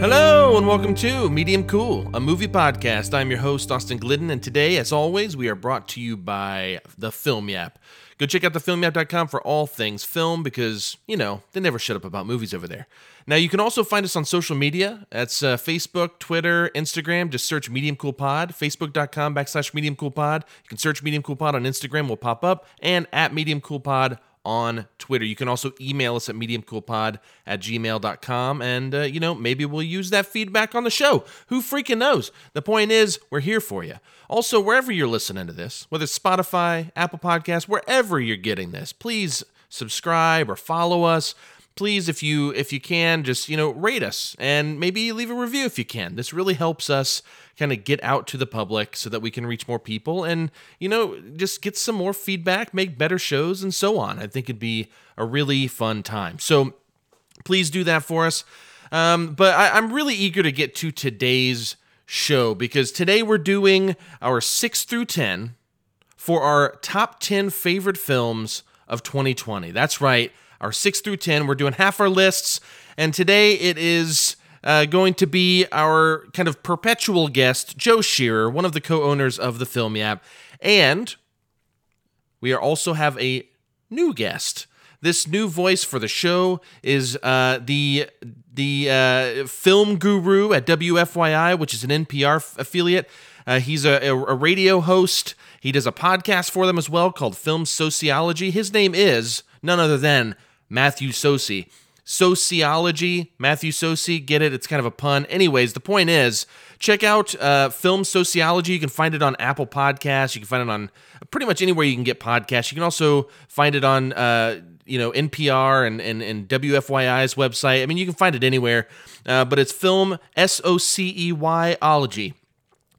Hello and welcome to Medium Cool, a movie podcast. I'm your host, Austin Glidden, and today, as always, we are brought to you by the Film Yap. Go check out thefilmyap.com for all things film because, you know, they never shut up about movies over there. Now, you can also find us on social media. That's uh, Facebook, Twitter, Instagram. Just search Medium Cool Pod, facebook.com backslash Medium Cool Pod. You can search Medium Cool Pod on Instagram, will pop up, and at Medium Cool Pod on Twitter. You can also email us at mediumcoolpod at gmail.com. And, uh, you know, maybe we'll use that feedback on the show. Who freaking knows? The point is, we're here for you. Also, wherever you're listening to this, whether it's Spotify, Apple Podcasts, wherever you're getting this, please subscribe or follow us please if you if you can just you know rate us and maybe leave a review if you can. This really helps us kind of get out to the public so that we can reach more people and you know just get some more feedback make better shows and so on. I think it'd be a really fun time. So please do that for us. Um, but I, i'm really eager to get to today's show because today we're doing our 6 through 10 for our top 10 favorite films of 2020 that's right our 6 through 10. We're doing half our lists, and today it is uh, going to be our kind of perpetual guest, Joe Shearer, one of the co owners of the Film Yap. And we are also have a new guest. This new voice for the show is uh, the the uh, film guru at WFYI, which is an NPR f- affiliate. Uh, he's a, a, radio host. He does a podcast for them as well called Film Sociology. His name is none other than Matthew Socey. Sociology, Matthew Socey, get it? It's kind of a pun. Anyways, the point is check out uh, Film Sociology. You can find it on Apple Podcasts. You can find it on pretty much anywhere you can get podcasts. You can also find it on, uh, you know, NPR and, and, and WFYI's website. I mean, you can find it anywhere, uh, but it's Film S O C E Y ology.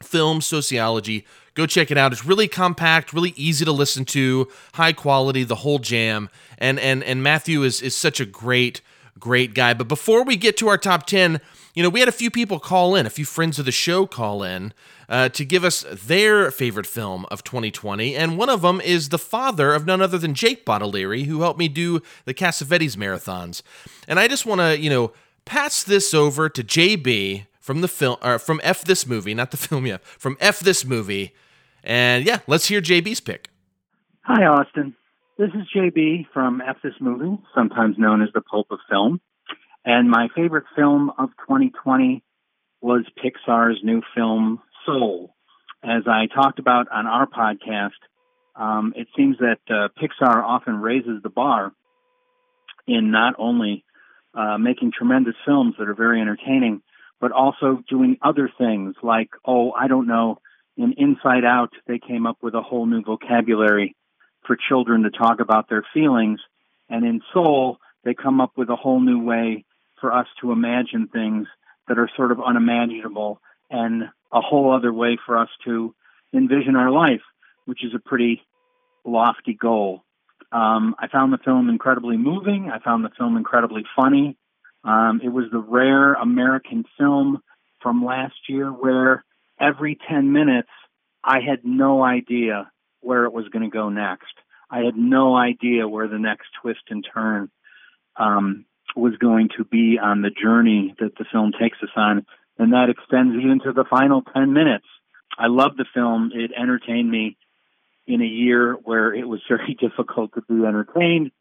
Film Sociology. Go check it out. It's really compact, really easy to listen to, high quality, the whole jam. And and and Matthew is is such a great great guy. But before we get to our top 10, you know, we had a few people call in, a few friends of the show call in uh, to give us their favorite film of 2020. And one of them is the father of none other than Jake Bottolieri, who helped me do the Cassavetes marathons. And I just want to, you know, pass this over to JB from the film, or from F this movie, not the film Yap, from F this movie. And yeah, let's hear JB's pick. Hi, Austin. This is JB from F This Movie, sometimes known as the pulp of Film. And my favorite film of 2020 was Pixar's new film, Soul. As I talked about on our podcast, um, it seems that uh, Pixar often raises the bar in not only uh, making tremendous films that are very entertaining, but also doing other things like, oh, I don't know, in Inside Out, they came up with a whole new vocabulary for children to talk about their feelings. And in Soul, they come up with a whole new way for us to imagine things that are sort of unimaginable and a whole other way for us to envision our life, which is a pretty lofty goal. Um, I found the film incredibly moving. I found the film incredibly funny. Um, it was the rare American film from last year where every 10 minutes I had no idea where it was going to go next. I had no idea where the next twist and turn um, was going to be on the journey that the film takes us on. And that extends even to the final 10 minutes. I love the film. It entertained me in a year where it was very difficult to be entertained.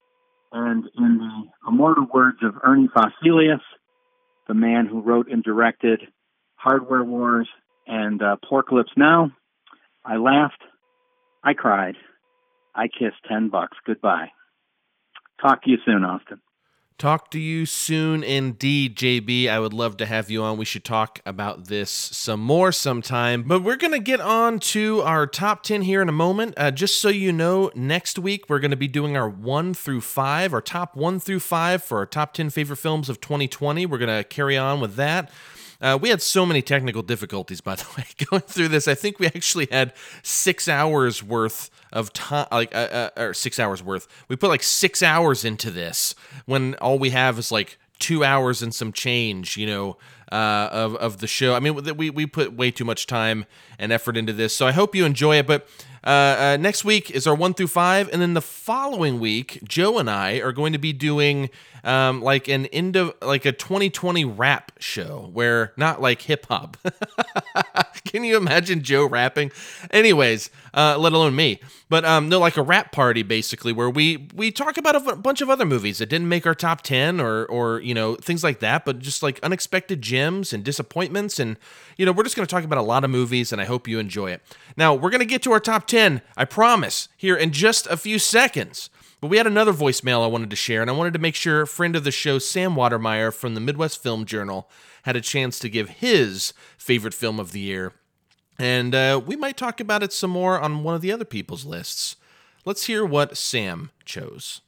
And in the immortal words of Ernie Fosselius, the man who wrote and directed Hardware Wars and uh, Porklips Now, I laughed, I cried, I kissed 10 bucks goodbye. Talk to you soon, Austin. Talk to you soon indeed, JB. I would love to have you on. We should talk about this some more sometime. But we're going to get on to our top 10 here in a moment. Uh, just so you know, next week we're going to be doing our 1 through 5, our top 1 through 5 for our top 10 favorite films of 2020. We're going to carry on with that. Uh, we had so many technical difficulties, by the way, going through this. I think we actually had six hours worth of time, like uh, uh, or six hours worth. We put like six hours into this when all we have is like two hours and some change, you know, uh, of of the show. I mean, we we put way too much time and effort into this, so I hope you enjoy it. But uh, uh, next week is our one through five, and then the following week, Joe and I are going to be doing um, like an end of like a 2020 rap show where not like hip hop. Can you imagine Joe rapping? Anyways, uh, let alone me. But um, no, like a rap party basically, where we we talk about a bunch of other movies that didn't make our top ten or or you know things like that, but just like unexpected gems and disappointments, and you know we're just going to talk about a lot of movies, and I hope you enjoy it. Now we're going to get to our top ten, I promise, here in just a few seconds. But we had another voicemail I wanted to share, and I wanted to make sure friend of the show Sam Watermeier from the Midwest Film Journal had a chance to give his favorite film of the year. And uh, we might talk about it some more on one of the other people's lists. Let's hear what Sam chose.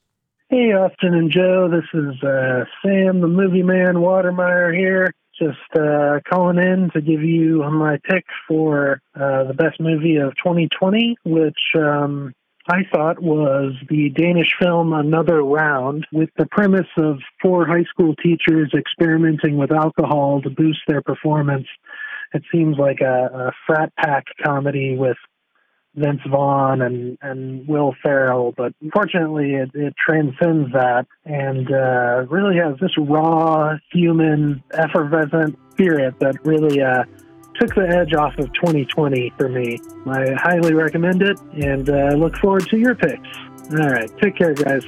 Hey, Austin and Joe. This is uh, Sam, the movie man Watermeier here. Just uh, calling in to give you my pick for uh, the best movie of 2020, which um, I thought was the Danish film Another Round, with the premise of four high school teachers experimenting with alcohol to boost their performance. It seems like a, a frat pack comedy with Vince Vaughn and, and Will Ferrell, but unfortunately it, it transcends that and uh, really has this raw, human, effervescent spirit that really uh, took the edge off of 2020 for me. I highly recommend it and uh, look forward to your picks. All right, take care, guys.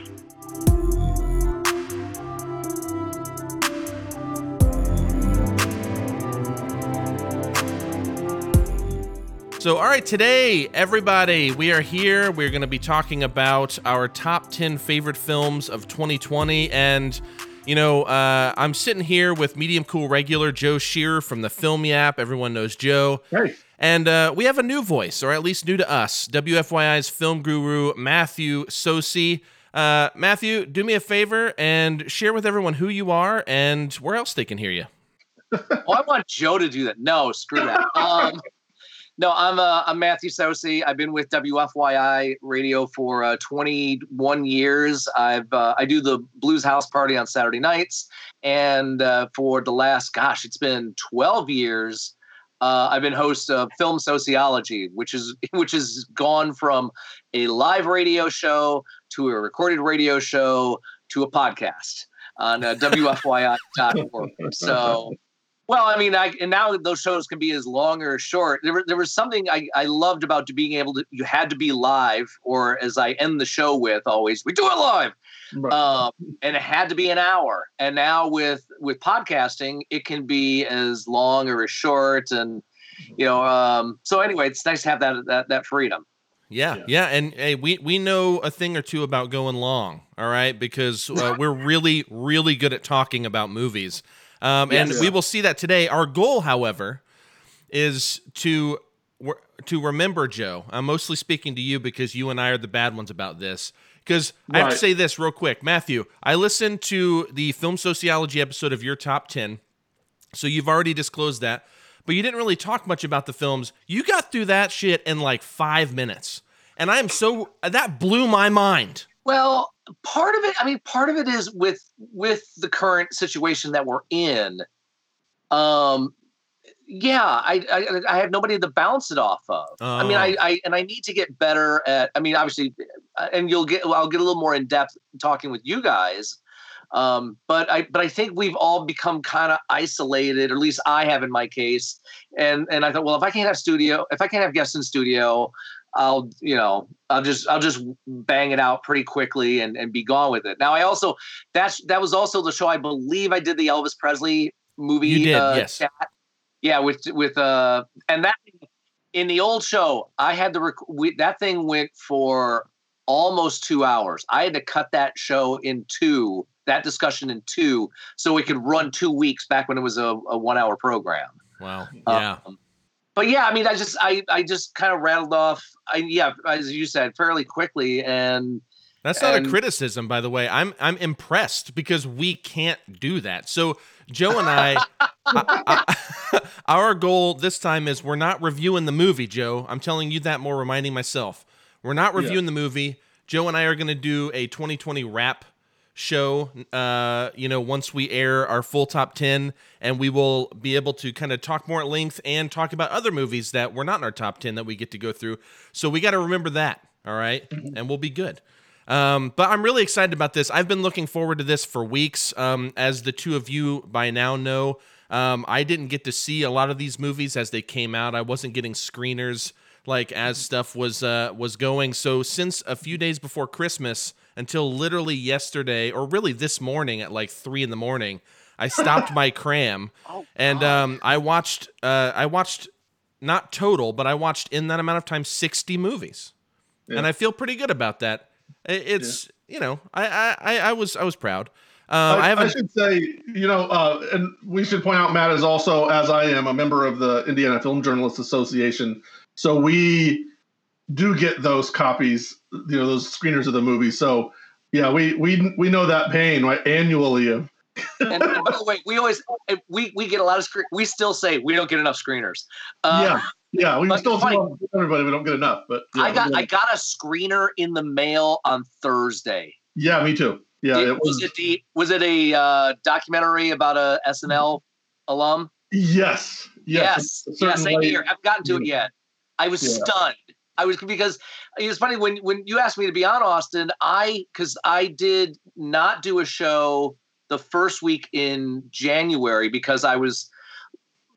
So, all right, today, everybody, we are here. We're going to be talking about our top 10 favorite films of 2020. And you know, uh, I'm sitting here with Medium Cool regular Joe Shearer from the Film Yap. Everyone knows Joe. Hey. And uh, we have a new voice, or at least new to us, WFYI's film guru, Matthew Socey. Uh, Matthew, do me a favor and share with everyone who you are and where else they can hear you. oh, I want Joe to do that. No, screw that. Um, no, I'm uh, I'm Matthew Socey. I've been with WFYI Radio for uh, 21 years. I've uh, I do the Blues House Party on Saturday nights, and uh, for the last gosh, it's been 12 years. Uh, I've been host of Film Sociology, which is which has gone from a live radio show to a recorded radio show to a podcast on uh, WFYI.org. so well, I mean, I, and now those shows can be as long or short. There, there was something I, I loved about being able to, you had to be live, or as I end the show with always, we do it live. Right. Um, and it had to be an hour. And now with, with podcasting, it can be as long or as short. And, you know, um, so anyway, it's nice to have that, that, that freedom. Yeah, yeah, yeah, and hey, we we know a thing or two about going long, all right, because uh, we're really really good at talking about movies. Um, yes. And we will see that today. Our goal, however, is to to remember Joe. I'm mostly speaking to you because you and I are the bad ones about this. Because right. I have to say this real quick, Matthew. I listened to the film sociology episode of your top ten, so you've already disclosed that, but you didn't really talk much about the films. You got through that shit in like five minutes, and I am so that blew my mind. Well, part of it, I mean, part of it is with with the current situation that we're in. Um, yeah, I, I, I have nobody to bounce it off of. Oh. I mean, I, oh. I and I need to get better at. I mean, obviously, uh, and you'll get. I'll get a little more in depth talking with you guys. Um, but I but I think we've all become kind of isolated, or at least I have in my case. And and I thought, well, if I can't have studio, if I can't have guests in studio, I'll you know I'll just I'll just bang it out pretty quickly and, and be gone with it. Now I also that's that was also the show I believe I did the Elvis Presley movie. You did, uh, yes. Chat. Yeah, with with uh and that in the old show I had the rec- we, that thing went for almost two hours. I had to cut that show in two, that discussion in two, so it could run two weeks back when it was a, a one hour program. Wow. Yeah. But yeah, I mean, I just I I just kind of rattled off. I yeah, as you said, fairly quickly, and that's not and, a criticism, by the way. I'm I'm impressed because we can't do that. So Joe and I, I, I, our goal this time is we're not reviewing the movie. Joe, I'm telling you that more, reminding myself. We're not reviewing yeah. the movie. Joe and I are going to do a 2020 wrap show. Uh, you know, once we air our full top ten, and we will be able to kind of talk more at length and talk about other movies that were not in our top ten that we get to go through. So we got to remember that. All right? and we'll be good. Um, but I'm really excited about this. I've been looking forward to this for weeks. Um, as the two of you by now know, um, I didn't get to see a lot of these movies as they came out. I wasn't getting screeners like as stuff was uh, was going. So since a few days before Christmas until literally yesterday, or really this morning at like three in the morning, I stopped my cram Oh, and um, I watched uh, I watched not total, but I watched in that amount of time sixty movies, Yeah. and I feel pretty good about that. I- It's you know I, I I- I was I was proud. Um, I, I, haven't. should say, you know, uh, and we should point out Matt is also, as I am, a member of the Indiana Film Journalists Association. So we do get those copies, you know, those screeners of the movie. So yeah, we we we know that pain right annually of and, and by the way, we always we we get a lot of screen. We still say we don't get enough screeners. Uh, yeah yeah we still tell everybody we don't get enough, but yeah, I got I got a screener in the mail on Thursday. yeah me too yeah Did- it was was it the was it a uh, documentary about a SNL alum? yes Yes, yes, yeah, same certainly. here. I haven't gotten to it yet. I was Yeah. stunned. I was because it's funny when when you asked me to be on Austin. I because I did not do a show the first week in January because I was.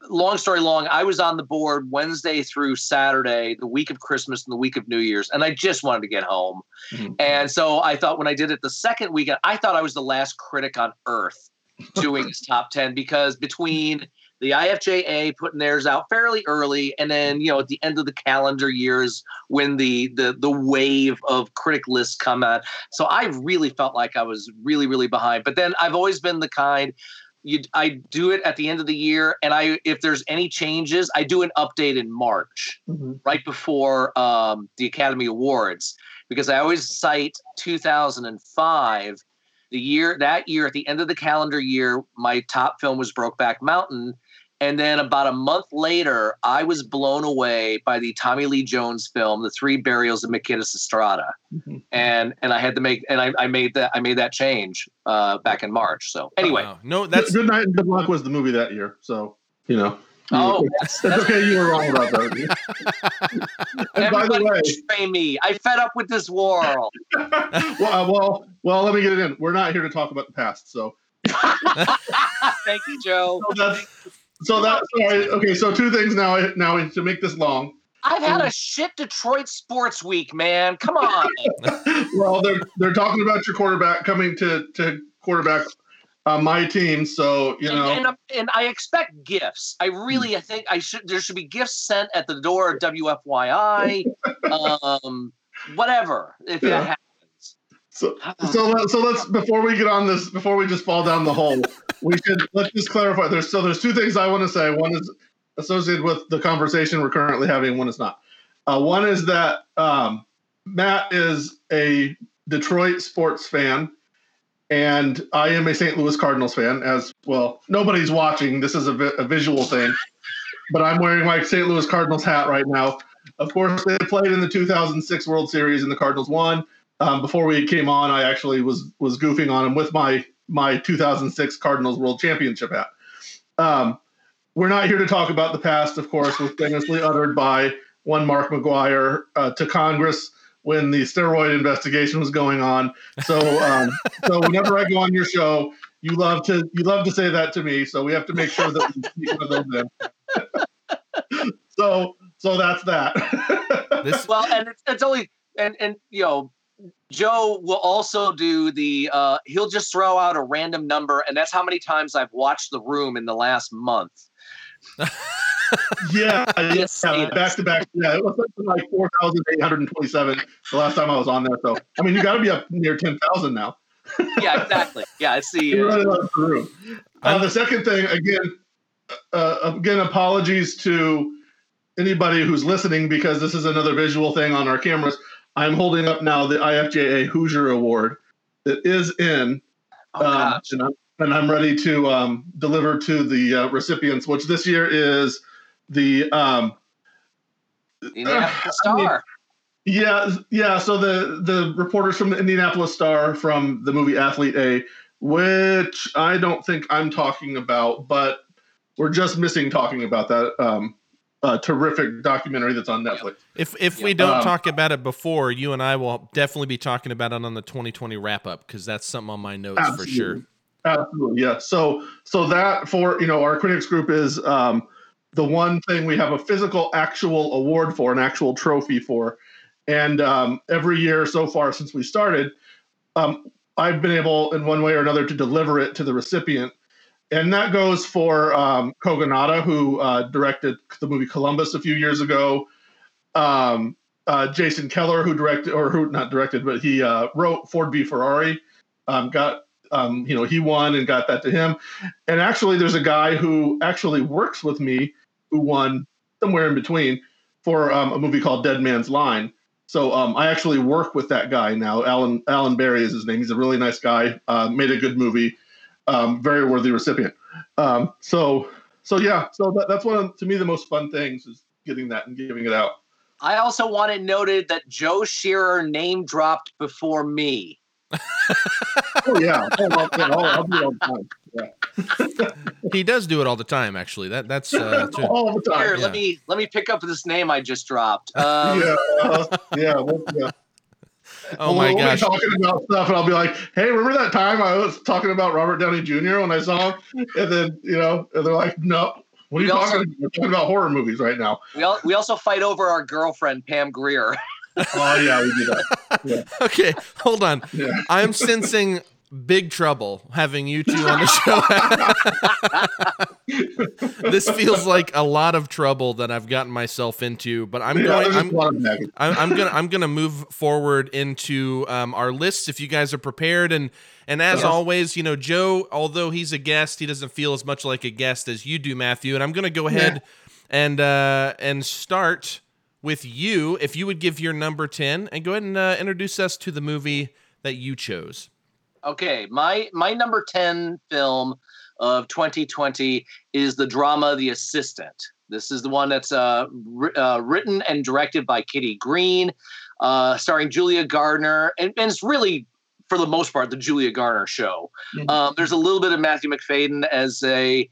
Long story long, I was on the board Wednesday through Saturday, the week of Christmas and the week of New Year's, and I just wanted to get home. Mhm. And so I thought when I did it the second weekend, I thought I was the last critic on earth doing his top 10 because between the IFJA putting theirs out fairly early and then, you know, at the end of the calendar years when the the the wave of critic lists come out. So I really felt like I was really really behind. But then I've always been the kind you I do it at the end of the year and I if there's any changes, I do an update in March Mhm. right before um, the Academy Awards because I always cite 2005, the year that year at the end of the calendar year, my top film was Brokeback Mountain, and then about a month later, I was blown away by the Tommy Lee Jones film, The Three Burials of Melquiades Estrada, Mhm. and and I had to make and I, I made that I made that change uh, back in March. So anyway, Wow. no, Good, that's Good Night and Good Luck was the movie that year, so you know. oh, that's, that's okay. You were wrong about that. and by the everybody way, betray me. I fed up with this world. well, uh, well, well, let me get it in. We're not here to talk about the past, so Thank you, Joe. so that's so that's sorry. Okay, so two things now. Now to make this long. I've had a shit Detroit sports week, man. Come on. Well, they're they're talking about your quarterback coming to to quarterback uh, my team, so you know. and, and, and I expect gifts. I really, I think I should. There should be gifts sent at the door of WFYI. um, whatever. If Yeah. that happens. So, so so let's before we get on this, before we just fall down the hole, we should let's just clarify. There's so there's two things I want to say. One is associated with the conversation we're currently having. One is not. Uh, one is that um, Matt is a Detroit sports fan, and I am a St. Louis Cardinals fan. As well, nobody's watching. This is a, vi- a visual thing, but I'm wearing my St. Louis Cardinals hat right now. Of course, they played in the 2006 World Series, and the Cardinals won um, before we came on, I actually was was goofing on him with my my 2006 Cardinals World Championship hat. Um, we're not here to talk about the past, of course, was famously uttered by one Mark McGwire uh, to Congress when the steroid investigation was going on. So, um, so whenever I go on your show, you love to you love to say that to me. So we have to make sure that we keep one of those in. so, so that's that. this. Well, and it's, it's only and and you know. Joe will also do the uh he'll just throw out a random number and that's how many times I've watched the room in the last month. Yeah, yeah, Yes, back to back. Yeah, it was like four thousand eight hundred and twenty-seven the last time I was on there. So, I mean, you got to be up near ten thousand now. Yeah, exactly. Yeah, it's the You're uh, running out of the room. Uh, the second thing, again, uh, again, apologies to anybody who's listening because this is another visual thing on our cameras. I'm holding up now the IFJA Hoosier Award that is in oh, um, and, I'm, and I'm ready to um, deliver to the uh, recipients, which this year is the um, You nailed the I mean, star. Yeah, yeah. So the the reporters from the Indianapolis Star from the movie Athlete A, which I don't think I'm talking about, but we're just missing talking about that um, uh, terrific documentary that's on Netflix. If if we don't Um, talk about it before, you and I will definitely be talking about it on the 2020 wrap up because that's something on my notes for sure. Absolutely. Absolutely, yeah. So so that for you know our critics group is um, the one thing we have a physical actual award for, an actual trophy for, and um, every year so far since we started, um, I've been able in one way or another to deliver it to the recipient, and that goes for um, Kogonada, who uh, directed the movie Columbus a few years ago. Um, uh, Jason Keller, who directed or who not directed, but he uh, wrote Ford v Ferrari, um, got um, you know he won and got that to him. And actually, there's a guy who actually works with me who won somewhere in between for um, a movie called Dead Man's Line. So um, I actually work with that guy now. Alan Alan Barry is his name. He's a really nice guy. Uh, made a good movie. Um, very worthy recipient. Um, so so yeah. So that, that's one of to me the most fun things is getting that and giving it out. I also want it noted that Joe Shearer name dropped before me. Oh yeah. Oh, I'll, yeah, I'll, I'll do it all the time. Yeah. He does do it all the time, actually. That that's uh, true. all the time. Here, yeah. let me let me pick up this name I just dropped. Um, yeah, uh, yeah, well, yeah. Oh my we'll gosh. Be talking about stuff, and I'll be like, "Hey, remember that time I was talking about Robert Downey Jr. when I saw him?" And then you know, and they're like, "No, what are you also- talking about? We're talking about horror movies right now." We, al- we also fight over our girlfriend Pam Grier. Oh yeah, we do that. Okay, hold on. Yeah. I'm sensing big trouble having you two on the show. this feels like a lot of trouble that I've gotten myself into, but I'm going. I'm. I'm, I'm gonna I'm gonna move forward into um, our lists if you guys are prepared and and as Yeah. always, you know, Joe, although he's a guest, he doesn't feel as much like a guest as you do, Matthew. And I'm gonna go ahead and uh, and start with you. If you would give your number ten and go ahead and uh, introduce us to the movie that you chose. Okay, my my number 10 film of 2020 is the drama The Assistant. This is the one that's uh, ri- uh, written and directed by Kitty Green, uh, starring Julia Garner, and, and it's really, for the most part, the Julia Garner show. Mhm. Um, there's a little bit of Matthew Macfadyen as a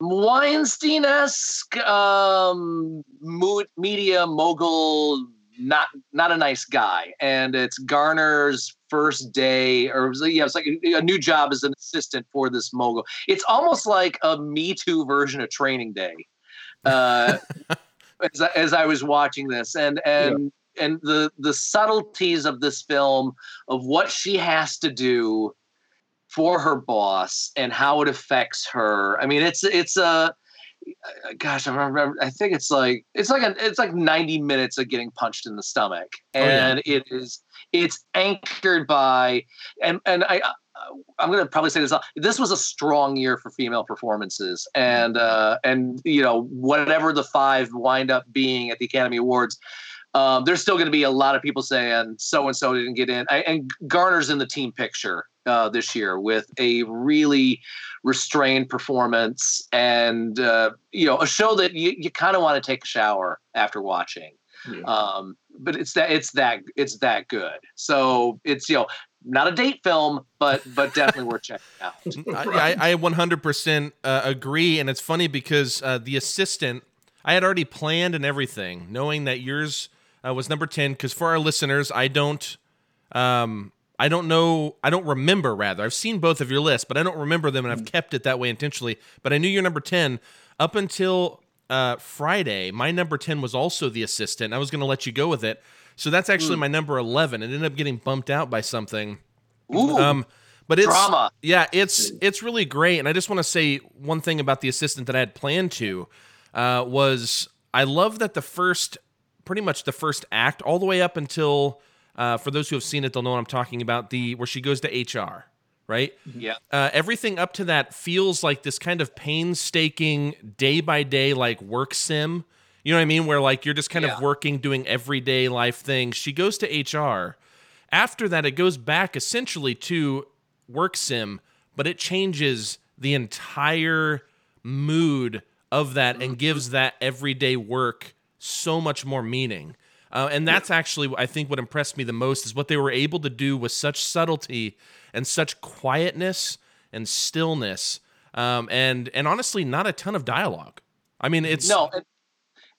Weinstein-esque um, mo- media mogul, not not a nice guy, and it's Garner's first day, or it was, yeah, it's like a, a new job as an assistant for this mogul. It's almost like a Me Too version of Training Day. Uh, as, I- as I was watching this, and and and the the subtleties of this film of what she has to do for her boss and how it affects her. I mean, it's it's a gosh, I remember. I think it's like it's like a, it's like ninety minutes of getting punched in the stomach, Oh, yeah. and it is it's anchored by and and I. I'm gonna probably say this. This was a strong year for female performances, and uh, and you know whatever the five wind up being at the Academy Awards, um, there's still going to be a lot of people saying so and so didn't get in. I, and Garner's in the team picture uh, this year with a really restrained performance and uh, you know a show that you, you kind of want to take a shower after watching. Yeah. Um, but it's that it's that it's that good. So it's you know not a date film, but but definitely worth checking out. I, I, I 100% uh, agree, and it's funny because uh, the assistant, I had already planned and everything, knowing that yours uh, was number 10. Because for our listeners, I don't, um, I don't know, I don't remember. Rather, I've seen both of your lists, but I don't remember them, and I've kept it that way intentionally. But I knew your number 10 up until uh, Friday. My number 10 was also the assistant. I was going to let you go with it. So that's actually my number 11. It ended up getting bumped out by something. Ooh, Um, but it's drama. yeah, it's it's really great, and I just want to say one thing about the assistant that I had planned to uh, was I love that the first, pretty much the first act, all the way up until uh, for those who have seen it, they'll know what I'm talking about. The where she goes to HR, right? Yeah. Uh, everything up to that feels like this kind of painstaking day by day like work sim. You know what I mean? Where like you're just kind Yeah. of working, doing everyday life things. She goes to HR. After that, it goes back essentially to work sim, but it changes the entire mood of that and gives that everyday work so much more meaning. Uh, and that's actually, I think, what impressed me the most is what they were able to do with such subtlety and such quietness and stillness, um, and and honestly, not a ton of dialogue. I mean, it's no, and,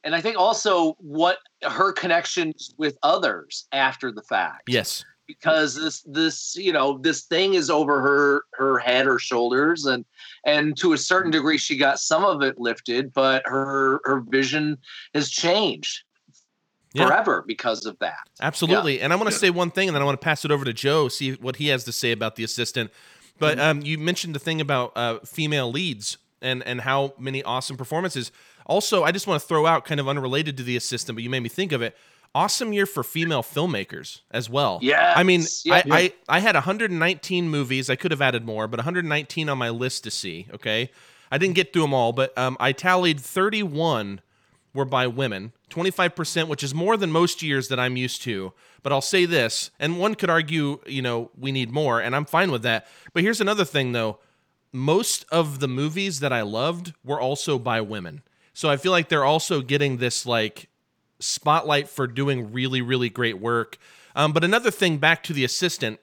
and I think also what her connections with others after the fact. Yes, because this this you know this thing is over her her head or shoulders and and to a certain degree she got some of it lifted but her her vision has changed Yeah. forever because of that Absolutely. And I want to say one thing, and then I want to pass it over to Joe, see what he has to say about the assistant. But um, you mentioned the thing about uh, female leads and and how many awesome performances. Also, I just want to throw out, kind of unrelated to the assistant, but you made me think of it. Awesome year for female filmmakers as well. Yeah. I mean, Yes, yeah. I, I I had 119 movies. I could have added more, but 119 on my list to see. Okay, I didn't get through them all, but um, I tallied 31 were by women, 25%, which is more than most years that I'm used to. But I'll say this, and one could argue, you know, we need more, and I'm fine with that. But here's another thing, though. Most of the movies that I loved were also by women. So I feel like they're also getting this, like, spotlight for doing really, really great work. Um, but another thing, back to the assistant,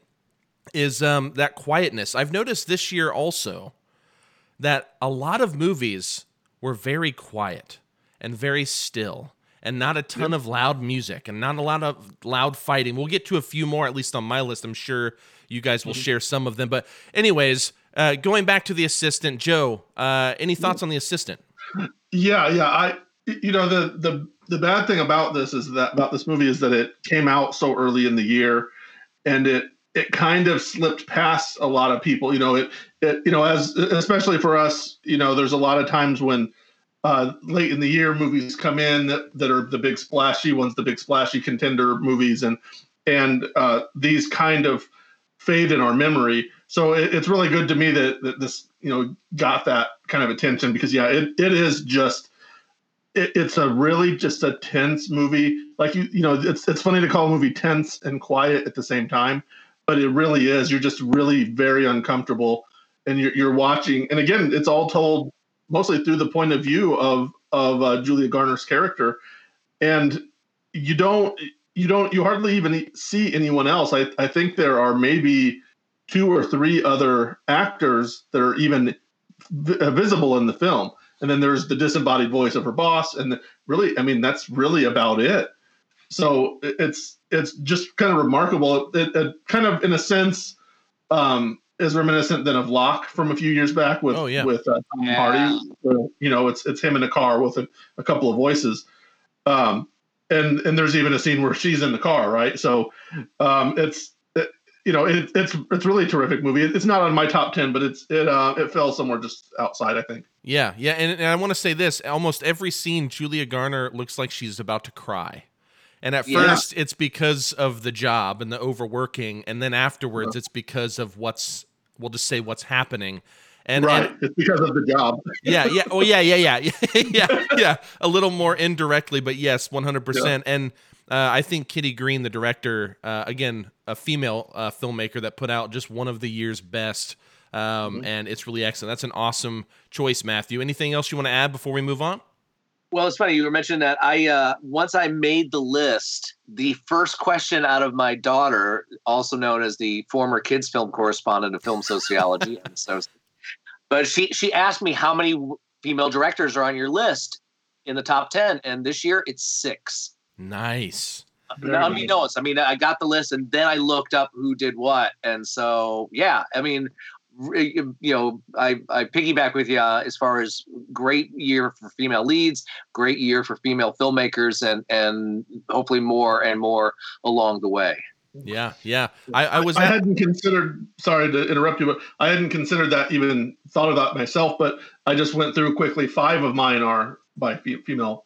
is um, that quietness. I've noticed this year also that a lot of movies were very quiet and very still and not a ton of loud music and not a lot of loud fighting. We'll get to a few more, at least on my list. I'm sure you guys will share some of them. But, anyways, uh, going back to the assistant, Joe, uh, any thoughts on the assistant? Yeah, yeah. I you know the the the bad thing about this is that about this movie is that it came out so early in the year and it it kind of slipped past a lot of people. You know, it it you know, as especially for us, you know, there's a lot of times when uh, late in the year movies come in that, that are the big splashy ones, the big splashy contender movies, and and uh, these kind of fade in our memory. So it, it's really good to me that, that this you know got that kind of attention because yeah, it, it is just it, it's a really just a tense movie. Like you you know it's it's funny to call a movie tense and quiet at the same time, but it really is. You're just really very uncomfortable, and you're you're watching. And again, it's all told mostly through the point of view of of uh, Julia Garner's character, and you don't you don't you hardly even see anyone else. I I think there are maybe two or three other actors that are even vi- uh, visible in the film, and then there's the disembodied voice of her boss, and really, I mean, that's really about it. So it's it's just kind of remarkable. It, it kind of, in a sense, um, is reminiscent then of Locke from a few years back with Oh, yeah. with uh, Tom Yeah. Hardy. where, you know, it's it's him in a car with a, a couple of voices, um, and and there's even a scene where she's in the car, right? So um, it's it, you know it, it's it's really a terrific movie. It's not on my top ten, but it's it uh, it fell somewhere just outside, I think. Yeah, yeah, and, and I want to say this: almost every scene, Julia Garner looks like she's about to cry, and at Yeah. first it's because of the job and the overworking, and then afterwards it's because of what's we'll just say what's happening, and, right, and it's because of the job. yeah, yeah, oh yeah, yeah, yeah, yeah, yeah, a little more indirectly, but yes, one hundred percent, and. Uh, I think Kitty Green, the director, uh, again, a female uh, filmmaker that put out just one of the year's best, um, and it's really excellent. That's an awesome choice, Matthew. Anything else you want to add before we move on? Well, it's funny you were mentioning that. I uh, once I made the list, the first question out of my daughter, also known as the former kids film correspondent of film sociology, and so, but she she asked me how many female directors are on your list in the top ten, and this year it's six. Nice. Very good. Unbeknownst, I mean, I got the list, and then I looked up who did what, and so yeah, I mean, you know, I I piggyback with you uh, as far as great year for female leads, great year for female filmmakers, and and hopefully more and more along the way. Yeah, yeah. I, I was I at, hadn't considered. Sorry to interrupt you, but I hadn't considered that. Even thought of that myself. But I just went through quickly. Five of mine are by female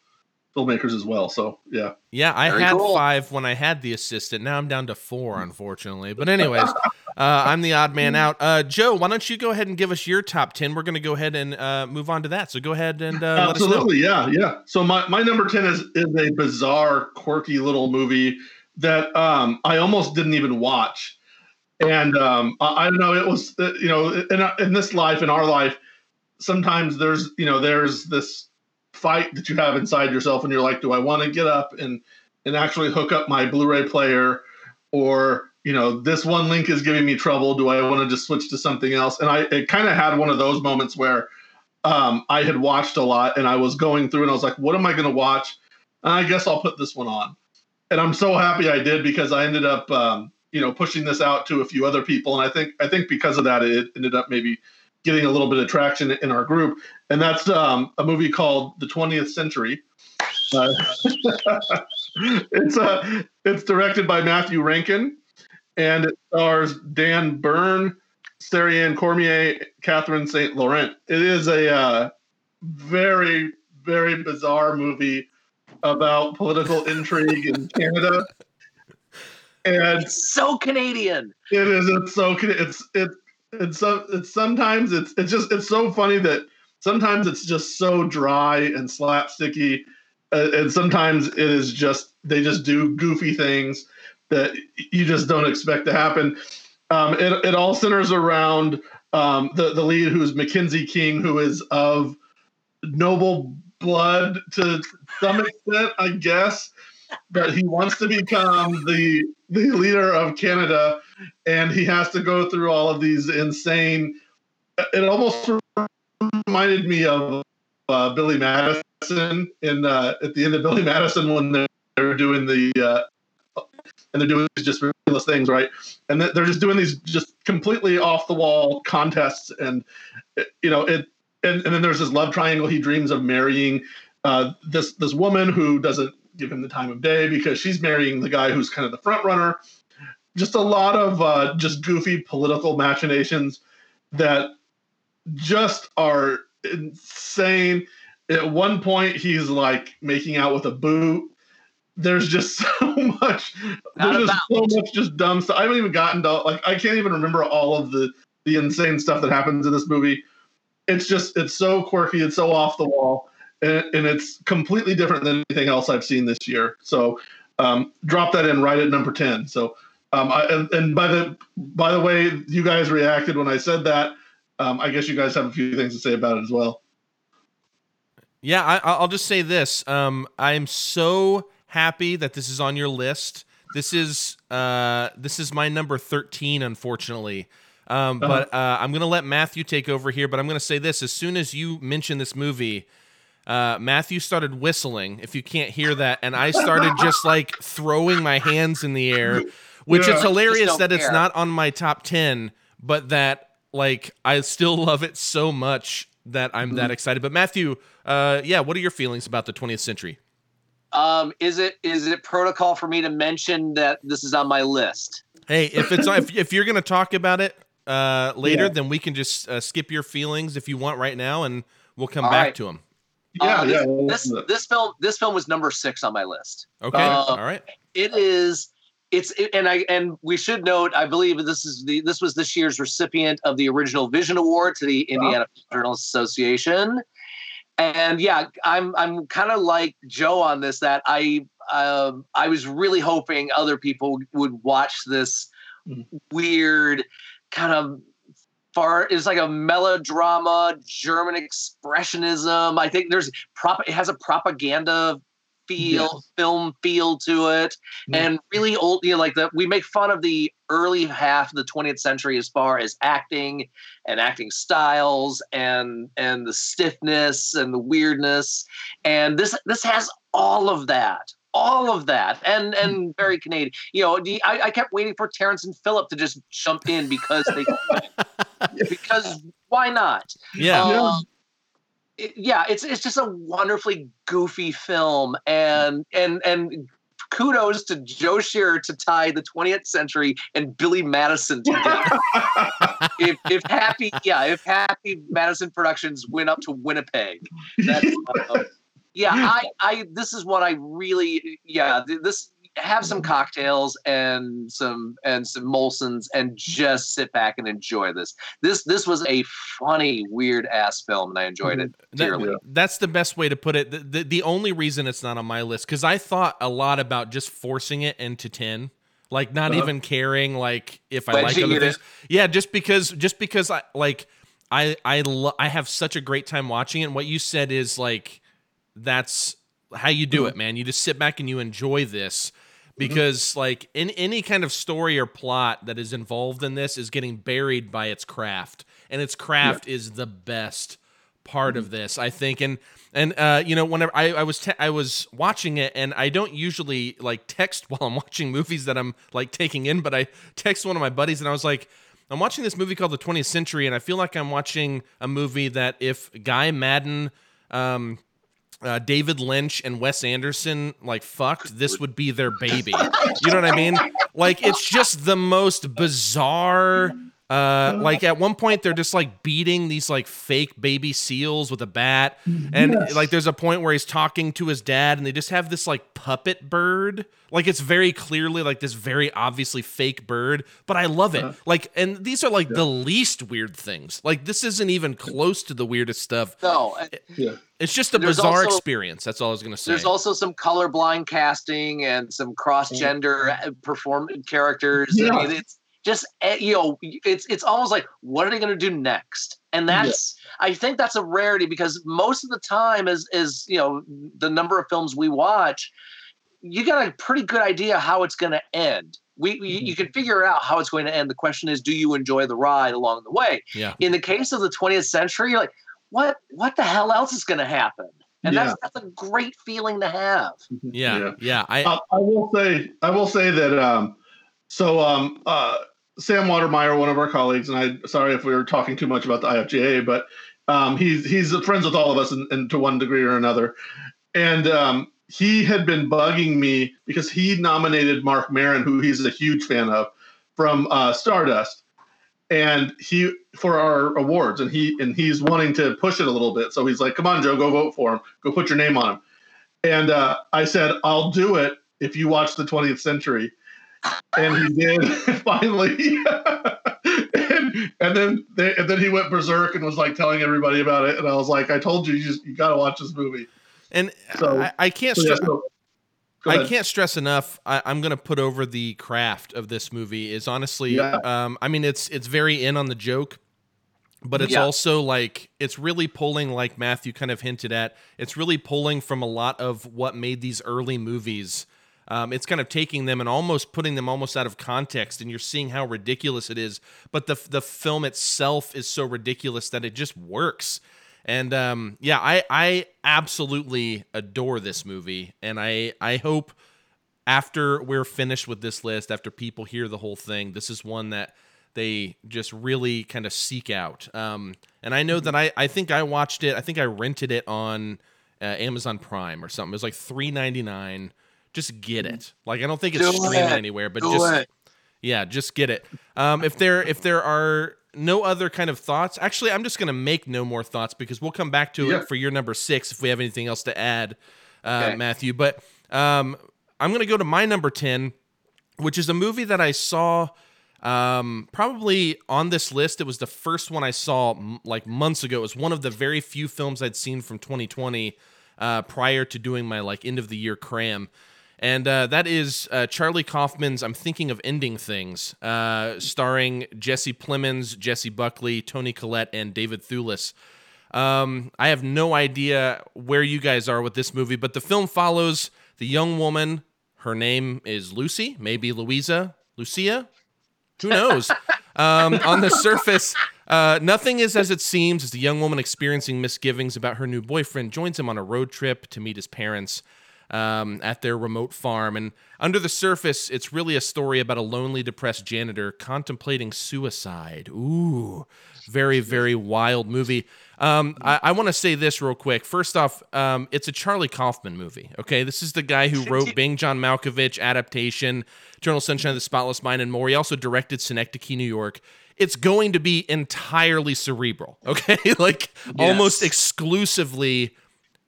filmmakers as well. So yeah, yeah, I Very had cool. five when I had the assistant. Now I'm down to four, unfortunately. But anyways, uh, I'm the odd man out. Uh, Joe, why don't you go ahead and give us your top ten? We're gonna go ahead and uh, move on to that. So go ahead and uh, let us know. absolutely, yeah, yeah. So my, my number ten is is a bizarre, quirky little movie that um, I almost didn't even watch, and um, I, I don't know. It was uh, you know in in this life, in our life, sometimes there's you know there's this fight that you have inside yourself, and you're like, do I want to get up and and actually hook up my Blu-ray player, or you know, this one link is giving me trouble. Do I want to just switch to something else? And I it kind of had one of those moments where um, I had watched a lot and I was going through and I was like, what am I going to watch? And I guess I'll put this one on. And I'm so happy I did because I ended up, um, you know, pushing this out to a few other people. And I think I think because of that, it ended up maybe getting a little bit of traction in our group. And that's um, a movie called The 20th Century. Uh, it's uh, it's directed by Matthew Rankin, and it stars Dan Beirne, Sarianne Cormier, Catherine St. Laurent. It is a uh, very, very bizarre movie about political intrigue in Canada. And it's so Canadian. It is. It's so. It's it. It's so. It's sometimes it's it's just it's so funny that sometimes it's just so dry and slapsticky, uh, and sometimes it is just they just do goofy things that you just don't expect to happen. Um, it, it all centers around um, the the lead, who's Mackenzie King, who is of noble blood to some extent, I guess. But he wants to become the the leader of Canada, and he has to go through all of these insane. It almost reminded me of uh, Billy Madison in uh, at the end of Billy Madison when they're, they're doing the uh, and they're doing just ridiculous things, right? And they're just doing these just completely off the wall contests, and you know it. And, and then there's this love triangle. He dreams of marrying uh, this this woman who doesn't give him the time of day because she's marrying the guy who's kind of the front runner. Just a lot of uh, just goofy political machinations that just are insane. At one point, he's like making out with a boot there's just so much there's just so much just dumb stuff. I haven't even gotten to like I can't even remember all of the the insane stuff that happens in this movie. It's just it's so quirky, it's so off the wall, and, and it's completely different than anything else I've seen this year. So um, drop that in right at number ten. So um, I, and, and, by the by the way, you guys reacted when I said that. Um, I guess you guys have a few things to say about it as well. Yeah, I, will just say this. Um, I'm so happy that this is on your list. This is uh, this is my number thirteen, unfortunately. Um, uh-huh. But uh, I'm gonna let Matthew take over here. But I'm gonna say this: as soon as you mention this movie, uh, Matthew started whistling. If you can't hear that, and I started just like throwing my hands in the air, which yeah. is hilarious that care. it's not on my top ten, but that like I still love it so much that I'm mm-hmm. that excited. But Matthew, uh, yeah, what are your feelings about the 20th century? Um, is it is it protocol for me to mention that this is on my list? Hey, if it's if, if you're gonna talk about it uh, later, yeah. then we can just uh, skip your feelings if you want right now, and we'll come All back right. to them. Yeah, uh, yeah. This, this, this film this film was number six on my list. Okay, uh, all right. It is. It's and I and we should note. I believe this is the this was this year's recipient of the original Vision Award to the Indiana Journalists Association and yeah, I'm I'm kind of like Joe on this. That I um, I was really hoping other people would watch this mm. weird kind of far. It's like a melodrama, German expressionism. I think there's prop. It has a propaganda feel film feel to it mm. and really old you know like the we make fun of the early half of the 20th century as far as acting and acting styles and and the stiffness and the weirdness and this this has all of that all of that and and mm. very Canadian. You know, I, I kept waiting for Terrance and Phillip to just jump in because they because why not? Yeah. Um, it, yeah, it's it's just a wonderfully goofy film, and and and kudos to Joe Shearer to tie the 20th century and Billy Madison together. if, if Happy, yeah, if Happy Madison Productions went up to Winnipeg, that's, uh, yeah, I, I, this is what I really, yeah, this have some cocktails and some and some Molsons and just sit back and enjoy this. This this was a funny, weird ass film, and I enjoyed it dearly. That, that's the best way to put it. The, the, the only reason it's not on my list because I thought a lot about just forcing it into ten, like not uh-huh. even caring, like if I but like other things. Yeah, just because just because I like I I lo- I have such a great time watching it. And what you said is like that's how you do it, man. You just sit back and you enjoy this because like in any kind of story or plot that is involved in this is getting buried by its craft. And its craft is the best part of this i think. And and uh you know whenever i, I was te- i was watching it and i don't usually like text while i'm watching movies that i'm like taking in but i text one of my buddies and i was like i'm watching this movie called the 20th century and i feel like i'm watching a movie that if Guy Maddin um uh, David Lynch and Wes Anderson like fucked, this would be their baby. You know what I mean? Like it's just the most bizarre. Uh, like at one point they're just like beating these like fake baby seals with a bat, and Yes. like there's a point where he's talking to his dad, and they just have this like puppet bird. Like it's very clearly like this very obviously fake bird, but I love it. Like, and these are like the least weird things. Like this isn't even close to the weirdest stuff. No, Yeah. It's just a There's bizarre also- experience. That's all I was gonna say. there's also some colorblind casting and some cross gender perform characters. Yeah. I mean, it's just eh, you know, it's it's almost like what are they going to do next? And that's I think that's a rarity because most of the time, as as you know, the number of films we watch, you got a pretty good idea how it's going to end. We, we you can figure out how it's going to end. The question is, do you enjoy the ride along the way? yeah. in the case of the 20th century, you're like, what what the hell else is going to happen? And Yeah. that's that's a great feeling to have. Yeah, Yeah. yeah. I Uh, I will say, I will say that. Um, so, um, uh, Sam Watermeier, one of our colleagues, and I, sorry if we were talking too much about the IFGA, but um, he's he's friends with all of us, in, to one degree or another, and um, he had been bugging me because he nominated Marc Maron, who he's a huge fan of, from uh, Stardust, and he for our awards, and he and he's wanting to push it a little bit. So he's like, "Come on, Joe, go vote for him. Go put your name on him." And uh, I said, I'll do it if you watch the 20th century. And he did finally. and, and then they, and then he went berserk and was like telling everybody about it. And I was like, I told you, you just you got to watch this movie. and So- I, I can't So, yeah, stress. so- I can't stress enough. I, I'm going to put over the craft of this movie. Is honestly, Yeah. um, I mean, it's it's very in on the joke, but it's Yeah. also like it's really pulling, like Matthew kind of hinted at. It's really pulling from a lot of what made these early movies. Um, it's kind of taking them and almost putting them almost out of context, and you're seeing how ridiculous it is. But the the film itself is so ridiculous that it just works. And um, yeah, I I absolutely adore this movie, and I I hope after we're finished with this list, after people hear the whole thing, this is one that they just really kind of seek out. Um, and I know that I I think I watched it. I think I rented it on uh, Amazon Prime or something. It was like three ninety nine. Just get it. Like I don't think it's Do streaming it. anywhere, but Do just it. yeah, just get it. Um, if there if there are no other kind of thoughts, actually, I'm just gonna make no more thoughts because we'll come back to Yeah. it for your number six if we have anything else to add, uh, Okay. Matthew. But um, I'm gonna go to my number ten, which is a movie that I saw um, probably on this list. It was the first one I saw m- like months ago. It was one of the very few films I'd seen from 2020 uh, prior to doing my like end of the year cram. And uh, that is uh, Charlie Kaufman's I'm Thinking of Ending Things, uh, starring Jesse Plemons, Jessie Buckley, Toni Collette, and David Thewlis. Um, I have no idea where you guys are with this movie, but the film follows the young woman. Her name is Lucy, maybe Louisa, Lucia. Who knows? um, on the surface, uh, nothing is as it seems as the young woman experiencing misgivings about her new boyfriend joins him on a road trip to meet his parents um, at their remote farm. And under the surface, it's really a story about a lonely, depressed janitor contemplating suicide. Ooh, very, very wild movie. Um, I, I want to say this real quick. First off, um, it's a Charlie Kaufman movie. Okay, this is the guy who wrote Being John Malkovich adaptation, Eternal Sunshine of the Spotless Mind, and more. He also directed Synecdoche, New York. It's going to be entirely cerebral. Okay, like almost exclusively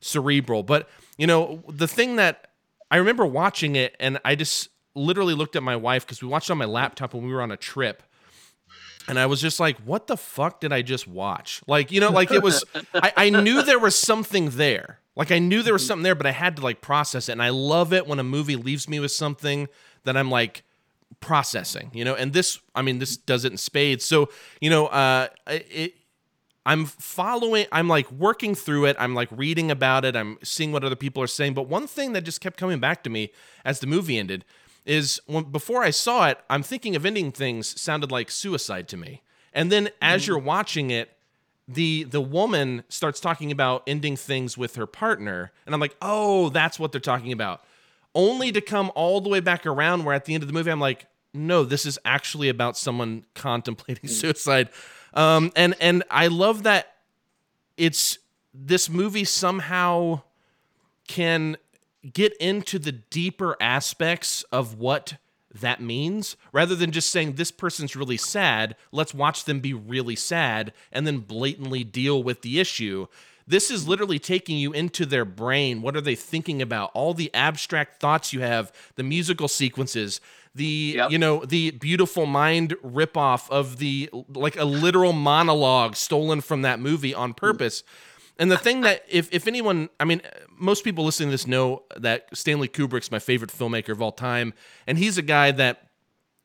cerebral. But you know, the thing that I remember watching it, and I just literally looked at my wife because we watched on my laptop when we were on a trip. And I was just like, what the fuck did I just watch? Like, you know, like it was, I, I knew there was something there. Like, I knew there was something there, but I had to like process it. And I love it when a movie leaves me with something that I'm like processing, you know? And this, I mean, this does it in spades. So, you know, uh, it, I'm following, I'm like working through it. I'm like reading about it. I'm seeing what other people are saying. But one thing that just kept coming back to me as the movie ended is when before I saw it, I'm thinking of ending things sounded like suicide to me. And then as mm. you're watching it, the the woman starts talking about ending things with her partner, and I'm like, oh, that's what they're talking about. Only to come all the way back around where at the end of the movie, I'm like, no, this is actually about someone contemplating mm. suicide. Um, and and I love that it's this movie somehow can get into the deeper aspects of what that means. Rather than just saying this person's really sad let's watch them be really sad and then blatantly deal with the issue this is literally taking you into their brain what are they thinking about all the abstract thoughts you have the musical sequences the Yep. you know the beautiful mind ripoff of the like a literal monologue stolen from that movie on mm. purpose and the thing that if if anyone, I mean, most people listening to this know that Stanley Kubrick's my favorite filmmaker of all time, and he's a guy that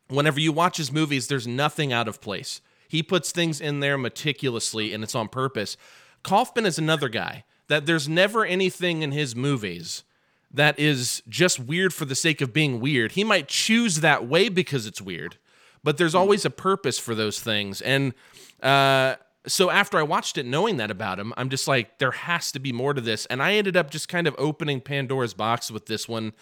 whenever you watch his movies, there's nothing out of place. He puts things in there meticulously, and it's on purpose. Kaufman is another guy that there's never anything in his movies that is just weird for the sake of being weird. He might choose that way because it's weird, but there's always a purpose for those things. And uh, so after I watched it, knowing that about him, I'm just like, there has to be more to this. And I ended up just kind of opening Pandora's box with this one.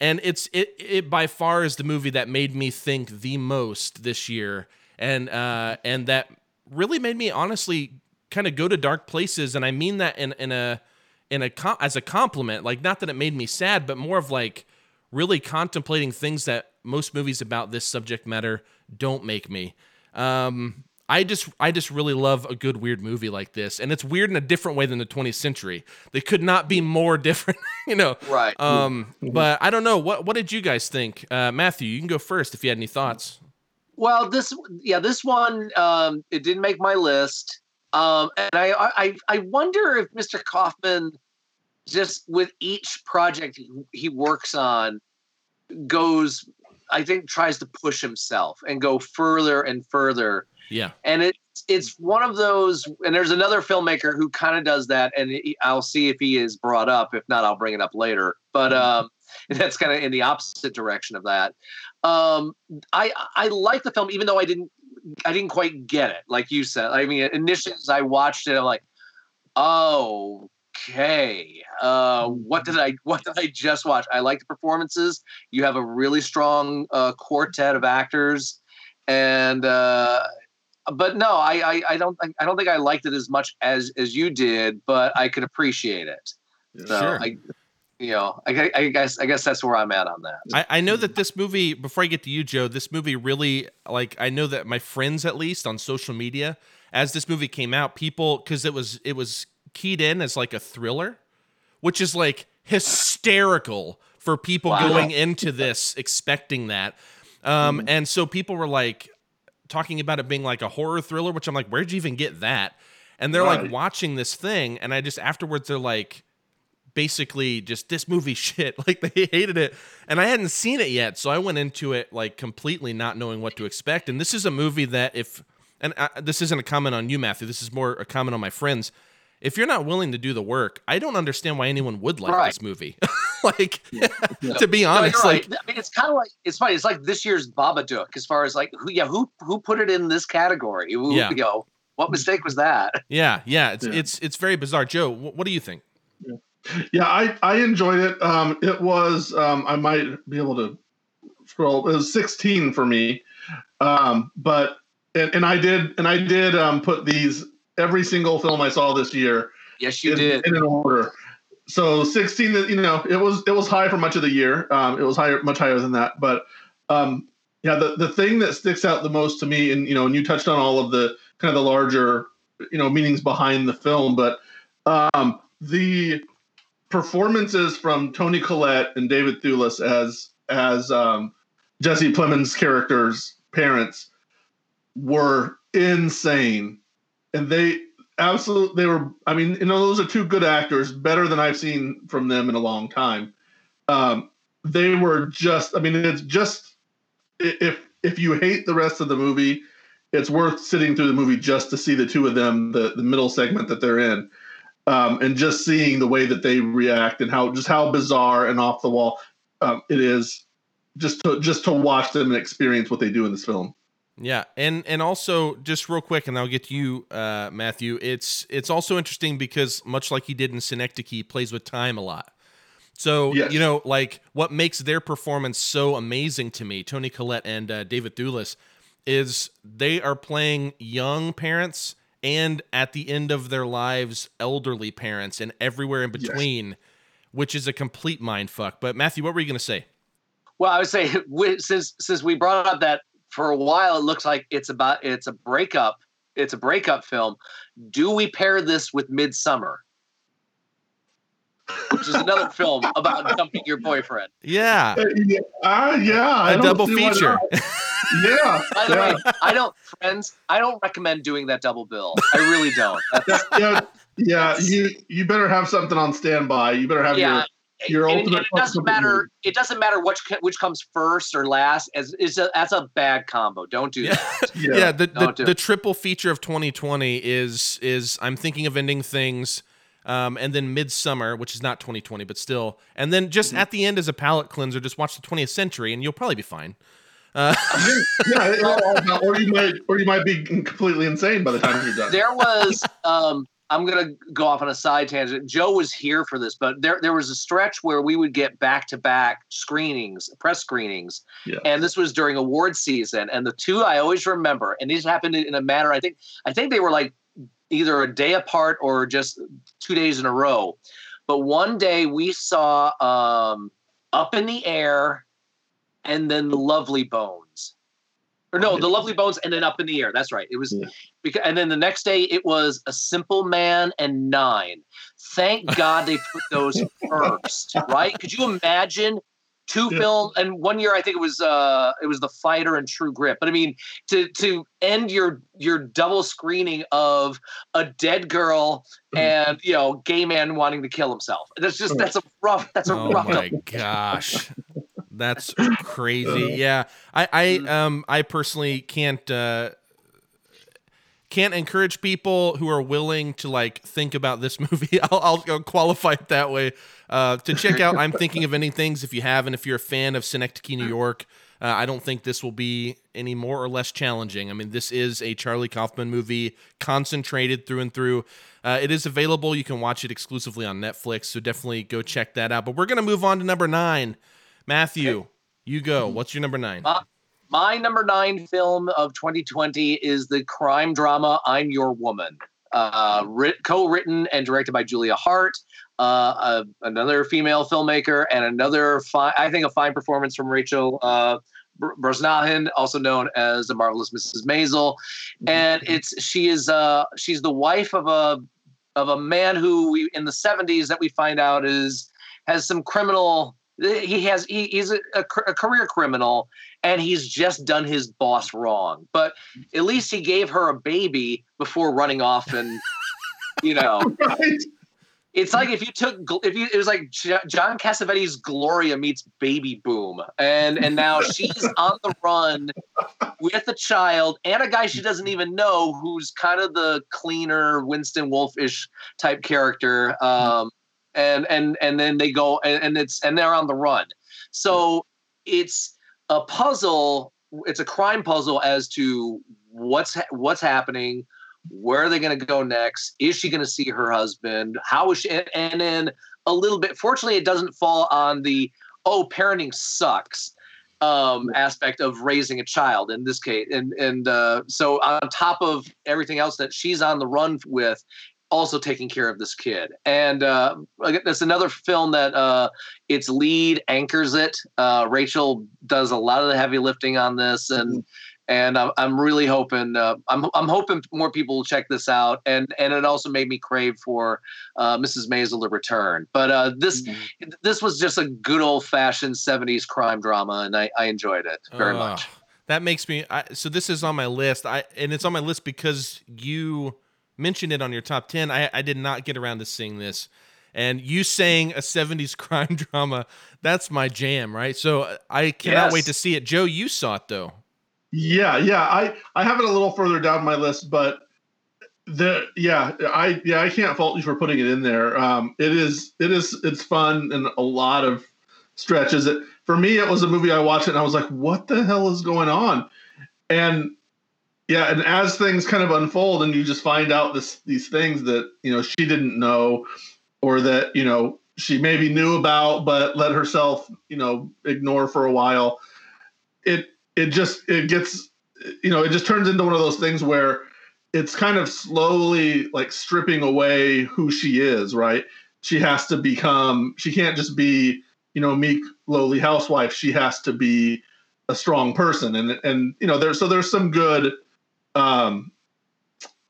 And it's it it by far is the movie that made me think the most this year, and uh, and that really made me honestly kind of go to dark places. And I mean that in in a in a as a compliment, like not that it made me sad, but more of like really contemplating things that most movies about this subject matter don't make me. Um, I just I just really love a good weird movie like this, and it's weird in a different way than the 20th century. They could not be more different, you know. Right. Um, but I don't know what what did you guys think, uh, Matthew? You can go first if you had any thoughts. Well, this yeah, this one um, it didn't make my list, um, and I, I I wonder if Mr. Kaufman just with each project he, he works on goes, I think tries to push himself and go further and further, Yeah, and it it's one of those. And there's another filmmaker who kind of does that, and he- I'll see if he is brought up. If not, I'll bring it up later. But um, that's kind of in the opposite direction of that. Um, I I like the film, even though I didn't I didn't quite get it, like you said. I mean, initially as I watched it, I'm like, oh, okay, uh, what did I what did I just watch? I like the performances. You have a really strong uh, quartet of actors, and uh, but no, I, I I don't I don't think I liked it as much as as you did, but I could appreciate it. So Sure. I, you know, I, I guess I guess that's where I'm at on that. I, I know that this movie. Before I get to you, Joe, this movie really like. I know that my friends, at least on social media, as this movie came out, people because it was it was keyed in as like a thriller, which is like hysterical for people Wow. going into this expecting that. Um, and so people were like talking about it being like a horror thriller, which I'm like, where'd you even get that? And they're like watching this thing, and I just afterwards they're like, basically just this movie shit. Like they hated it, and I hadn't seen it yet, so I went into it like completely not knowing what to expect. And this is a movie that if and uh, this isn't a comment on you, Matthew. This is more a comment on my friends. If you're not willing to do the work, I don't understand why anyone would like Right. this movie. like, Yeah. to be honest, you're right. like, I mean, it's kind of like it's funny. It's like this year's Babadook, as far as like who, yeah, who who put it in this category? Who, Yeah. you know, what mistake was that? yeah, yeah, it's Yeah. it's it's very bizarre. Joe, wh- what do you think? Yeah, I, I enjoyed it. Um, it was um, I might be able to scroll. It was 16 for me, um, but and, and I did and I did um, put these every single film I saw this year Yes, you in, did. in an order. So 16, you know, it was it was high for much of the year. Um, it was higher, much higher than that. But um, yeah, the the thing that sticks out the most to me, and you know, and you touched on all of the kind of the larger, you know, meanings behind the film, but um, the performances from Toni Collette and David Thewlis as as um, Jesse Plemons' characters' parents were insane, and they absolutely they were. I mean, you know, those are two good actors, better than I've seen from them in a long time. Um, they were just. I mean, it's just if if you hate the rest of the movie, it's worth sitting through the movie just to see the two of them, the the middle segment that they're in, um, and just seeing the way that they react and how just how bizarre and off the wall um, it is, just to just to watch them and experience what they do in this film. Yeah, and and also just real quick, and I'll get to you, uh, Matthew. It's it's also interesting because much like he did in Synecdoche, he plays with time a lot. So Yes. you know, like what makes their performance so amazing to me, Toni Collette and uh, David Thewlis, is they are playing young parents and at the end of their lives, elderly parents, and everywhere in Yes. between, which is a complete mind fuck. But Matthew, what were you gonna say? Well, I would say since since we brought up that for a while it looks like it's about it's a breakup it's a breakup film. Do we pair this with Midsommar? Which is another film about dumping your boyfriend. Yeah, Uh, yeah, uh, yeah I a double feature. Yeah, By the yeah. way, I don't friends, I don't recommend doing that double bill. I really don't. That's, yeah, yeah. You you better have something on standby. You better have yeah. your your and, and it doesn't matter. movie. It doesn't matter which which comes first or last. As is a, that's a bad combo. Don't do Yeah. that. Yeah. yeah, the, Don't the, do the triple feature of 2020 is is I'm thinking of ending things, um, and then Midsommar, which is not 2020, but still, and then just Mm-hmm. at the end as a palate cleanser, just watch the 20th century, and you'll probably be fine. yeah, it all or you might or you might be completely insane by the time you're done. there was um I'm gonna go off on a side tangent. Joe was here for this, but there there was a stretch where we would get back to back screenings, press screenings, Yeah. and this was during award season. And the two I always remember, and these happened in a matter. I think I think they were like either a day apart or just two days in a row. But one day we saw um, Up in the Air, and then the Lovely Bones. Or no, the Lovely Bones, and then Up in the Air. That's right. It was Yeah. because, and then the next day it was A Simple Man and Nine. Thank God they put those first, right? Could you imagine two Yeah. film and one year I think it was uh it was The Fighter and True Grit. But I mean to to end your your double screening of a dead girl Mhm. and you know gay man wanting to kill himself. That's just that's a rough that's a Oh rough my gosh, that's crazy. Yeah, I I Mm. um I personally can't. uh can't encourage people who are willing to like think about this movie. I'll, I'll, I'll qualify it that way. Uh, to check out, I'm thinking of any things. If you have, and if you're a fan of Synecdoche, New York, uh, I don't think this will be any more or less challenging. I mean, this is a Charlie Kaufman movie, concentrated through and through. Uh, it is available. You can watch it exclusively on Netflix, so definitely go check that out. But we're gonna move on to number nine. Matthew, you go. What's your number nine? My number nine film of 2020 is the crime drama I'm Your Woman, uh, writ- co-written and directed by Julia Hart, uh, uh, another female filmmaker, and another fi- I think a fine performance from Rachel uh, Brosnahan, also known as the marvelous Mrs. Maisel, and it's she is uh, she's the wife of a of a man who we in the 70s that we find out is has some criminal. He has he, he's a, a, a career criminal and he's just done his boss wrong. But at least he gave her a baby before running off and you know, Right? it's like if you took if you it was like John Cassavetes Gloria meets Baby Boom and and now she's on the run with a child and a guy she doesn't even know who's kind of the cleaner Winston Wolfish type character um and and and then they go and, and it's and they're on the run. So it's a puzzle it's a crime puzzle as to what's ha- what's happening where are they going to go next is she going to see her husband how is she and, and then a little bit fortunately it doesn't fall on the oh parenting sucks um aspect of raising a child in this case and and uh so on top of everything else that she's on the run with also taking care of this kid and uh that's another film that uh its lead anchors it uh rachel does a lot of the heavy lifting on this and and I'm, I'm really hoping uh, I'm, I'm hoping more people will check this out and and it also made me crave for uh, Mrs. Maisel to return but uh, this this was just a good old fashioned 70s crime drama and I, I enjoyed it very much That makes me. I, so this is on my list. I and it's on my list because you mentioned it on your top ten. I, I did not get around to seeing this, and you saying a '70s crime drama. That's my jam, right? So uh, I cannot Yes. wait to see it. Joe, you saw it though. Yeah, yeah. I I have it a little further down my list, but the yeah, I yeah, I can't fault you for putting it in there. Um, it is it is it's fun and a lot of stretches. It for me, it was a movie I watched and I was like, what the hell is going on? And yeah, and as things kind of unfold and you just find out this these things that you know she didn't know, or that you know she maybe knew about but let herself you know ignore for a while. It it just it gets you know it just turns into one of those things where it's kind of slowly like stripping away who she is right she has to become she can't just be you know meek lowly housewife she has to be a strong person and and you know there's so there's some good um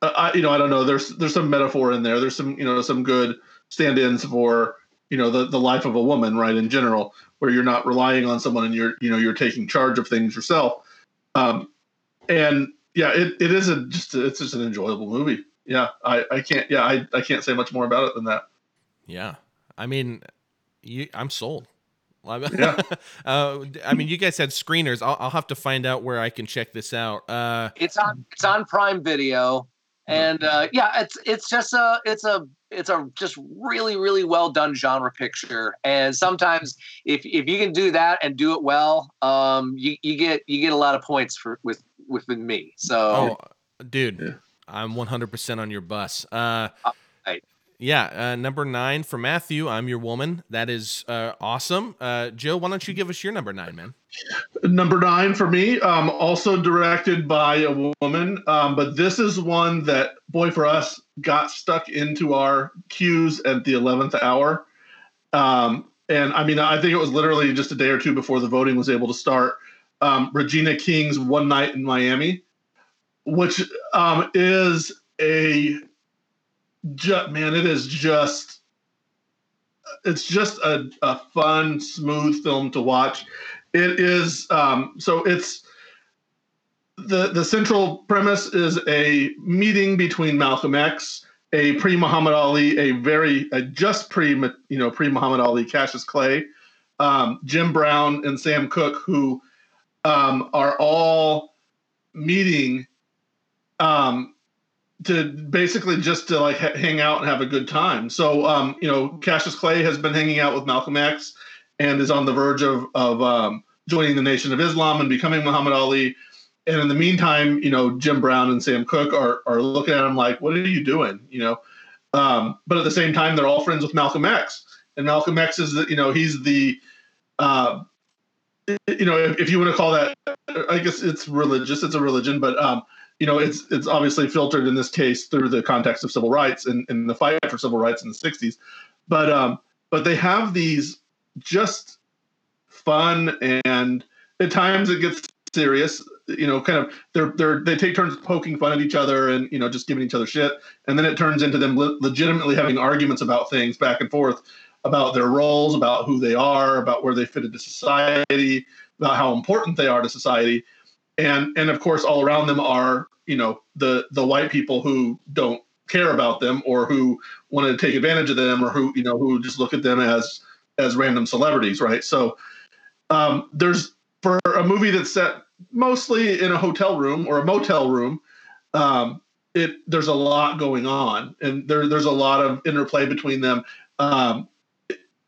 I, you know i don't know. There's there's some metaphor in there. There's some you know some good stand-ins for you know the, the life of a woman right in general where you're not relying on someone and you're you know you're taking charge of things yourself. Um and yeah it, it is a just it's just an enjoyable movie. Yeah i i can't yeah i i can't say much more about it than that. Yeah. I mean, you, I'm sold. Yeah. uh, I mean, you guys had screeners. I'll, I'll have to find out where I can check this out. Uh, It's on it's on Prime Video, and uh, yeah, it's it's just a it's a it's a just really really well done genre picture. And sometimes if if you can do that and do it well, um, you you get you get a lot of points for with within me. So oh, dude, Yeah. I'm 100% on your bus. Uh, Alright. Yeah. Uh, number nine for Matthew. I'm your woman. That is uh, awesome. Uh, Joe, why don't you give us your number nine, man? Number nine for me, um, also directed by a woman, um, but this is one that, boy, for us, got stuck into our queues at the 11th hour. Um, and I mean, I think it was literally just a day or two before the voting was able to start. Um, Regina King's One Night in Miami, which um, is a, ju- man, it is just, it's just a, a fun, smooth film to watch. It is um, so it's the the central premise is a meeting between Malcolm X, a pre Muhammad Ali, a very a just pre you know pre Muhammad Ali Cassius Clay, um, Jim Brown, and Sam Cooke, who um, are all meeting um, to basically just to like ha- hang out and have a good time. So um, you know Cassius Clay has been hanging out with Malcolm X and is on the verge of of um, joining the Nation of Islam and becoming Muhammad Ali. And in the meantime, you know, Jim Brown and Sam Cooke are are looking at him like, "What are you doing?" You know. Um, but at the same time, they're all friends with Malcolm X, and Malcolm X is the, you know, he's the, uh, you know, if, if you want to call that, I guess it's religious. It's a religion, but um, you know, it's it's obviously filtered in this case through the context of civil rights and, and the fight for civil rights in the '60s. But um, but they have these just fun and at times it gets serious you know kind of they're they're they take turns poking fun at each other and you know just giving each other shit and then it turns into them le- legitimately having arguments about things back and forth about their roles about who they are about where they fit into society about how important they are to society and and of course all around them are you know the the white people who don't care about them or who want to take advantage of them or who you know who just look at them as as random celebrities right? So um, there's for a movie that's set mostly in a hotel room or a motel room um, it there's a lot going on and there there's a lot of interplay between them. Um,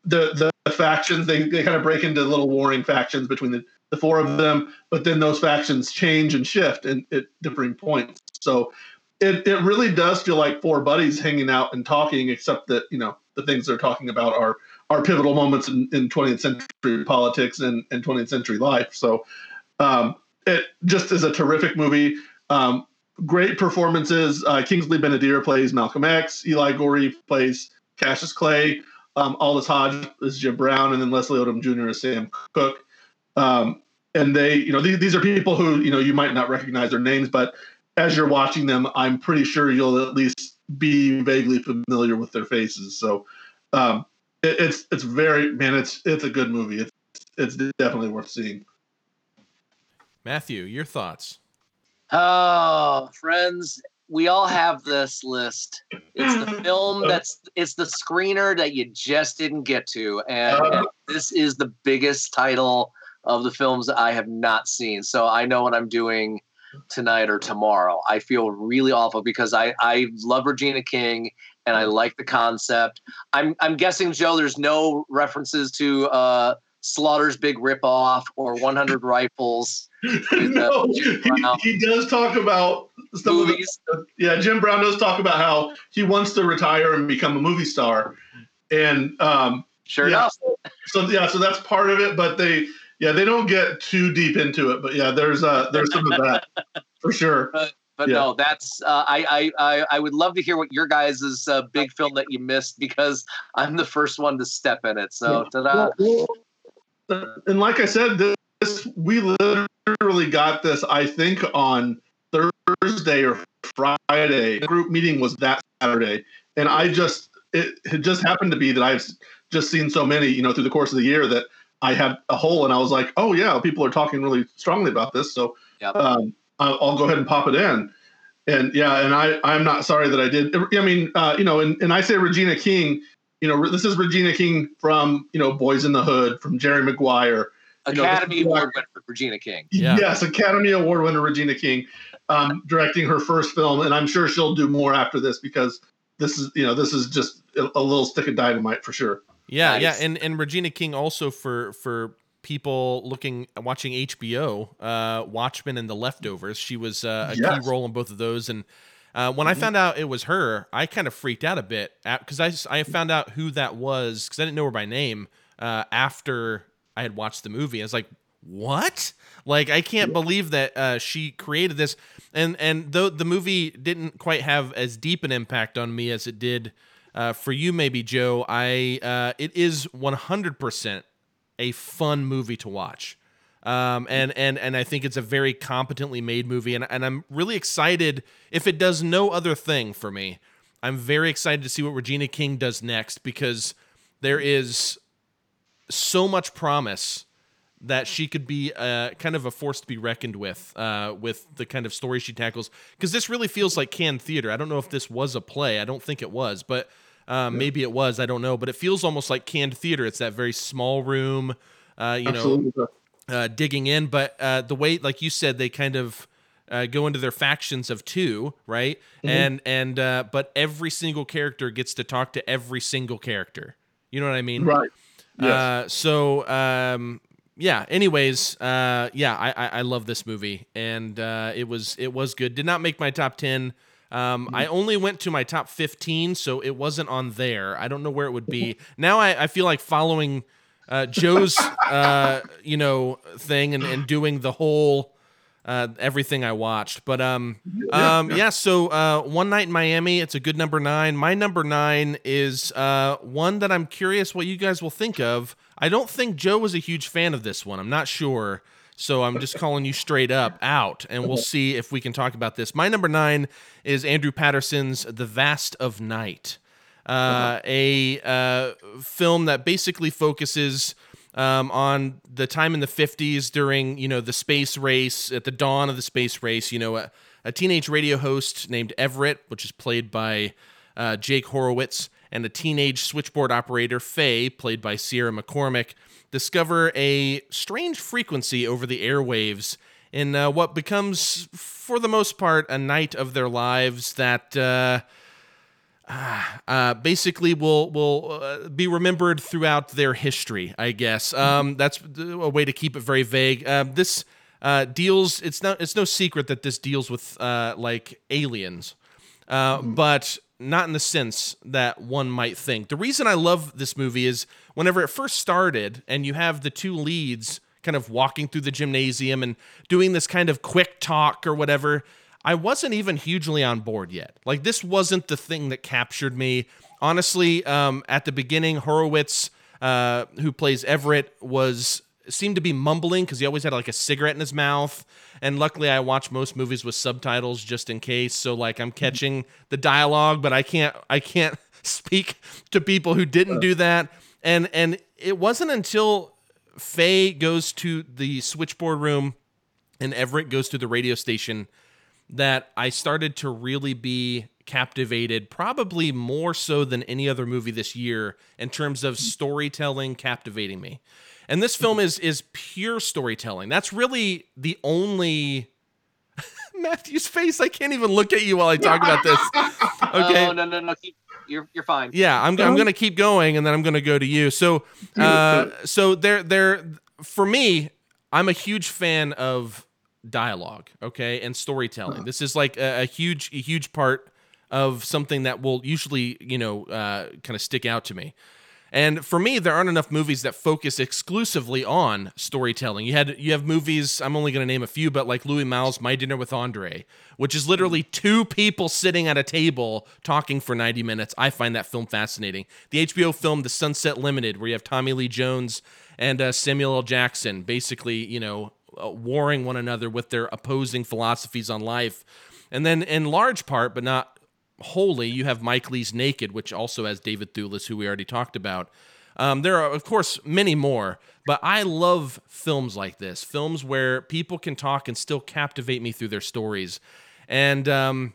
the the factions they, they kind of break into little warring factions between the, the four of them but then those factions change and shift at differing points so it, it really does feel like four buddies hanging out and talking except that you know the things they're talking about are are pivotal moments in, in 20th century politics and, and 20th century life. So um, it just is a terrific movie. Um, great performances. Uh, Kingsley Ben-Adir plays Malcolm X. Eli Goree plays Cassius Clay. Um, Aldis Hodge is Jim Brown, and then Leslie Odom Jr. is Sam Cooke. Um, and they, you know, these, these are people who, you know, you might not recognize their names, but as you're watching them, I'm pretty sure you'll at least be vaguely familiar with their faces. So um, it, it's it's very man, it's it's a good movie. It's it's definitely worth seeing. Matthew, your thoughts? Oh, friends, we all have this list. It's the film that's it's the screener that you just didn't get to, and, and this is the biggest title of the films I have not seen. So I know what I'm doing tonight or tomorrow. I feel really awful because I I love Regina King and I like the concept. I'm I'm guessing Joe, there's no references to uh, Slaughter's Big Ripoff or 100 Rifles. no, he, he, does talk about some movies. The, yeah, Jim Brown does talk about how he wants to retire and become a movie star, and um, sure yeah, enough. So yeah, so that's part of it, but they yeah they don't get too deep into it, but yeah, there's uh there's some of that for sure. But, but yeah. no, that's uh, I, I I would love to hear what your guys' uh, big film that you missed because I'm the first one to step in it. So, ta-da. and like I said, this we literally got this. I think on Thursday or Friday. The group meeting was that Saturday, and I just it, it just happened to be that I've just seen so many, you know, through the course of the year that I had a hole, and I was like, oh yeah, people are talking really strongly about this, so. Yep. Um, I'll, I'll go ahead and pop it in. And yeah, and I, I'm not sorry that I did. I mean, uh, you know, and, and I say Regina King, you know, this is Regina King from, you know, Boys in the Hood, from Jerry Maguire. Academy know, Award winner Regina King. Yeah. Yes, Academy Award winner Regina King, um, directing her first film, and I'm sure she'll do more after this because this is, you know, this is just a, a little stick of dynamite for sure. Yeah, nice. yeah, and and Regina King also for for people looking watching HBO, uh, Watchmen and The Leftovers. She was uh, a yes. key role in both of those. And uh, when mm-hmm. I found out it was her, I kind of freaked out a bit because I I found out who that was because I didn't know her by name uh, after I had watched the movie. I was like, what? Like I can't yeah. believe that uh, she created this. And and though the movie didn't quite have as deep an impact on me as it did. Uh, for you, maybe Joe, I uh, it is 100% a fun movie to watch. Um, and and and I think it's a very competently made movie, and and I'm really excited if it does no other thing for me. I'm very excited to see what Regina King does next because there is so much promise that she could be uh, kind of a force to be reckoned with uh, with the kind of story she tackles. Because this really feels like canned theater. I don't know if this was a play. I don't think it was, but um, maybe it was. I don't know. But it feels almost like canned theater. It's that very small room, uh, you Absolutely. know, uh, digging in. But uh, the way, like you said, they kind of uh, go into their factions of two, right? Mm-hmm. And and uh, but every single character gets to talk to every single character. You know what I mean? Right. Yes. Uh, so um, yeah. Anyways, uh, yeah, I, I, I love this movie, and uh, it was it was good. Did not make my top ten. Um, mm-hmm. I only went to my top 15, so it wasn't on there. I don't know where it would be. now I, I feel like following uh, Joe's, uh, you know, thing and, and doing the whole uh, everything I watched. But um, um, yeah. So uh, one night in Miami, it's a good number nine. My number nine is uh, one that I'm curious what you guys will think of. I don't think Joe was a huge fan of this one. I'm not sure. So I'm just calling you straight up out, and we'll see if we can talk about this. My number nine is Andrew Patterson's The Vast of Night, uh, a uh, film that basically focuses um, on the time in the 50s during, you know, the space race, at the dawn of the space race. You know, a, a teenage radio host named Everett, which is played by uh, Jake Horowitz, and a teenage switchboard operator, Faye, played by Sierra McCormick discover a strange frequency over the airwaves in uh, what becomes, for the most part, a night of their lives that uh, ah, uh, basically will will uh, be remembered throughout their history. I guess um, that's a way to keep it very vague. Um, this uh, deals. It's not. It's no secret that this deals with uh, like aliens, mm-hmm. but not in the sense that one might think. The reason I love this movie is whenever it first started and you have the two leads kind of walking through the gymnasium and doing this kind of quick talk or whatever, I wasn't even hugely on board yet. Like, this wasn't the thing that captured me. Honestly, um, at the beginning, Horowitz, uh, who plays Everett, was seemed to be mumbling because he always had like a cigarette in his mouth. And luckily, I watch most movies with subtitles just in case. So like I'm catching the dialogue, but I can't I can't speak to people who didn't do that. And and it wasn't until Faye goes to the switchboard room and Everett goes to the radio station that I started to really be captivated, probably more so than any other movie this year in terms of storytelling captivating me. And this film is is pure storytelling. That's really the only Matthew's face. I can't even look at you while I talk about this. Okay. Oh no no no. Keep, you're you're fine. Yeah, I'm, I'm going to keep going, and then I'm going to go to you. So, uh, so there, there, for me, I'm a huge fan of dialogue, okay, and storytelling. This is like a, a huge, a huge part of something that will usually, you know, uh, kind of stick out to me. And for me, there aren't enough movies that focus exclusively on storytelling. You had you have movies. I'm only going to name a few, but like Louis Malle's My Dinner with Andre, which is literally two people sitting at a table talking for 90 minutes. I find that film fascinating. The HBO film The Sunset Limited, where you have Tommy Lee Jones and uh, Samuel L. Jackson, basically, you know, uh, warring one another with their opposing philosophies on life. And then, in large part, but not wholly, you have Mike Leigh's Naked, which also has David Thewlis, who we already talked about. Um, there are, of course, many more, but I love films like this films where people can talk and still captivate me through their stories. And um,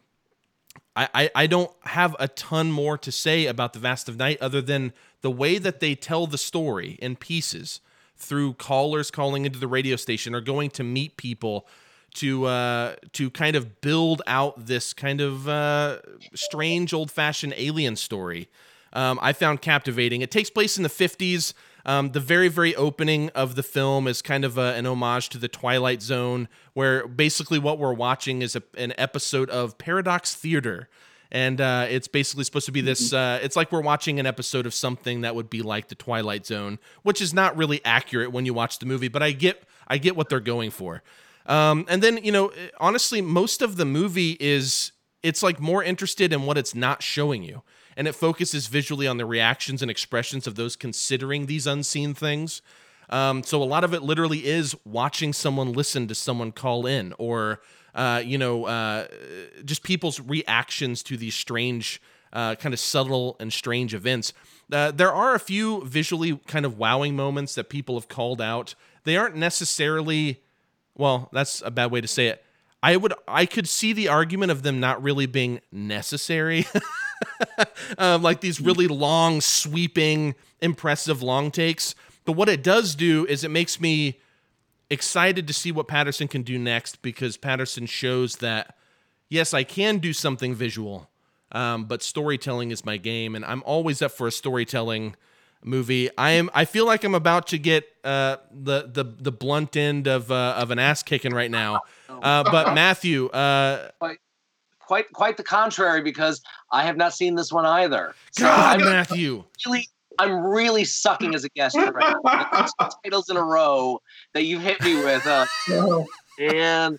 I, I, I don't have a ton more to say about The Vast of Night other than the way that they tell the story in pieces through callers calling into the radio station or going to meet people to uh, to kind of build out this kind of uh, strange old fashioned alien story. Um, I found captivating. It takes place in the 50s. Um, the very, very opening of the film is kind of a, an homage to the Twilight Zone, where basically what we're watching is a, an episode of Paradox Theater. And uh, it's basically supposed to be this. Uh, it's like we're watching an episode of something that would be like the Twilight Zone, which is not really accurate when you watch the movie. But I get, I get what they're going for. Um, and then, you know, honestly, most of the movie is it's like more interested in what it's not showing you. And it focuses visually on the reactions and expressions of those considering these unseen things. Um, so a lot of it literally is watching someone listen to someone call in or, uh, you know, uh, just people's reactions to these strange, uh, kind of subtle and strange events. Uh, there are a few visually kind of wowing moments that people have called out. They aren't necessarily well, that's a bad way to say it. I would I could see the argument of them not really being necessary. um, like these really long, sweeping, impressive long takes. But what it does do is it makes me excited to see what Patterson can do next because Patterson shows that yes, I can do something visual, um, but storytelling is my game, and I'm always up for a storytelling movie. I am. I feel like I'm about to get uh, the the the blunt end of uh, of an ass kicking right now. Uh, but Matthew, uh, quite, quite quite the contrary, because I have not seen this one either. So God, I'm Matthew. Really, I'm really sucking as a guest right now. titles in a row that you hit me with, uh, and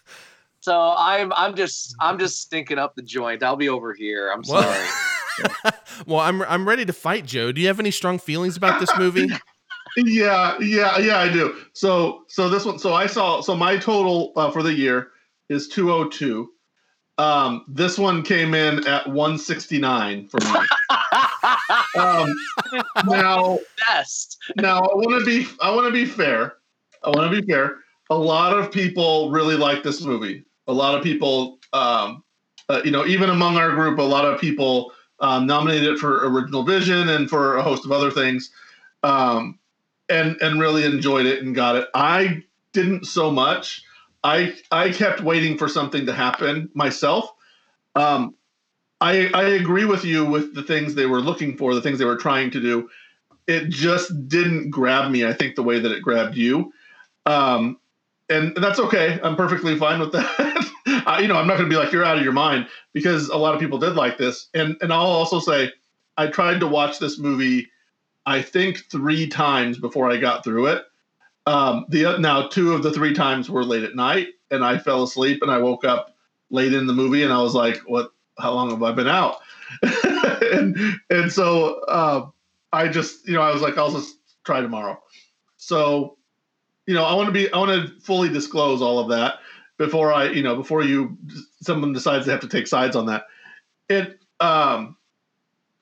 so I'm I'm just I'm just stinking up the joint. I'll be over here. I'm sorry. well, I'm I'm ready to fight, Joe. Do you have any strong feelings about this movie? yeah, yeah, yeah, I do. So, so this one, so I saw, so my total uh, for the year is 202. Um, this one came in at 169 for me. um, now, best. now I want to be, I want to be fair. I want to be fair. A lot of people really like this movie. A lot of people, um, uh, you know, even among our group, a lot of people um, nominated it for original vision and for a host of other things, um, and and really enjoyed it and got it. I didn't so much. I I kept waiting for something to happen myself. Um, I I agree with you with the things they were looking for, the things they were trying to do. It just didn't grab me. I think the way that it grabbed you. Um, and that's okay. I'm perfectly fine with that. You know, I'm not going to be like you're out of your mind because a lot of people did like this. And and I'll also say I tried to watch this movie I think 3 times before I got through it. Um, the now two of the three times were late at night and I fell asleep and I woke up late in the movie and I was like, what how long have I been out? and and so uh, I just, you know, I was like I'll just try tomorrow. So you know, I want to be, I want to fully disclose all of that before I, you know, before you, someone decides they have to take sides on that. It, um,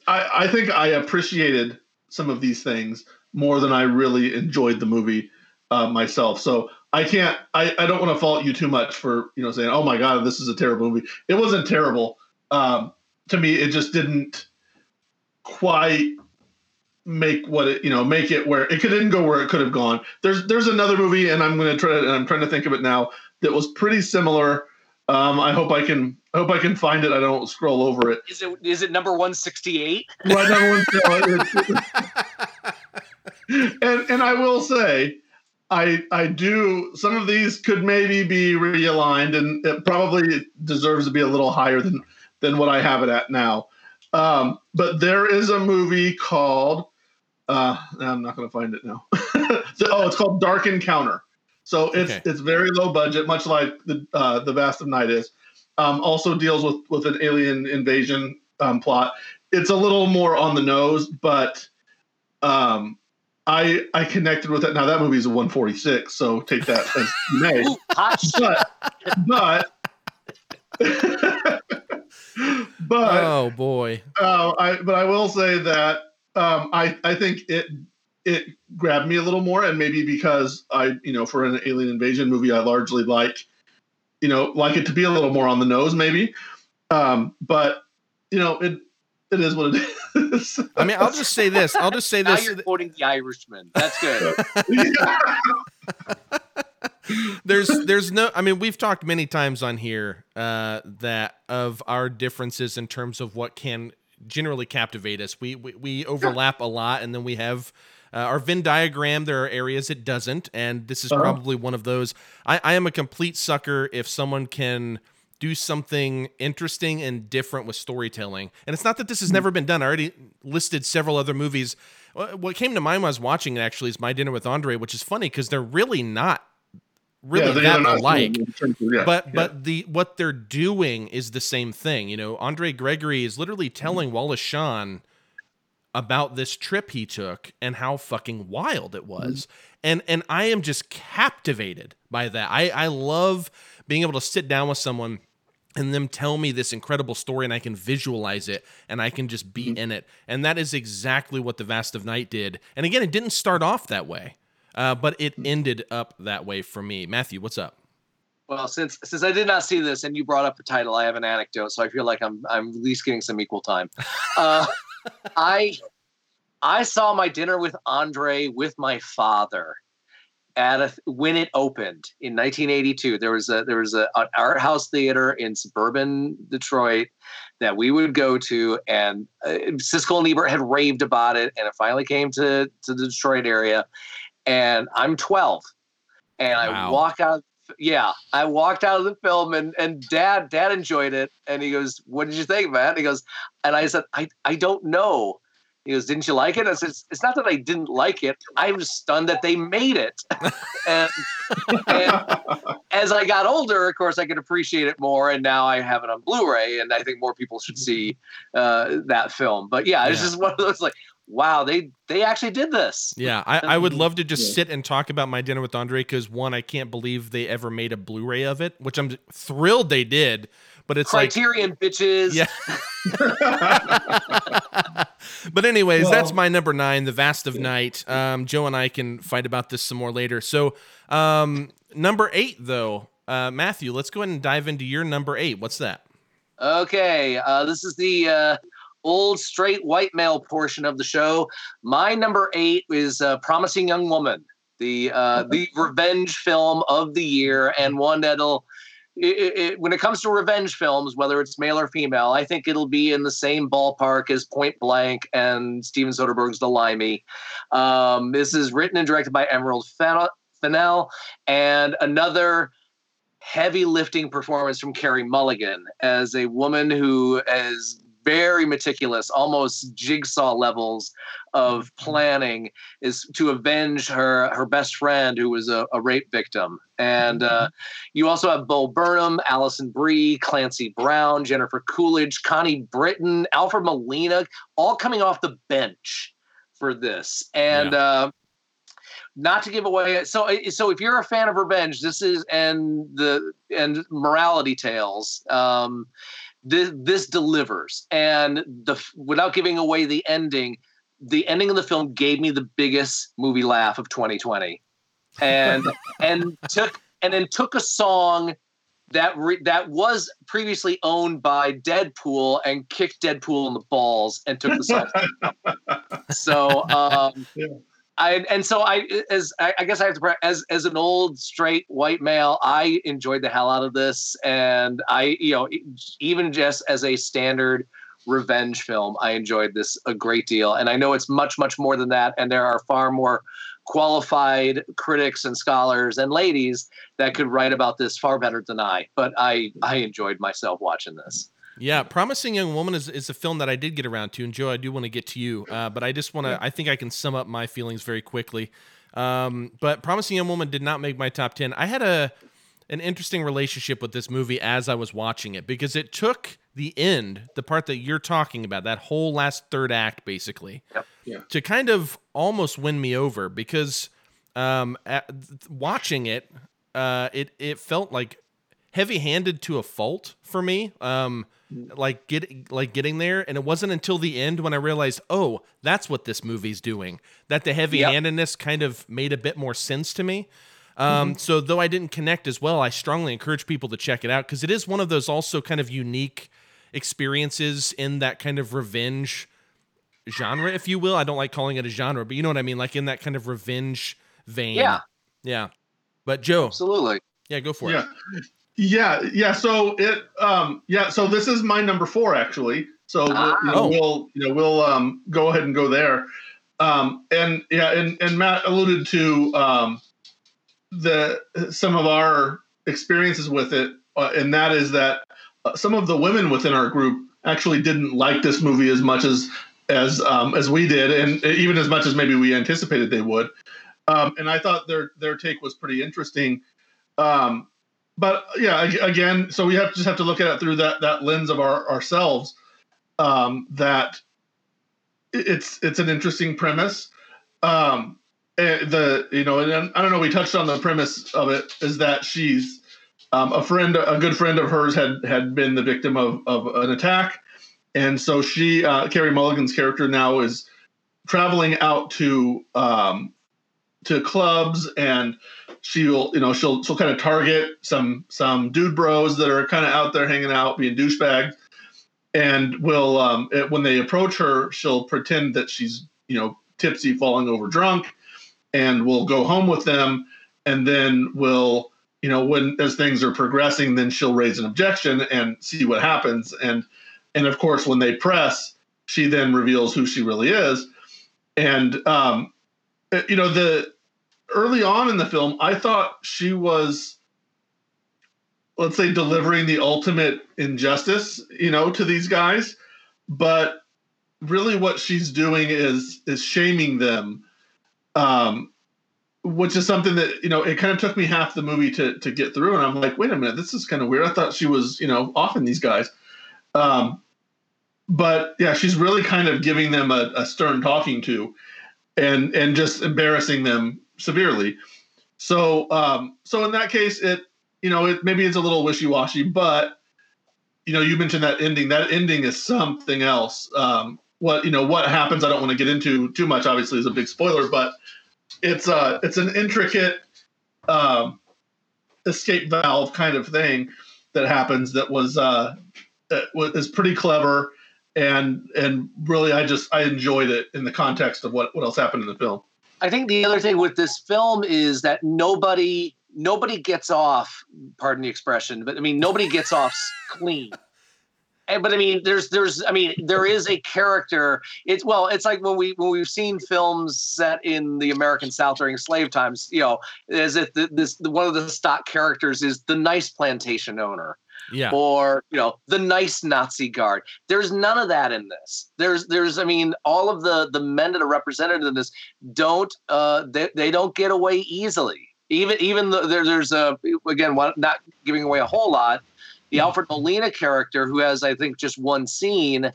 I, I think I appreciated some of these things more than I really enjoyed the movie uh, myself. So I can't, I, I don't want to fault you too much for, you know, saying, oh my God, this is a terrible movie. It wasn't terrible. Um, to me, it just didn't quite make what it you know make it where it could didn't go where it could have gone. There's there's another movie, and I'm gonna try to, and I'm trying to think of it now that was pretty similar. Um, I hope I can I hope I can find it. I don't scroll over it. Is it is it number one sixty eight? Right, number one, and and I will say I I do some of these could maybe be realigned and it probably deserves to be a little higher than than what I have it at now. Um, but there is a movie called uh, I'm not going to find it now. oh, it's called Dark Encounter. So it's okay. it's very low budget, much like the uh, the Vast of Night is. Um, also deals with with an alien invasion um, plot. It's a little more on the nose, but um, I I connected with it. Now that movie is a 146, so take that as you may. but but but oh boy. Uh, I but I will say that um, I I think it it grabbed me a little more, and maybe because I you know for an alien invasion movie, I largely like you know like it to be a little more on the nose, maybe. Um, but you know it it is what it is. I mean, I'll just say this. I'll just say this. Now you're quoting the Irishman. That's good. there's there's no I mean we've talked many times on here uh, that of our differences in terms of what can generally captivate us. We we, we overlap a lot and then we have uh, our Venn diagram, there are areas it doesn't, and this is uh-huh. probably one of those. I, I am a complete sucker if someone can do something interesting and different with storytelling. And it's not that this has never been done. I already listed several other movies. What came to mind when I was watching it actually is My Dinner with Andre, which is funny because they're really not really yeah, that alike. Yeah, but yeah. but the what they're doing is the same thing. You know, Andre Gregory is literally telling Wallace Shawn about this trip he took and how fucking wild it was. Mm-hmm. And and I am just captivated by that. I I love being able to sit down with someone and them tell me this incredible story and I can visualize it and I can just be mm-hmm. in it. And that is exactly what The Vast of Night did. And again, it didn't start off that way, uh, but it mm-hmm. ended up that way for me. Matthew, what's up? Well, since since I did not see this and you brought up the title, I have an anecdote, so I feel like I'm I'm at least getting some equal time. Uh, I I saw my dinner with Andre with my father at a, when it opened in 1982 there was a there was a, an art house theater in suburban detroit that we would go to and uh, siskel and ebert had raved about it and it finally came to to the detroit area and i'm 12 and wow. i walk out yeah i walked out of the film and and dad dad enjoyed it and he goes what did you think man he goes and i said i i don't know he goes, "Didn't you like it?" I said, "It's not that I didn't like it. I was stunned that they made it." and, and, as I got older, of course, I could appreciate it more, and now I have it on Blu-ray, and I think more people should see uh, that film. But yeah, it's yeah. just one of those like, wow, they they actually did this. Yeah, I, I would love to just sit and talk about my dinner with Andre because one, I can't believe they ever made a Blu-ray of it, which I'm thrilled they did but it's Criterion like, bitches. Yeah. but anyways, well, that's my number nine, The Vast of yeah. Night. Um, Joe and I can fight about this some more later. So um, number eight, though, uh, Matthew, let's go ahead and dive into your number eight. What's that? Okay, uh, this is the uh, old straight white male portion of the show. My number eight is uh, "Promising Young Woman," the uh, the revenge film of the year, and one that'll it, it, when it comes to revenge films, whether it's male or female, I think it'll be in the same ballpark as Point Blank and Steven Soderbergh's The Limey. Um, this is written and directed by Emerald Fennell, and another heavy lifting performance from Carey Mulligan as a woman who is very meticulous, almost jigsaw levels of mm-hmm. planning, is to avenge her her best friend who was a, a rape victim. And uh, mm-hmm. you also have Bo Burnham, Alison Brie, Clancy Brown, Jennifer Coolidge, Connie Britton, Alfred Molina, all coming off the bench for this. And yeah. uh, not to give away so so if you're a fan of revenge this is and the and morality tales um this, this delivers and the without giving away the ending the ending of the film gave me the biggest movie laugh of 2020 and and took and then took a song that re, that was previously owned by Deadpool and kicked Deadpool in the balls and took the song. So um, Yeah. I and so I as I, guess I have to as as an old straight white male, I enjoyed the hell out of this, and I you know even just as a standard revenge film, I enjoyed this a great deal, and I know it's much much more than that, and there are far more qualified critics and scholars and ladies that could write about this far better than I. But I I enjoyed myself watching this. Yeah, Promising Young Woman is, is a film that I did get around to, and Joe, I do want to get to you, uh, but I just want to. I think I can sum up my feelings very quickly. Um, but Promising Young Woman did not make my top ten. I had a an interesting relationship with this movie as I was watching it because it took the end, the part that you're talking about, that whole last third act, basically, Yep. Yeah. to kind of almost win me over because um, at, watching it, uh, it it felt like heavy-handed to a fault for me. Um, like get like getting there, and it wasn't until the end when I realized, oh, that's what this movie's doing. That the heavy-handedness kind of made a bit more sense to me. Um, So though I didn't connect as well, I strongly encourage people to check it out because it is one of those also kind of unique experiences in that kind of revenge genre, if you will. I don't like calling it a genre, but you know what I mean, like in that kind of revenge vein. Yeah. yeah. But Joe, Absolutely. yeah, go for yeah. it. Yeah, yeah. So it, um, yeah. So this is my number four actually. So we'll, you know, Oh. we'll, you know, we'll um, go ahead and go there. Um, and yeah, and, and Matt alluded to um, the some of our experiences with it, uh, and that is that uh, some of the women within our group actually didn't like this movie as much as as um, as we did, and even as much as maybe we anticipated they would. Um, and I thought their their take was pretty interesting. Um, but yeah, again, so we have just have to look at it through that that lens of our ourselves. Um, that it's it's an interesting premise. Um, eh, the you know, and I don't know. We touched on the premise of it is that she's um, a friend, a good friend of hers had had been the victim of of an attack, and so she, uh, Carey Mulligan's character, now is traveling out to um, to clubs and she'll you know she'll she'll kind of target some some dude bros that are kind of out there hanging out being douchebags. And will um it, when they approach her she'll pretend that she's you know tipsy falling over drunk and will go home with them. And then will you know when as things are progressing then she'll raise an objection and see what happens. And and of course when they press she then reveals who she really is. And um you know the early on in the film i thought she was let's say delivering the ultimate injustice you know to these guys. But really what she's doing is is shaming them um which is something that you know it kind of took me half the movie to to get through. And i'm like wait a minute this is kind of weird. I thought she was you know offing these guys. Um but yeah she's really kind of giving them a, a stern talking to and and just embarrassing them severely. So um so in that case it you know it maybe it's a little wishy-washy but you know you mentioned that ending. That ending is something else. Um what you know what happens i don't want to get into too much obviously is a big spoiler but it's uh it's an intricate um escape valve kind of thing that happens that was uh was is pretty clever and and really i just i enjoyed it in the context of what what else happened in the film I think the other thing with this film is that nobody nobody gets off, pardon the expression, but I mean nobody gets off clean. And, but I mean, there's there's I mean there is a character. It's well, it's like when we when we've seen films set in the American South during slave times. You know, as if the, this one of the stock characters is the nice plantation owner Yeah. or you know the nice Nazi guard. There's none of that in this. There's there's I mean all of the the men that are represented in this don't uh they, they don't get away easily. Even even though there, there's a again one, not giving away a whole lot. The Alfred Molina character who has I think just one scene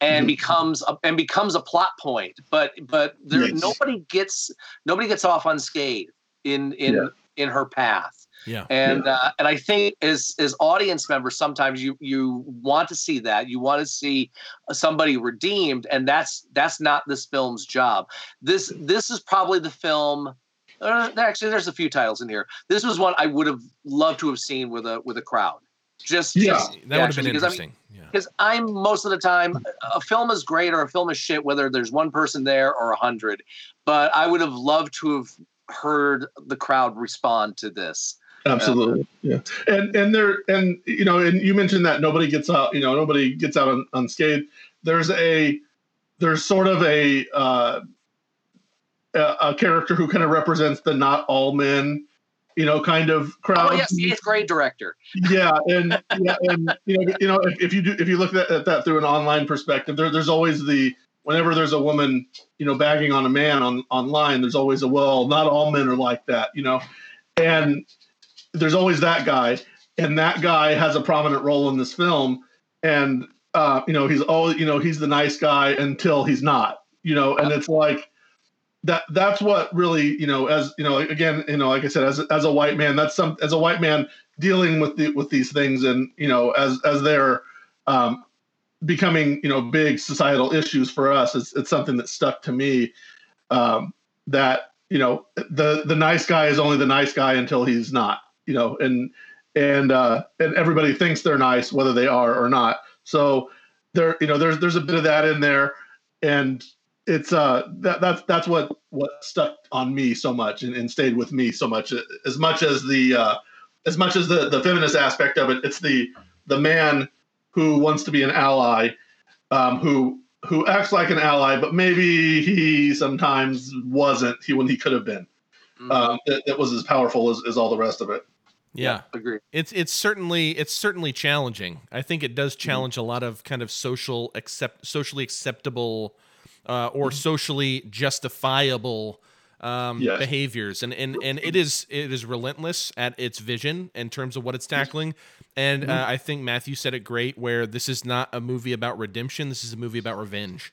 and Mhm. becomes a, and becomes a plot point. But but there Yes. nobody gets nobody gets off unscathed in in Yeah. in her path Yeah. and uh, and I think as as audience members, sometimes you you want to see that you want to see somebody redeemed, and that's that's not this film's job. This this is probably the film. Uh, actually, there's a few titles in here. This was one I would have loved to have seen with a with a crowd. Just Yeah. just That would have been because, I mean, interesting. yeah. because I'm most of the time a film is great or a film is shit whether there's one person there or a hundred. But I would have loved to have heard the crowd respond to this. Absolutely, yeah. And and there and you know, and you mentioned that nobody gets out. You know, nobody gets out un, unscathed. There's a there's sort of a uh, a, a character who kind of represents the not all men, you know, kind of crowd. Oh yes, eighth grade director. yeah, and yeah, and you know, you know, if, if you do, if you look at, at that through an online perspective, there, there's always the whenever there's a woman, you know, bagging on a man on online, there's always a well, not all men are like that, you know, and there's always that guy, and that guy has a prominent role in this film, and uh, you know, he's all, you know, he's the nice guy until he's not, you know, and it's like that that's what really you know as you know again you know like i said as, as a white man that's some as a white man dealing with the with these things and you know as as they're um, becoming you know big societal issues for us it's, it's something that stuck to me um, that you know the the nice guy is only the nice guy until he's not you know and and uh and everybody thinks they're nice whether they are or not. So there you know there's there's a bit of that in there. And it's uh that that's that's what what stuck on me so much and, and stayed with me so much. As much as the uh as much as the the feminist aspect of it it's the the man who wants to be an ally um who who acts like an ally but maybe he sometimes wasn't he when he could have been. Mhm. um that, that was as powerful as, as all the rest of it Yeah. agree. It's it's certainly it's certainly challenging. I think it does Mm-hmm. challenge a lot of kind of social accept socially acceptable uh, or socially justifiable um, Yes. behaviors, and and and it is it is relentless at its vision in terms of what it's tackling. And uh, I think Matthew said it great, where this is not a movie about redemption. This is a movie about revenge.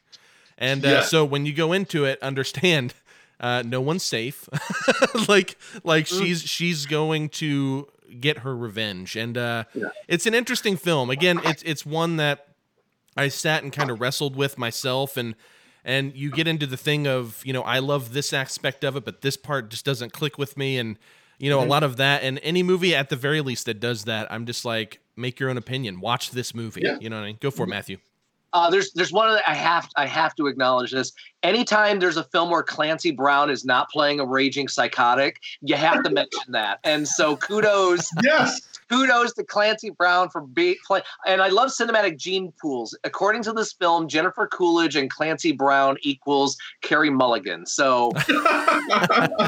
And uh, Yeah. so when you go into it, understand uh, no one's safe. like like she's she's going to get her revenge, and uh, Yeah. it's an interesting film. Again, it's it's one that I sat and kind of wrestled with myself, and and you get into the thing of you know I love this aspect of it, but this part just doesn't click with me, and you know a lot of that. And any movie at the very least that does that, I'm just like make your own opinion. Watch this movie. Yeah. You know what I mean? Go for it, Matthew. Uh, there's there's one of the, I have I have to acknowledge this. Anytime there's a film where Clancy Brown is not playing a raging psychotic, you have to mention that. And so kudos yes kudos to Clancy Brown for being play. And I love cinematic gene pools. According to this film, Jennifer Coolidge and Clancy Brown equals Carey Mulligan. So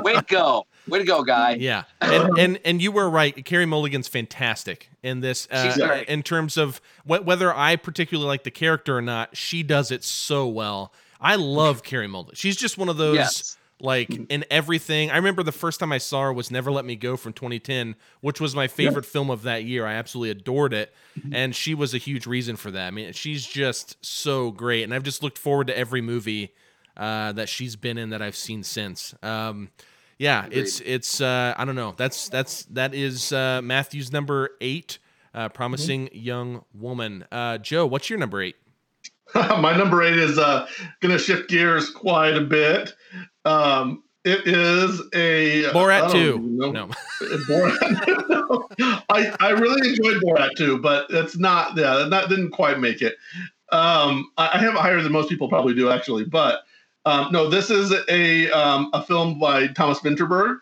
way to go, way to go, guy. Yeah, and and and you were right. Carey Mulligan's fantastic in this. Uh, She's in terms of wh- whether I particularly like the character or not, she does it so well. I love Carey Mulligan. She's just one of those Yes. like in everything. I remember the first time I saw her was Never Let Me Go from 2010, which was my favorite film of that year. I absolutely adored it, and she was a huge reason for that. I mean, she's just so great, and I've just looked forward to every movie uh, that she's been in that I've seen since. Um, yeah, it's it's uh, I don't know. That's that's that is uh, Matthew's number eight, uh, promising young woman. Uh, Joe, what's your number eight? My number eight is uh, going to shift gears quite a bit. Um, it is a Borat don't two. even know. No, Borat. I I really enjoyed Borat too, but it's not. Yeah, that didn't quite make it. Um, I, I have it higher than most people probably do actually, but um, no, this is a um, a film by Thomas Vinterberg,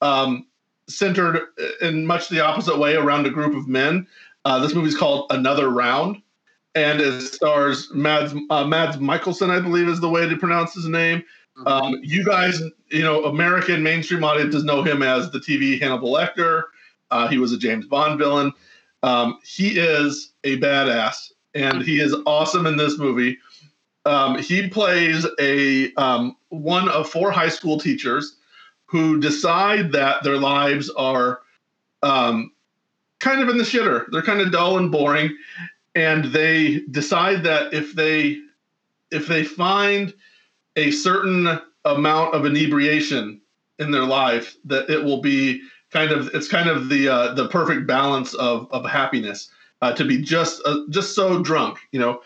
um, centered in much the opposite way around a group of men. Uh, this movie is called Another Round, and it stars Mads uh, Mads Mikkelsen, I believe is the way to pronounce his name. Um, you guys, you know, American mainstream audiences know him as the TV Hannibal Lecter. Uh, he was a James Bond villain. Um, he is a badass, and he is awesome in this movie. Um, he plays a um, one of four high school teachers who decide that their lives are um, kind of in the shitter. They're kind of dull and boring, and they decide that if they if they find a certain amount of inebriation in their life, that it will be kind of it's kind of the uh, the perfect balance of of happiness uh, to be just uh, just so drunk, you know.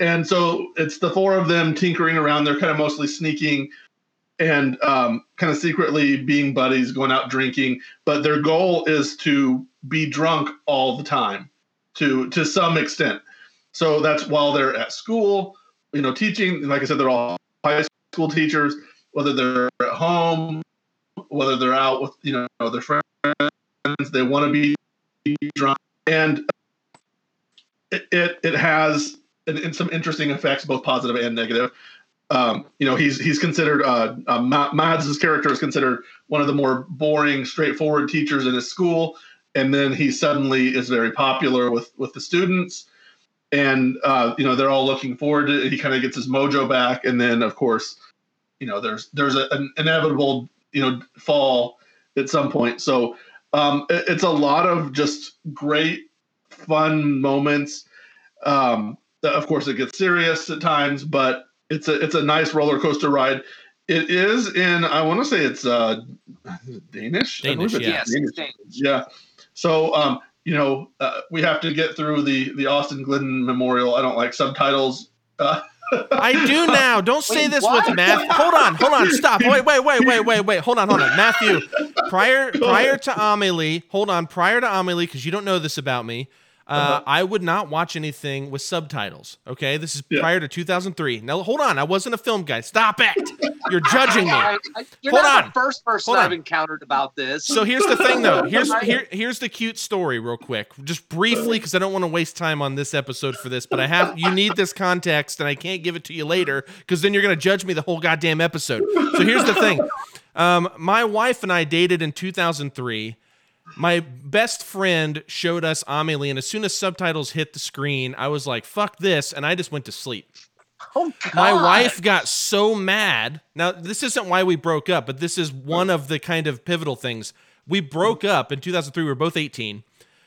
And so it's the four of them tinkering around. They're kind of mostly sneaking and um, kind of secretly being buddies, going out drinking. But their goal is to be drunk all the time. to to some extent. So that's while they're at school, you know, teaching. Like I said, they're all high school teachers. Whether they're at home, whether they're out with you know their friends, they want to be drunk, and it it, it has in, in some interesting effects, both positive and negative. Um, you know, he's he's considered uh, uh, character is considered one of the more boring, straightforward teachers in his school, and then he suddenly is very popular with with the students, and uh, you know they're all looking forward to. He kind of gets his mojo back, and then of course, you know, there's there's a, an inevitable you know fall at some point. So um, it, it's a lot of just great, fun moments. Um, of course, it gets serious at times, but it's a it's a nice roller coaster ride. It is in I want to say it's uh, Danish. Danish, yeah. Danish. Yeah. So um, you know, uh, we have to get through the the Austin Glidden Memorial. I don't like subtitles. Uh, I do now. Don't say wait, this what? with math. Hold on, hold on, stop. Wait, wait, wait, wait, wait, wait. Hold on, hold on. Matthew, prior prior to Amelie, hold on, prior to Amelie, because you don't know this about me. Uh, uh-huh. I would not watch anything with subtitles. Okay, this is yeah. prior to 2003. Now, hold on. I wasn't a film guy. Stop it. You're judging me. I, I, you're hold not on. the first person I've encountered about this. So here's the thing, though. Here's here, here's the cute story, real quick, just briefly, because I don't want to waste time on this episode for this. But I have you need this context, and I can't give it to you later, because then you're gonna judge me the whole goddamn episode. So here's the thing. Um, my wife and I dated in 2003 my best friend showed us Amelie, and as soon as subtitles hit the screen, I was like, fuck this, and I just went to sleep. Oh, God. My wife got so mad. Now, this isn't why we broke up, but this is one of the kind of pivotal things. We broke up in 2003. We were both 18,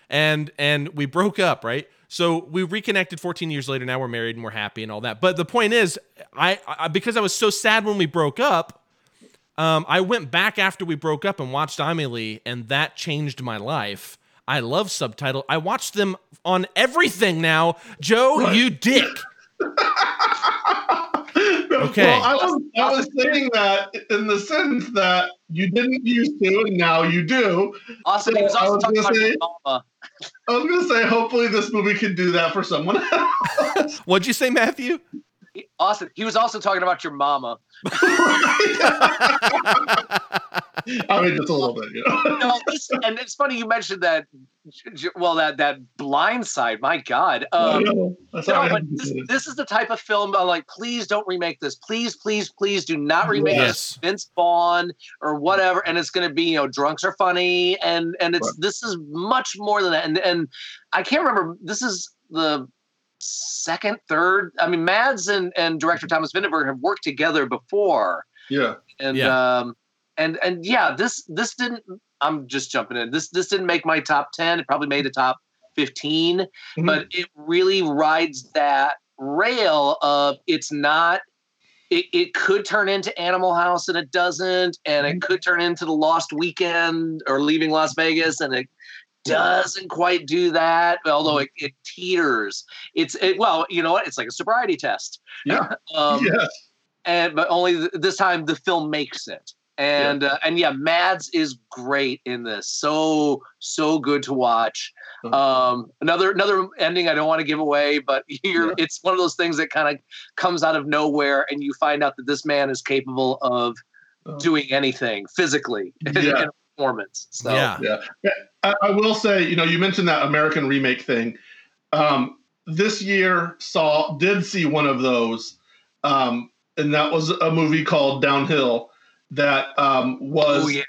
and and we broke up, right? So we reconnected 14 years later. Now we're married and we're happy and all that. But the point is, I, I because I was so sad when we broke up, um, I went back after we broke up and watched Amelie, and that changed my life. I love subtitle. I watch them on everything now. Joe, what? you dick. okay. Well, I was I was saying that in the sense that you didn't used to, and now you do. Awesome. So I was gonna say, I was gonna say, hopefully, this movie can do that for someone else. What'd you say, Matthew? Austin, he was also talking about your mama. I mean, just a little bit, you know. no, this, and it's funny you mentioned that. Well, that that blind side. My God, um, no, this, this, is the type of film. I'm like, please don't remake this. Please, please, please do not remake yes. this. Vince Vaughn or whatever. And it's going to be, you know, drunks are funny, and and it's right. this is much more than that. And and I can't remember. This is the second, third. I mean, Mads and, and director Thomas Vinterberg have worked together before. Yeah. And yeah. um and and yeah, this this didn't I'm just jumping in. This this didn't make my top 10. It probably made the top 15, mm-hmm. but it really rides that rail of it's not it, it could turn into Animal House and it doesn't, and it mm-hmm. could turn into the Lost Weekend or Leaving Las Vegas, and it doesn't quite do that, although mm-hmm. it, it teeters. It's it, well, you know what? It's like a sobriety test. Yeah. um, yes. And but only th- this time the film makes it. And yeah. Uh, and yeah, Mads is great in this. So so good to watch. Uh-huh. Um, another another ending I don't want to give away, but you're, yeah. it's one of those things that kind of comes out of nowhere, and you find out that this man is capable of uh-huh. doing anything physically. Yeah performance. So yeah, yeah. I, I, will say, you know, you mentioned that American remake thing. Um, this year saw did see one of those, um, and that was a movie called Downhill. That um, was oh, yeah.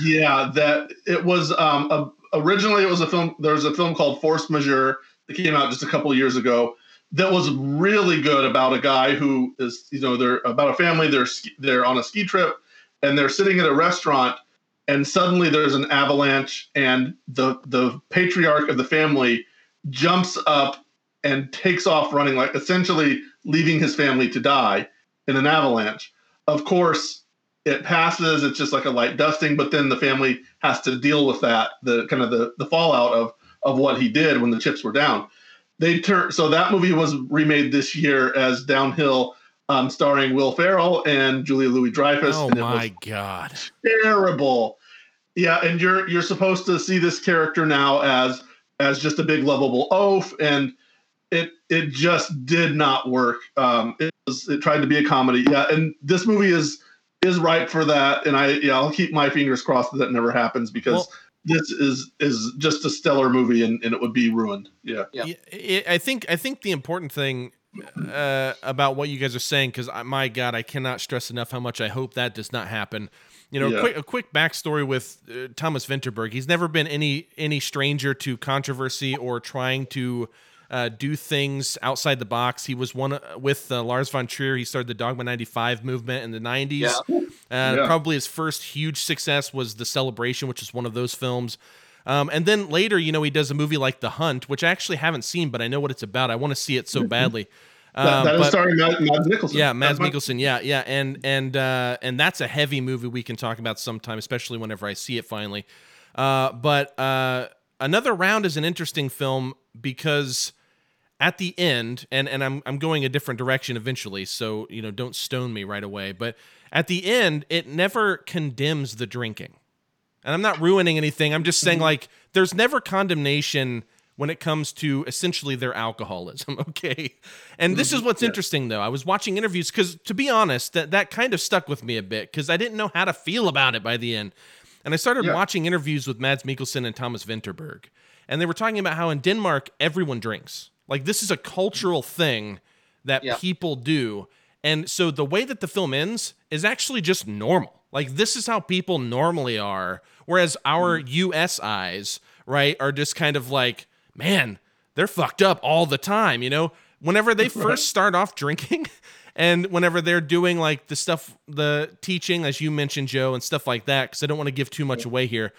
yeah, that it was um, a, originally it was a film. There was a film called Force Majeure that came out just a couple years ago that was really good about a guy who is you know they're about a family they're they're on a ski trip and they're sitting at a restaurant and suddenly there's an avalanche and the the patriarch of the family jumps up and takes off running like essentially leaving his family to die in an avalanche of course it passes it's just like a light dusting but then the family has to deal with that the kind of the, the fallout of of what he did when the chips were down they turn so that movie was remade this year as downhill um, starring Will Ferrell and Julia Louis Dreyfus. Oh my god! Terrible. Yeah, and you're you're supposed to see this character now as as just a big lovable oaf, and it it just did not work. Um, it was it tried to be a comedy, yeah, and this movie is is ripe for that, and I yeah I'll keep my fingers crossed that that never happens because. Well- this is is just a stellar movie and, and it would be ruined. Yeah. Yeah. Yeah, I I think I think the important thing uh, about what you guys are saying, because my God, I cannot stress enough how much I hope that does not happen. You know, Yeah. quick, a quick backstory with uh, Thomas Vinterberg. He's never been any any stranger to controversy or trying to uh, do things outside the box. He was one uh, with uh, Lars von Trier. He started the Dogma '95 movement in the '90s. Yeah. Uh, Yeah. Probably his first huge success was The Celebration, which is one of those films. Um, and then later, you know, he does a movie like The Hunt, which I actually haven't seen, but I know what it's about. I want to see it so badly. That, Um, that is starring Mads, Mads Mikkelsen. yeah, Mads That's my- Mikkelsen. Yeah, yeah, and and uh, and that's a heavy movie we can talk about sometime, especially whenever I see it finally. Uh, but uh, another round is an interesting film because at the end, and and I'm I'm going a different direction eventually, so you know don't stone me right away. But at the end, it never condemns the drinking, and I'm not ruining anything. I'm just saying like there's never condemnation when it comes to essentially their alcoholism. Okay, and this is mm-hmm. what's interesting though. I was watching interviews because to be honest, that that kind of stuck with me a bit because I didn't know how to feel about it by the end. And I started Yeah. watching interviews with Mads Mikkelsen and Thomas Vinterberg. And they were talking about how in Denmark, everyone drinks. Like, this is a cultural thing that Yeah. people do. And so the way that the film ends is actually just normal. Like, this is how people normally are. Whereas our mm-hmm. US eyes, right, are just kind of like, man, they're fucked up all the time, you know? Whenever they first start off drinking, and whenever they're doing like the stuff, the teaching, as you mentioned, Joe, and stuff like that, because I don't want to give too much away here.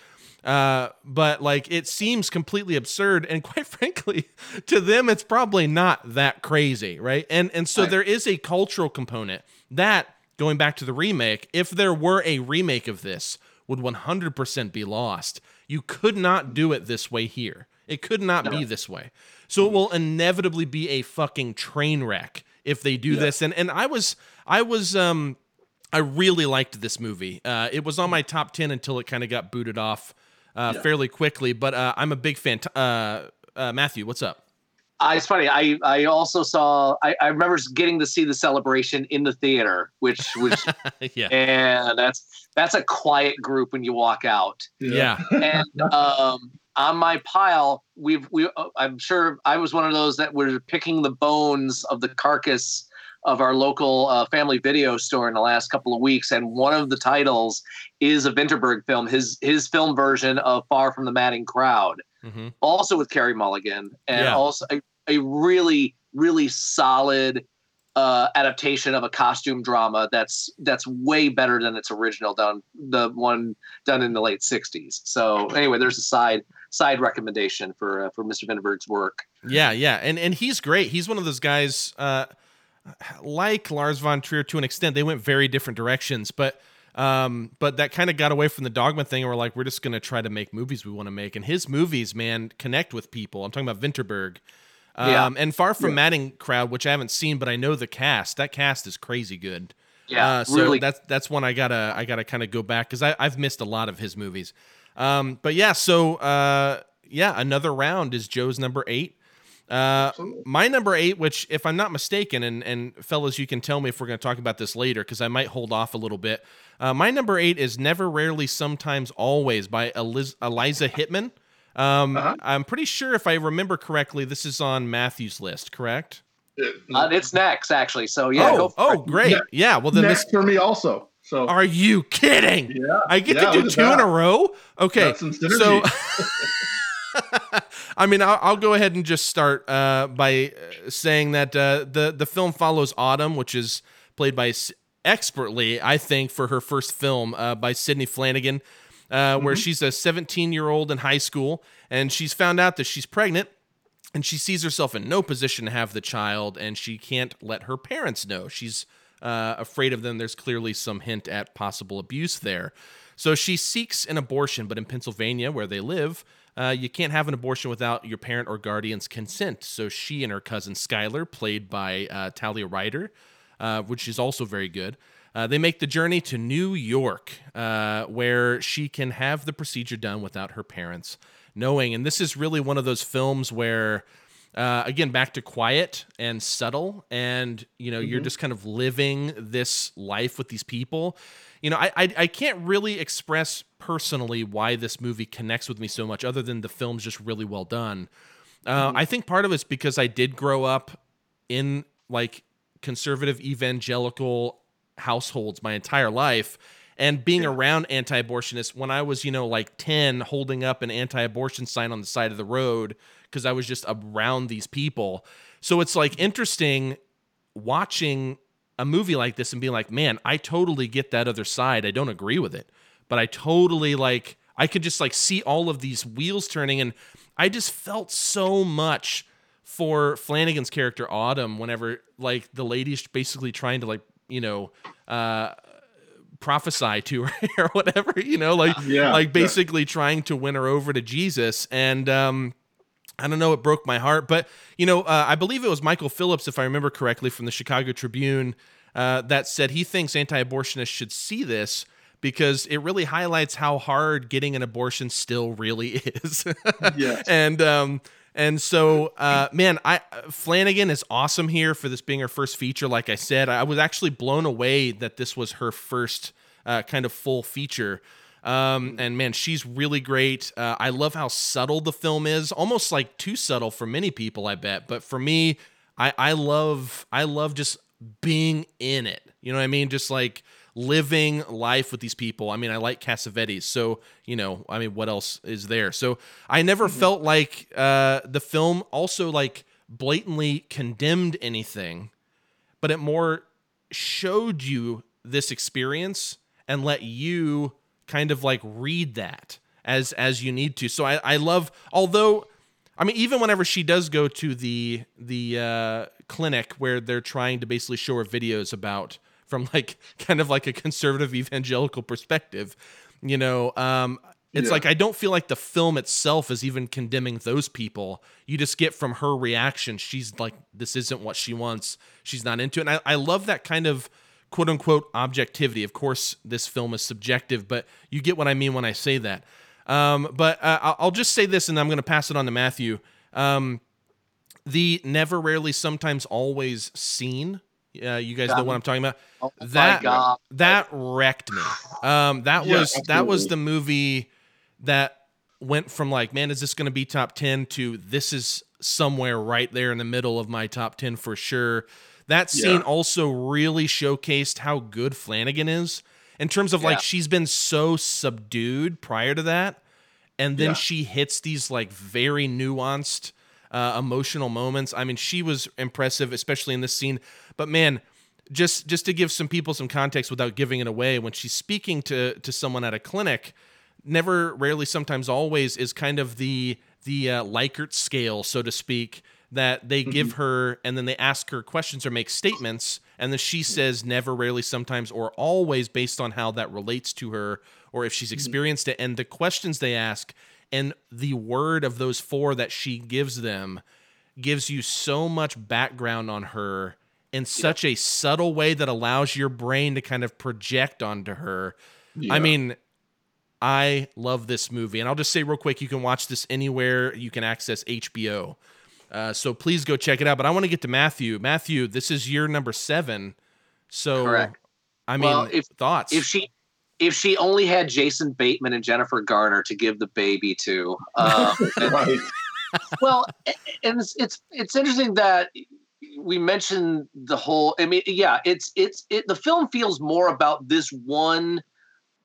Uh, but like it seems completely absurd, and quite frankly, to them, it's probably not that crazy, right? And and so there is a cultural component that going back to the remake, if there were a remake of this, would 100% be lost. You could not do it this way here. It could not be this way. So it will inevitably be a fucking train wreck if they do this. And and I was I was um I really liked this movie. Uh, it was on my top ten until it kind of got booted off uh, fairly quickly. But uh, I'm a big fan. T- uh, uh, Matthew, what's up? Uh, it's funny. I I also saw. I, I remember getting to see the celebration in the theater, which which yeah, and that's that's a quiet group when you walk out. yeah, And um, on my pile, we've we. uh, I'm sure I was one of those that were picking the bones of the carcass of our local uh, family video store in the last couple of weeks, and one of the titles is a Vinterberg film. His his film version of Far from the Madding Crowd hmm also with Carey Mulligan, and Yeah. also a, a really, really solid uh, adaptation of a costume drama that's that's way better than its original done, the one done in the late '60s. So anyway, there's a side side recommendation for uh, for Mr. Vinterberg's work. yeah, yeah. And and he's great. He's one of those guys. Uh, like Lars von Trier to an extent, they went very different directions, but. Um, but that kind of got away from the dogma thing, and we're like, we're just gonna try to make movies we want to make, and his movies, man, connect with people. I'm talking about Vinterberg, um, Yeah. and Far From Madding Crowd, which I haven't seen, but I know the cast. That cast is crazy good. Yeah, Uh, so really. that's that's one I gotta I gotta kind of go back because I've missed a lot of his movies. Um, but yeah, so uh, yeah, another round is Joe's number eight. Uh, my number eight, which if I'm not mistaken, and and fellas, you can tell me if we're going to talk about this later because I might hold off a little bit. Uh, my number eight is Never, Rarely, Sometimes, Always by Eliz- Eliza Hittman. Um, Uh-huh. I'm pretty sure if I remember correctly, this is on Matthew's list, correct? Uh, it's next, actually. So yeah, go oh, for oh, it. great. Ne- Yeah. Well, then this. Next for me also. So Are you kidding? yeah, I get Yeah, to do look at two in a row. Okay, some so I mean, I'll, I'll go ahead and just start uh, by uh, saying that uh, the the film follows Autumn, which is played by expertly, I think, for her first film uh, by Sidney Flanagan, uh, where she's a 17 year old in high school and she's found out that she's pregnant. And she sees herself in no position to have the child, and she can't let her parents know. She's uh, afraid of them. There's clearly some hint at possible abuse there. So she seeks an abortion, but in Pennsylvania, where they live, uh, you can't have an abortion without your parent or guardian's consent. So she and her cousin Skylar, played by uh, Talia Ryder, uh, which is also very good, uh, they make the journey to New York, uh, where she can have the procedure done without her parents. knowing. And this is really one of those films where, uh, again, back to quiet and subtle, and you know, mm-hmm. you're just kind of living this life with these people. You know, I, I I can't really express personally why this movie connects with me so much, other than the film's just really well done. Uh, mm-hmm. I think part of it's because I did grow up in like conservative evangelical households my entire life and being around anti-abortionists when I was, you know, like 10 holding up an anti-abortion sign on the side of the road because I was just around these people. So it's like mm-hmm. interesting watching a movie like this and being like, "Man, I totally get that other side. I don't agree with it, but I totally like I could just like see all of these wheels turning and I just felt so much for Flanagan's character Autumn whenever like the lady's basically trying to like, you know, uh prophesy to her or whatever, you know, like yeah, like basically yeah. trying to win her over to Jesus. And um I don't know, it broke my heart, but you know, uh, I believe it was Michael Phillips, if I remember correctly, from the Chicago Tribune, uh, that said he thinks anti-abortionists should see this because it really highlights how hard getting an abortion still really is. yes. And um, and so, uh, man, I Flanagan is awesome here for this being her first feature. Like I said, I was actually blown away that this was her first uh, kind of full feature. Um, and man, she's really great. Uh, I love how subtle the film is, almost like too subtle for many people, I bet. But for me, I, I love I love just being in it. You know what I mean? Just like living life with these people. I mean, I like Cassavetes, so you know, I mean, what else is there? So I never mm-hmm. felt like uh, the film also like blatantly condemned anything, but it more showed you this experience and let you kind of like read that as as you need to. So I I love although I mean even whenever she does go to the the uh, clinic where they're trying to basically show her videos about from like kind of like a conservative evangelical perspective you know um it's yeah. like i don't feel like the film itself is even condemning those people. You just get from her reaction she's like this isn't what she wants. She's not into it. And i, I love that kind of quote unquote objectivity. Of course this film is subjective but you get what i mean when i say that. Um, but uh, i'll just say this and i'm going to pass it on to matthew. Um, the never rarely sometimes always scene uh, you guys know what I'm talking about. Oh that that wrecked me. Um, that yeah, was absolutely. that was the movie that went from like, man, is this going to be top ten to this is somewhere right there in the middle of my top ten for sure. That scene yeah. also really showcased how good Flanagan is in terms of yeah. like she's been so subdued prior to that, and then she hits these like very nuanced uh, emotional moments. I mean, she was impressive, especially in this scene. But man, just just to give some people some context without giving it away, when she's speaking to to someone at a clinic, never, rarely, sometimes, always is kind of the the uh, Likert scale, so to speak, that they mm-hmm. give her, and then they ask her questions or make statements, and then she says never, rarely, sometimes, or always based on how that relates to her or if she's mm-hmm. experienced it. And the questions they ask and the word of those four that she gives them gives you so much background on her in such a subtle way that allows your brain to kind of project onto her. Yeah. I mean, I love this movie. And I'll just say real quick you can watch this anywhere you can access HBO. Uh, so please go check it out. But I want to get to Matthew. Matthew, this is year number seven. So, Correct. I mean, well, if, thoughts? If she if she only had Jason Bateman and Jennifer Garner to give the baby to. Um, right. well, and it's, it's it's interesting that we mentioned the whole. I mean, yeah, it's it's it. The film feels more about this one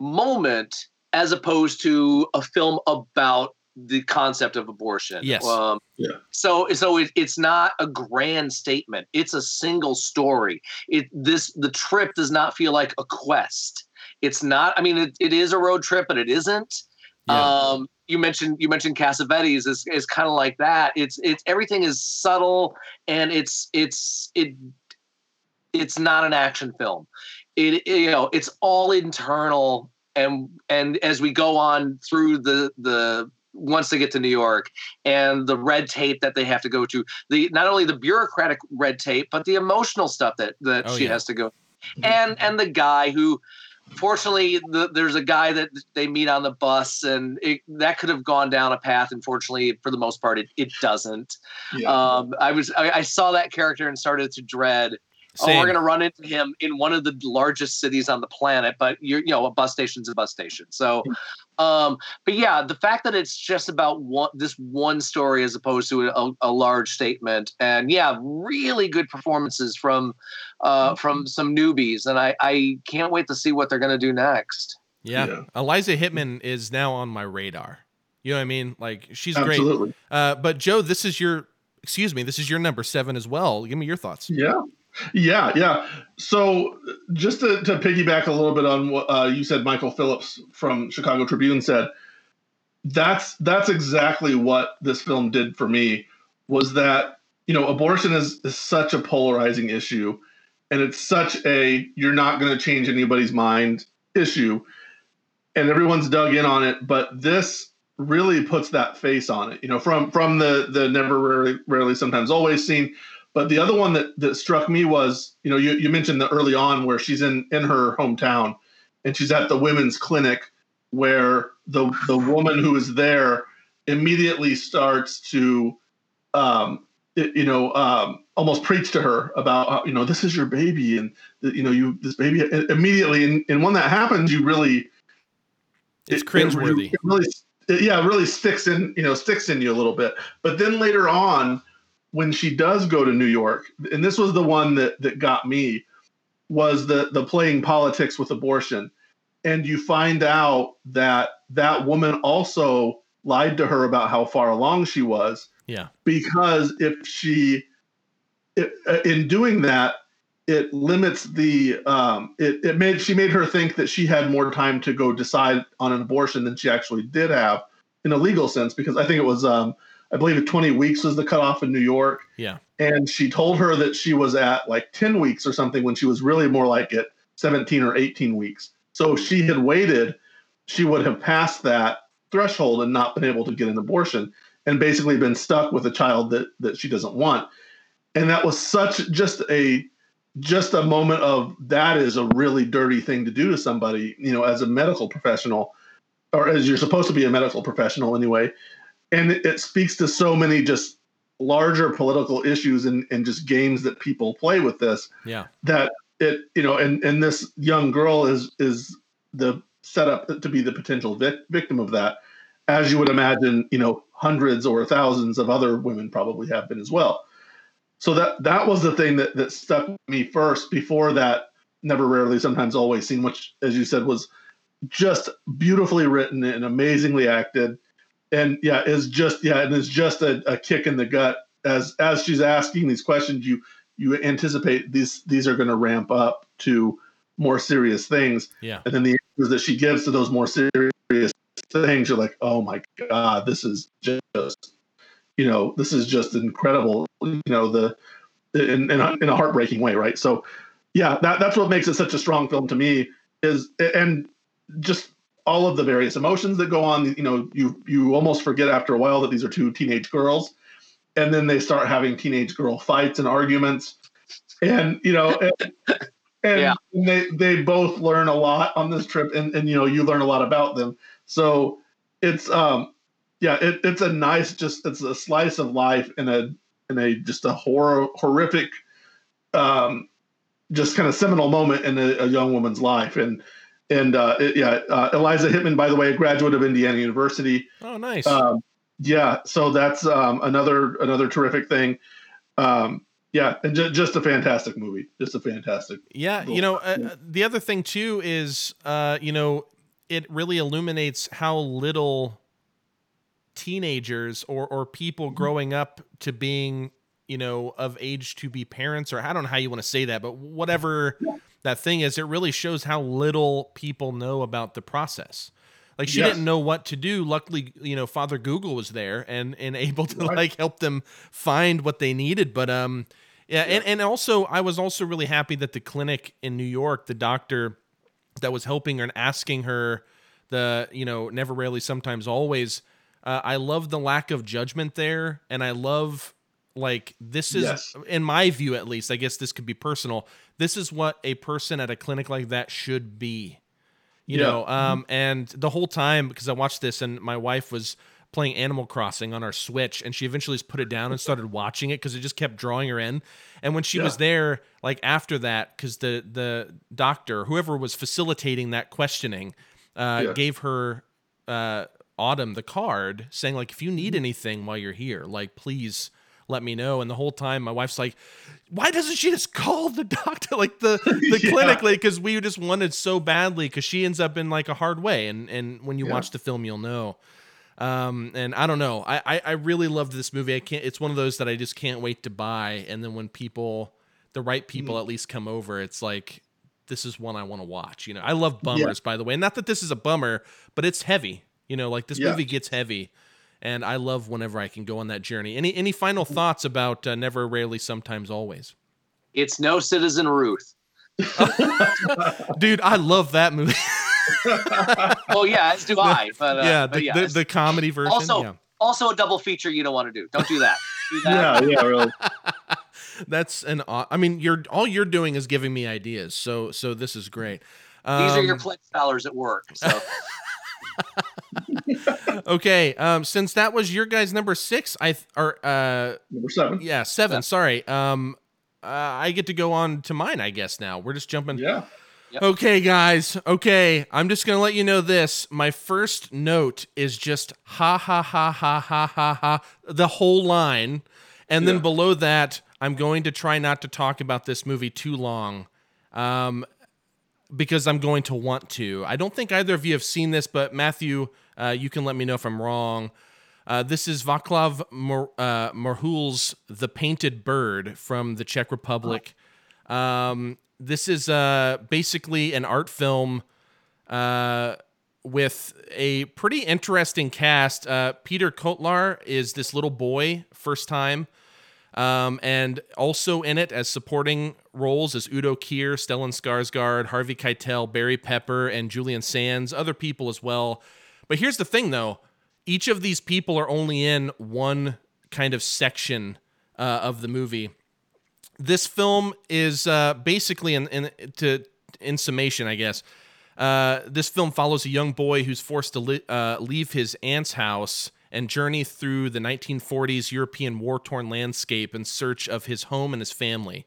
moment as opposed to a film about the concept of abortion. Yes. Um, yeah. So so it, it's not a grand statement. It's a single story. It this the trip does not feel like a quest. It's not. I mean, it, it is a road trip, but it isn't. Yeah. Um, you mentioned you mentioned Cassavetes is is kind of like that. It's it's everything is subtle and it's it's it it's not an action film. It, it you know it's all internal and and as we go on through the the once they get to New York and the red tape that they have to go to the not only the bureaucratic red tape but the emotional stuff that that oh, she yeah. has to go mm-hmm. and and the guy who fortunately, the, there's a guy that they meet on the bus, and it, that could have gone down a path. Unfortunately, for the most part, it, it doesn't. Yeah. Um, I was I, I saw that character and started to dread. Oh, we're gonna run into him in one of the largest cities on the planet, but you're you know a bus station's a bus station. So, um, but yeah, the fact that it's just about one this one story as opposed to a, a large statement, and yeah, really good performances from uh, from some newbies, and I I can't wait to see what they're gonna do next. Yeah. Yeah. Eliza Hittman is now on my radar. You know what I mean? Like she's great. Absolutely. Uh, but Joe, this is your excuse me, this is your number seven as well. Give me your thoughts. Yeah. Yeah, yeah. So just to, to piggyback a little bit on what uh, you said, Michael Phillips from Chicago Tribune said, that's that's exactly what this film did for me. Was that you know abortion is, is such a polarizing issue, and it's such a you're not going to change anybody's mind issue, and everyone's dug in on it. But this really puts that face on it. You know, from from the the never rarely, rarely sometimes always scene but the other one that, that struck me was, you know, you, you mentioned the early on where she's in, in her hometown and she's at the women's clinic where the the woman who is there immediately starts to um, it- you know um, almost preach to her about uh, you know this is your baby and you know you this baby immediately and, and when that happens you really It's it- cringeworthy. It, really, it- yeah, it really sticks in, you know, sticks in you a little bit. But then later on, when she does go to New York, and this was the one that that got me, was the the playing politics with abortion, and you find out that that woman also lied to her about how far along she was Yeah. because if she it, uh, in doing that it limits the um it, it made she made her think that she had more time to go decide on an abortion than she actually did have in a legal sense because i think it was um i believe 20 weeks was the cutoff in new york. Yeah. and she told her that she was at like 10 weeks or something when she was really more like at 17 or 18 weeks. So if she had waited she would have passed that threshold and not been able to get an abortion and basically been stuck with a child that that she doesn't want. And that was such just a just a moment of that is a really dirty thing to do to somebody you know as a medical professional or as you're supposed to be a medical professional anyway and it, it speaks to so many just larger political issues and, and just games that people play with this Yeah. that it you know and and this young girl is is the setup to be the potential vic- victim of that as you would imagine you know hundreds or thousands of other women probably have been as well so that that was the thing that that stuck me first before that never rarely sometimes always seen, which as you said was just beautifully written and amazingly acted and yeah is just yeah and is just a, a kick in the gut. As as she's asking these questions you you anticipate these these are going to ramp up to more serious things. Yeah. and then the answers that she gives to those more serious things you're like oh my god this is just you know this is just incredible you know the in, in, a, in a heartbreaking way right? So yeah that, that's what makes it such a strong film to me is and just all of the various emotions that go on you know you you almost forget after a while that these are two teenage girls. And then they start having teenage girl fights and arguments. And you know and, and Yeah. they they both learn a lot on this trip. And and you know you learn a lot about them. So it's um yeah it, it's a nice just it's a slice of life in a in a just a horror horrific um just kind of seminal moment in a, a young woman's life. And and uh it, yeah uh, eliza hittman by the way a graduate of indiana university Oh, nice. um, yeah, so that's um, another another terrific thing. Um, yeah, and ju- just a fantastic movie. Just a fantastic. Yeah, you know, uh, the other thing too is, uh, you know, it really illuminates how little teenagers or or people growing up to being, you know, of age to be parents, or I don't know how you want to say that, but whatever that thing is, it really shows how little people know about the process. Like she Yes. didn't know what to do. Luckily, you know, Father Google was there and and able to Right. like help them find what they needed. But um, yeah, and and also I was also really happy that the clinic in New York, the doctor that was helping her and asking her the you know never rarely sometimes always. Uh, I love the lack of judgment there, and I love like this is Yes. in my view at least. I guess this could be personal. This is what a person at a clinic like that should be You Yeah. know, um, and the whole time because I watched this and my wife was playing Animal Crossing on our Switch, and she eventually just put it down and started watching it because it just kept drawing her in. And when she was there, like after that, because the the doctor, whoever was facilitating that questioning, uh, Yeah. gave her uh, Autumn the card saying like, if you need anything while you're here, like please let me know. And the whole time, my wife's like, why doesn't she just call the doctor, like the the Yeah. clinic, like because we just wanted so badly because she ends up in like a hard way. And and when you Yeah. watch the film, you'll know. Um, and I don't know. I, I I really loved this movie. I can't. It's one of those that I just can't wait to buy. And then when people, the right people, at least come over, it's like this is one I want to watch. You know, I love bummers, by the way. Not that this is a bummer, but it's heavy. You know, like this Yeah. movie gets heavy, and I love whenever I can go on that journey. Any any final thoughts about uh, Never, Rarely, Sometimes, Always? It's no Citizen Ruth. Dude, I love that movie. Well, yeah, as do I. But uh, yeah, but the, yeah, the, the comedy version. also yeah. also a double feature you don't want to do. Don't do that. Do that. yeah, yeah, really. That's an. I mean, you're all you're doing is giving me ideas. So so this is great. These are your Um, pledge dollars at work. So okay. Um, since that was your guy's number six, I th- or uh, Number seven. yeah, seven. Sorry. Um, uh, I get to go on to mine. I guess now we're just jumping. Yeah. Okay, guys. Okay, I'm just gonna let you know this. My first note is just ha ha ha ha ha ha ha the whole line, and then below that, I'm going to try not to talk about this movie too long, um, because I'm going to want to. I don't think either of you have seen this, but Matthew, uh, you can let me know if I'm wrong. Uh, this is Vaclav Mor- uh, Marhoul's The Painted Bird from the Czech Republic. Um, this is uh, basically an art film uh, with a pretty interesting cast. Uh, Peter Kotlar is this little boy, first time. Um, and also in it as supporting roles is Udo Kier, Stellan Skarsgård, Harvey Keitel, Barry Pepper, and Julian Sands, other people as well. But here's the thing, though: each of these people are only in one kind of section uh, of the movie. This film is uh, basically, in, in to in summation, I guess. Uh, this film follows a young boy who's forced to li- uh, leave his aunt's house and journey through the 1940s European war torn landscape in search of his home and his family.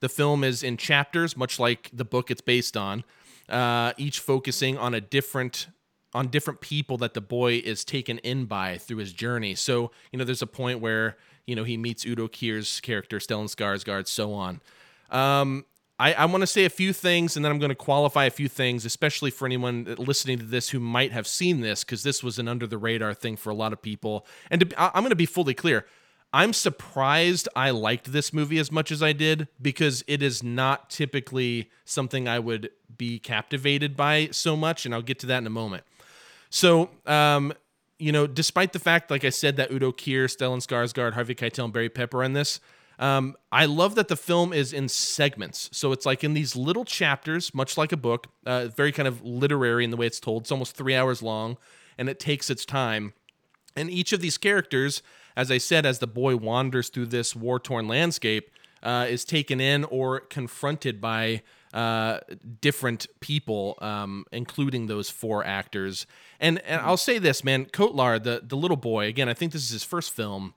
The film is in chapters, much like the book it's based on, uh, each focusing on a different on different people that the boy is taken in by through his journey. So, you know, there's a point where, you know, he meets Udo Kier's character, Stellan Skarsgård, so on. Um, I, I want to say a few things and then I'm going to qualify a few things, especially for anyone listening to this who might have seen this, because this was an under the radar thing for a lot of people. And to, I'm going to be fully clear. I'm surprised I liked this movie as much as I did because it is not typically something I would be captivated by so much. And I'll get to that in a moment. So, um, you know, despite the fact, like I said, that Udo Kier, Stellan Skarsgård, Harvey Keitel, and Barry Pepper in this, um, I love that the film is in segments. So it's like in these little chapters, much like a book, uh, very kind of literary in the way it's told. It's almost three hours long, and it takes its time. And each of these characters, as I said, as the boy wanders through this war torn landscape, uh, is taken in or confronted by uh, different people, um, including those four actors. And and I'll say this, man, Kotlar, the the little boy, again, I think this is his first film.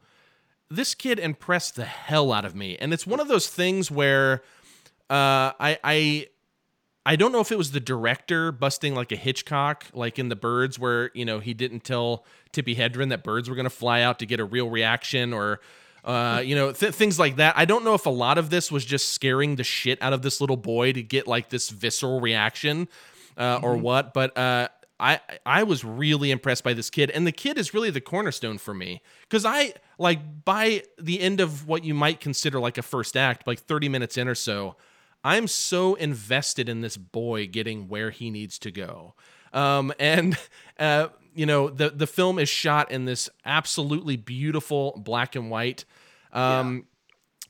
This kid impressed the hell out of me, and it's one of those things where uh, I I I don't know if it was the director busting like a Hitchcock, like in The Birds, where you know he didn't tell Tippi Hedren that birds were going to fly out to get a real reaction, or uh, you know th- things like that. I don't know if a lot of this was just scaring the shit out of this little boy to get like this visceral reaction, uh, or what. But uh, I I was really impressed by this kid, and the kid is really the cornerstone for me because I like by the end of what you might consider like a first act, like thirty minutes in or so. I'm so invested in this boy getting where he needs to go. Um, and uh, you know, the the film is shot in this absolutely beautiful black and white. Um,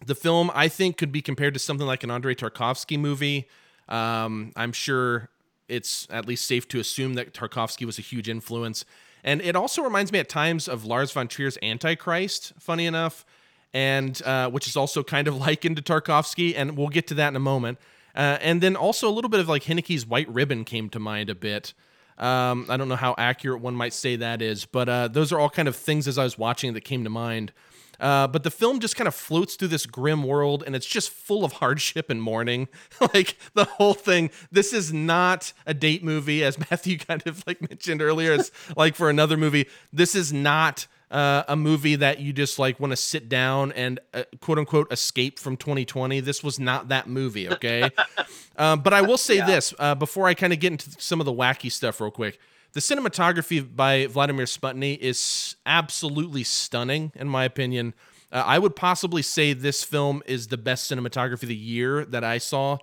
The film, I think, could be compared to something like an Andrei Tarkovsky movie. Um, I'm sure it's at least safe to assume that Tarkovsky was a huge influence. And it also reminds me at times of Lars von Trier's Antichrist, funny enough, and uh, which is also kind of likened to Tarkovsky. And we'll get to that in a moment. Uh, and then also a little bit of like Haneke's White Ribbon came to mind a bit. Um, I don't know how accurate one might say that is, but uh, those are all kind of things as I was watching that came to mind. Uh, but the film just kind of floats through this grim world and it's just full of hardship and mourning. like the whole thing. This is not a date movie, as Matthew kind of like mentioned earlier. It's like for another movie. This is not uh, a movie that you just like want to sit down and uh, quote unquote escape from 2020. This was not that movie, okay? um, but I will say yeah. this uh, before I kind of get into some of the wacky stuff, real quick. The cinematography by Vladimir Smutny is absolutely stunning, in my opinion. Uh, I would possibly say this film is the best cinematography of the year that I saw.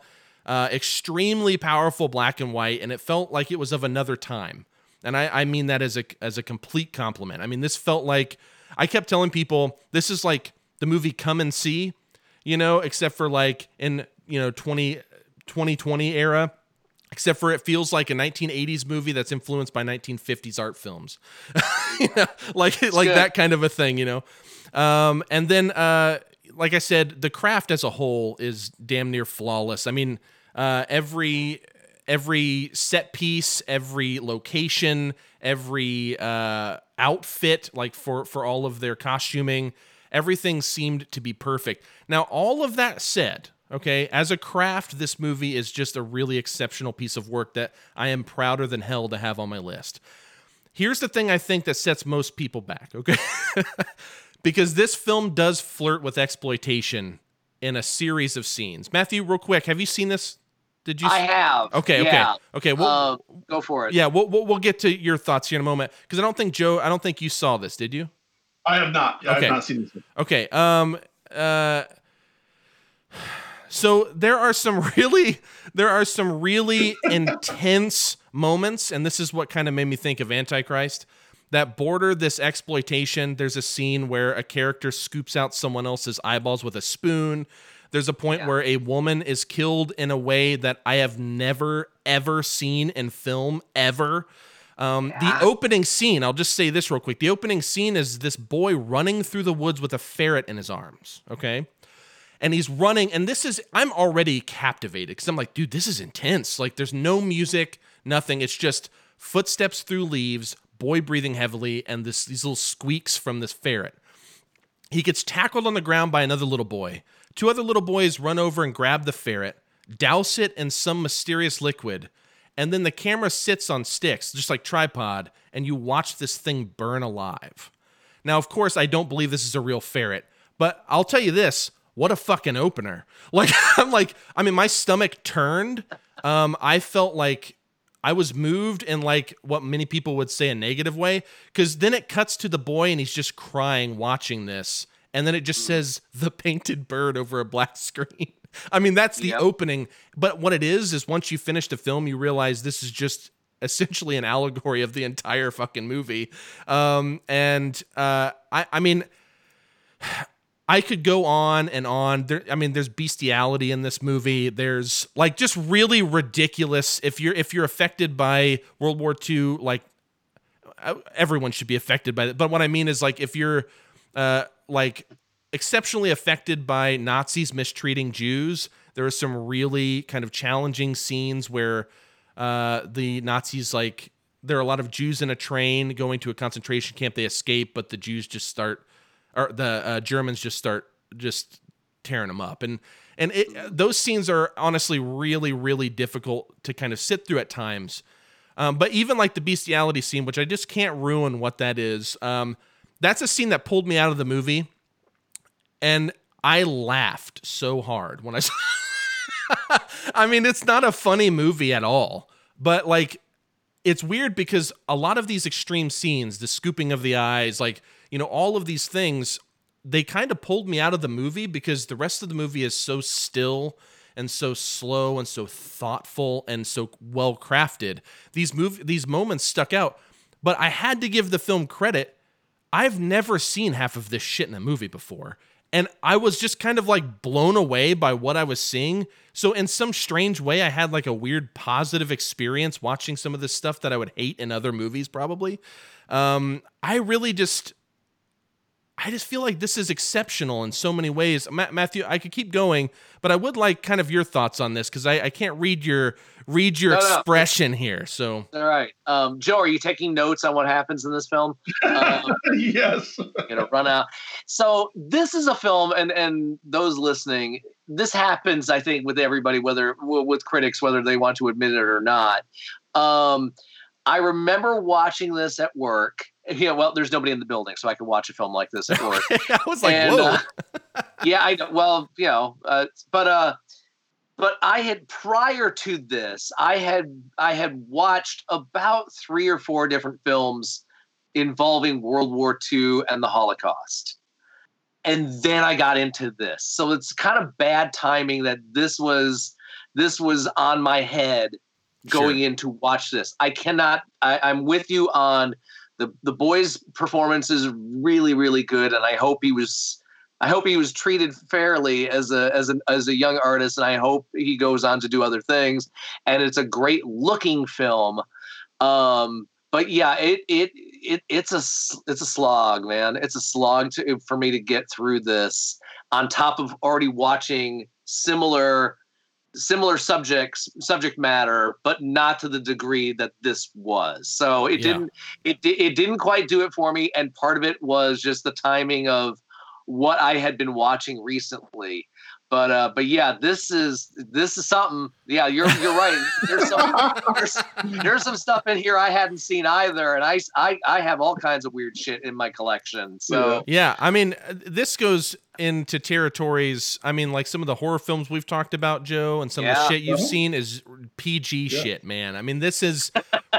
Uh, extremely powerful black and white, and it felt like it was of another time. And I, I mean that as a as a complete compliment. I mean, this felt like I kept telling people this is like the movie Come and See, you know, except for like in you know 20 2020 era except for it feels like a 1980s movie that's influenced by 1950s art films. You know, like it's like good. that kind of a thing you know? Um, and then uh, like i said the craft as a whole is damn near flawless. I mean uh, every every set piece every location every uh, outfit like for for all of their costuming everything seemed to be perfect. Now all of that said Okay, as a craft, this movie is just a really exceptional piece of work that I am prouder than hell to have on my list. Here's the thing I think that sets most people back, okay? because this film does flirt with exploitation in a series of scenes. Matthew, real quick, have you seen this? Did you? I have. Okay, yeah. okay, okay. We'll, uh, go for it. Yeah, we'll, we'll, we'll get to your thoughts here in a moment because I don't think Joe, I don't think you saw this. Did you? I have not. I okay. have not seen this. Okay. Um. Uh. So there are some really there are some really intense moments and this is what kind of made me think of Antichrist that border this exploitation. There's a scene where a character scoops out someone else's eyeballs with a spoon. There's a point yeah. where a woman is killed in a way that I have never ever seen in film ever. Um, yeah. The opening scene, I'll just say this real quick. The opening scene is this boy running through the woods with a ferret in his arms. Okay and he's running and this is i'm already captivated because i'm like dude this is intense. Like there's no music nothing. It's just footsteps through leaves boy breathing heavily and this these little squeaks from this ferret. He gets tackled on the ground by another little boy. Two other little boys run over and grab the ferret douse it in some mysterious liquid and then the camera sits on sticks just like tripod and you watch this thing burn alive. Now of course i don't believe this is a real ferret but i'll tell you this what a fucking opener. Like I'm like I mean my stomach turned. Um I felt like I was moved in like what many people would say a negative way cuz then it cuts to the boy and he's just crying watching this and then it just says the painted bird over a black screen. I mean that's the yep. opening, but what it is is once you finish the film you realize this is just essentially an allegory of the entire fucking movie. Um and uh I I mean I could go on and on. There, I mean, there's bestiality in this movie. There's like just really ridiculous. If you're if you're affected by World War II, like uh, everyone should be affected by that. But what I mean is like if you're uh, like exceptionally affected by Nazis mistreating Jews, there are some really kind of challenging scenes where uh, the Nazis like there are a lot of Jews in a train going to a concentration camp. They escape, but the Jews just start or the uh, Germans just start just tearing them up, and and it, those scenes are honestly really really difficult to kind of sit through at times. Um, but even like the bestiality scene, which I just can't ruin what that is, um, that's a scene that pulled me out of the movie, and I laughed so hard when I saw. I mean, it's not a funny movie at all, but like it's weird because a lot of these extreme scenes, the scooping of the eyes, like you know, all of these things, they kind of pulled me out of the movie because the rest of the movie is so still and so slow and so thoughtful and so well crafted. These move these moments stuck out, but I had to give the film credit. I've never seen half of this shit in a movie before. And I was just kind of like blown away by what I was seeing. So, in some strange way, I had like a weird positive experience watching some of this stuff that I would hate in other movies, probably. Um, I really just, I just feel like this is exceptional in so many ways. Ma- Matthew, I could keep going, but I would like kind of your thoughts on this because I, I can't read your read your No, no. expression here. So All right, um, Joe, are you taking notes on what happens in this film? Um, yes. you know, run out. So this is a film, and and those listening, this happens, I think, with everybody, whether with critics, whether they want to admit it or not. Um, I remember watching this at work. Yeah, well, there's nobody in the building, so I can watch a film like this at work. I was like, And, whoa. uh, yeah, I know. Well, you know, uh, but uh, but I had prior to this, I had I had watched about three or four different films involving World War II and the Holocaust, and then I got into this. So it's kind of bad timing that this was this was on my head going in to watch this. I cannot. I, I'm with you on the the boy's performance is really really good, and I hope he was. I hope he was treated fairly as a as an as a young artist, and I hope he goes on to do other things. And it's a great looking film. Um, but yeah, it it it it's a it's a slog, man. It's a slog to for me to get through this. On top of already watching similar similar subjects subject matter but not to the degree that this was so it Yeah. didn't it, it didn't quite do it for me and part of it was just the timing of what i had been watching recently but uh but yeah this is this is something yeah you're you're right there's some there's, there's some stuff in here i hadn't seen either and I I I have all kinds of weird shit in my collection so Yeah, I mean, uh, this goes into territories. I mean, like some of the horror films we've talked about, Joe, and some of the shit you've Uh-huh. seen is PG Yeah. shit, man. I mean, this is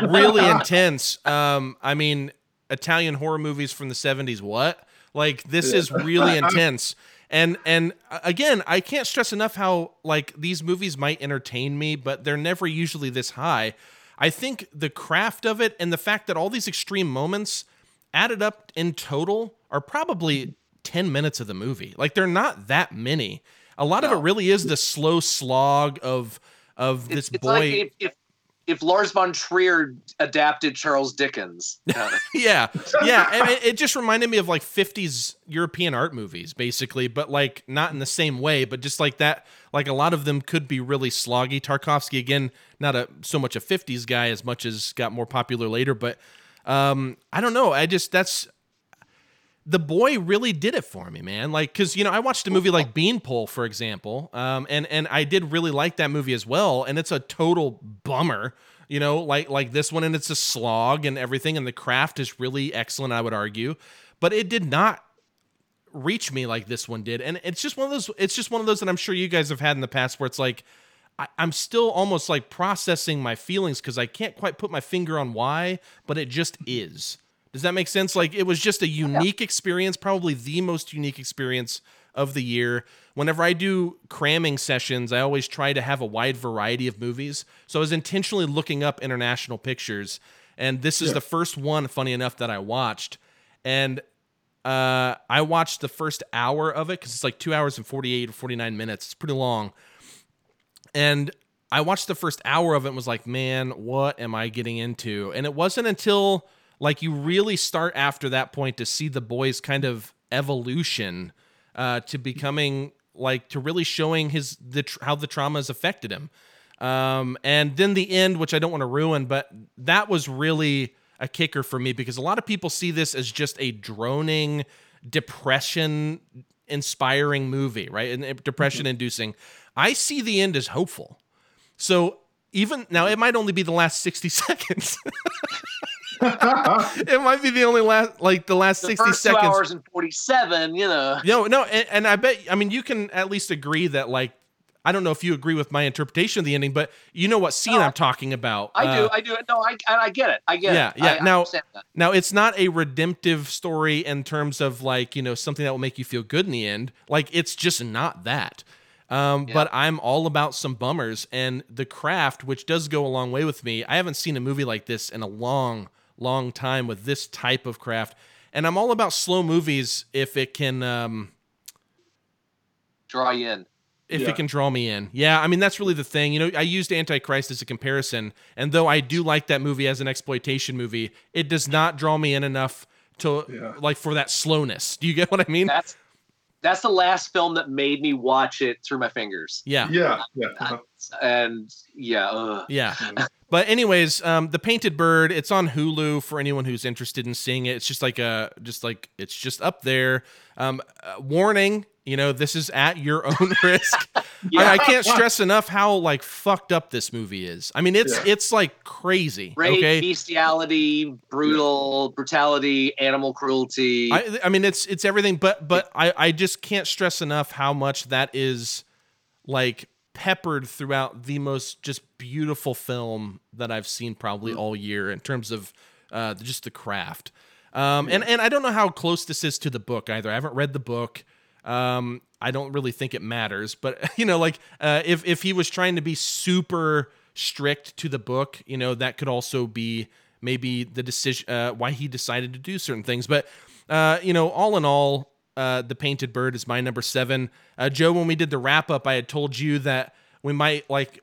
really intense. Um, I mean, Italian horror movies from the '70s. What? Like, this is really intense. And and uh, again, I can't stress enough how like these movies might entertain me, but they're never usually this high. I think the craft of it and the fact that all these extreme moments added up in total are probably 10 minutes of the movie. Like they're not that many. A lot of it really is the slow slog of of this it's, it's boy. like if, if if Lars von Trier adapted Charles Dickens. Uh, yeah. Yeah, and it, it just reminded me of like 50s European art movies basically, but like not in the same way, but just like that like a lot of them could be really sloggy. Tarkovsky again, not a so much a 50s guy as much as got more popular later, but um I don't know. I just that's the boy really did it for me, man. Like, cause you know, I watched a movie like Beanpole, for example, um, and and I did really like that movie as well. And it's a total bummer, you know, like like this one, and it's a slog and everything. And the craft is really excellent, I would argue, but it did not reach me like this one did. And it's just one of those. It's just one of those that I'm sure you guys have had in the past, where it's like. I, I'm still almost like processing my feelings because I can't quite put my finger on why, but it just is. Does that make sense? Like it was just a unique experience, probably the most unique experience of the year. Whenever I do cramming sessions, I always try to have a wide variety of movies. So I was intentionally looking up international pictures, and this is Yeah. the first one, funny enough, that I watched. And uh, I watched the first hour of it because it's like two hours and 48 or 49 minutes. It's pretty long. And I watched the first hour of it and was like, man, what am I getting into? And it wasn't until like you really start after that point to see the boy's kind of evolution uh, to becoming like to really showing his the tr- how the trauma has affected him. Um, and then the end, which I don't want to ruin, but that was really a kicker for me because a lot of people see this as just a droning, depression inspiring movie, right? And depression inducing. I see the end as hopeful. So even now, it might only be the last 60 seconds. it might be the only last, like the last the 60 first two seconds. hours and forty-seven. You know. No, no, and, and I bet I mean you can at least agree that like I don't know if you agree with my interpretation of the ending, but you know what scene No, I'm talking about. I do. Uh, I do. No, I I I get it. I get Yeah, it. yeah. I Now- now it's not a redemptive story in terms of like you know something that will make you feel good in the end. Like it's just not that. Um, Yeah. But I'm all about some bummers and the craft, which does go a long way with me. I haven't seen a movie like this in a long, long time with this type of craft, and I'm all about slow movies if it can. Um, draw you in. if Yeah. it can draw me in. Yeah, I mean that's really the thing. You know, I used Antichrist as a comparison, and though I do like that movie as an exploitation movie, it does not draw me in enough to Yeah. like for that slowness. Do you get what I mean? That's that's the last film that made me watch it through my fingers. Yeah. Yeah, yeah. uh-huh. And yeah, ugh. Yeah. But anyways, um, the Painted Bird, it's on Hulu for anyone who's interested in seeing it. It's just like a, just like it's just up there. Um, uh, warning, you know, this is at your own risk. Yeah. I, I can't stress enough how like fucked up this movie is. I mean, it's Yeah. it's like crazy. rape, okay. bestiality, brutal, brutality, animal cruelty. I, I mean, it's it's everything, but but I I just can't stress enough how much that is like peppered throughout the most just beautiful film that I've seen probably all year in terms of uh, just the craft. Um, and and I don't know how close this is to the book either. I haven't read the book. Um, I don't really think it matters, but you know, like uh, if if he was trying to be super strict to the book, you know, that could also be maybe the decision uh, why he decided to do certain things. But uh, you know, all in all, uh, the Painted Bird is my number seven. Uh, Joe, when we did the wrap up, I had told you that we might like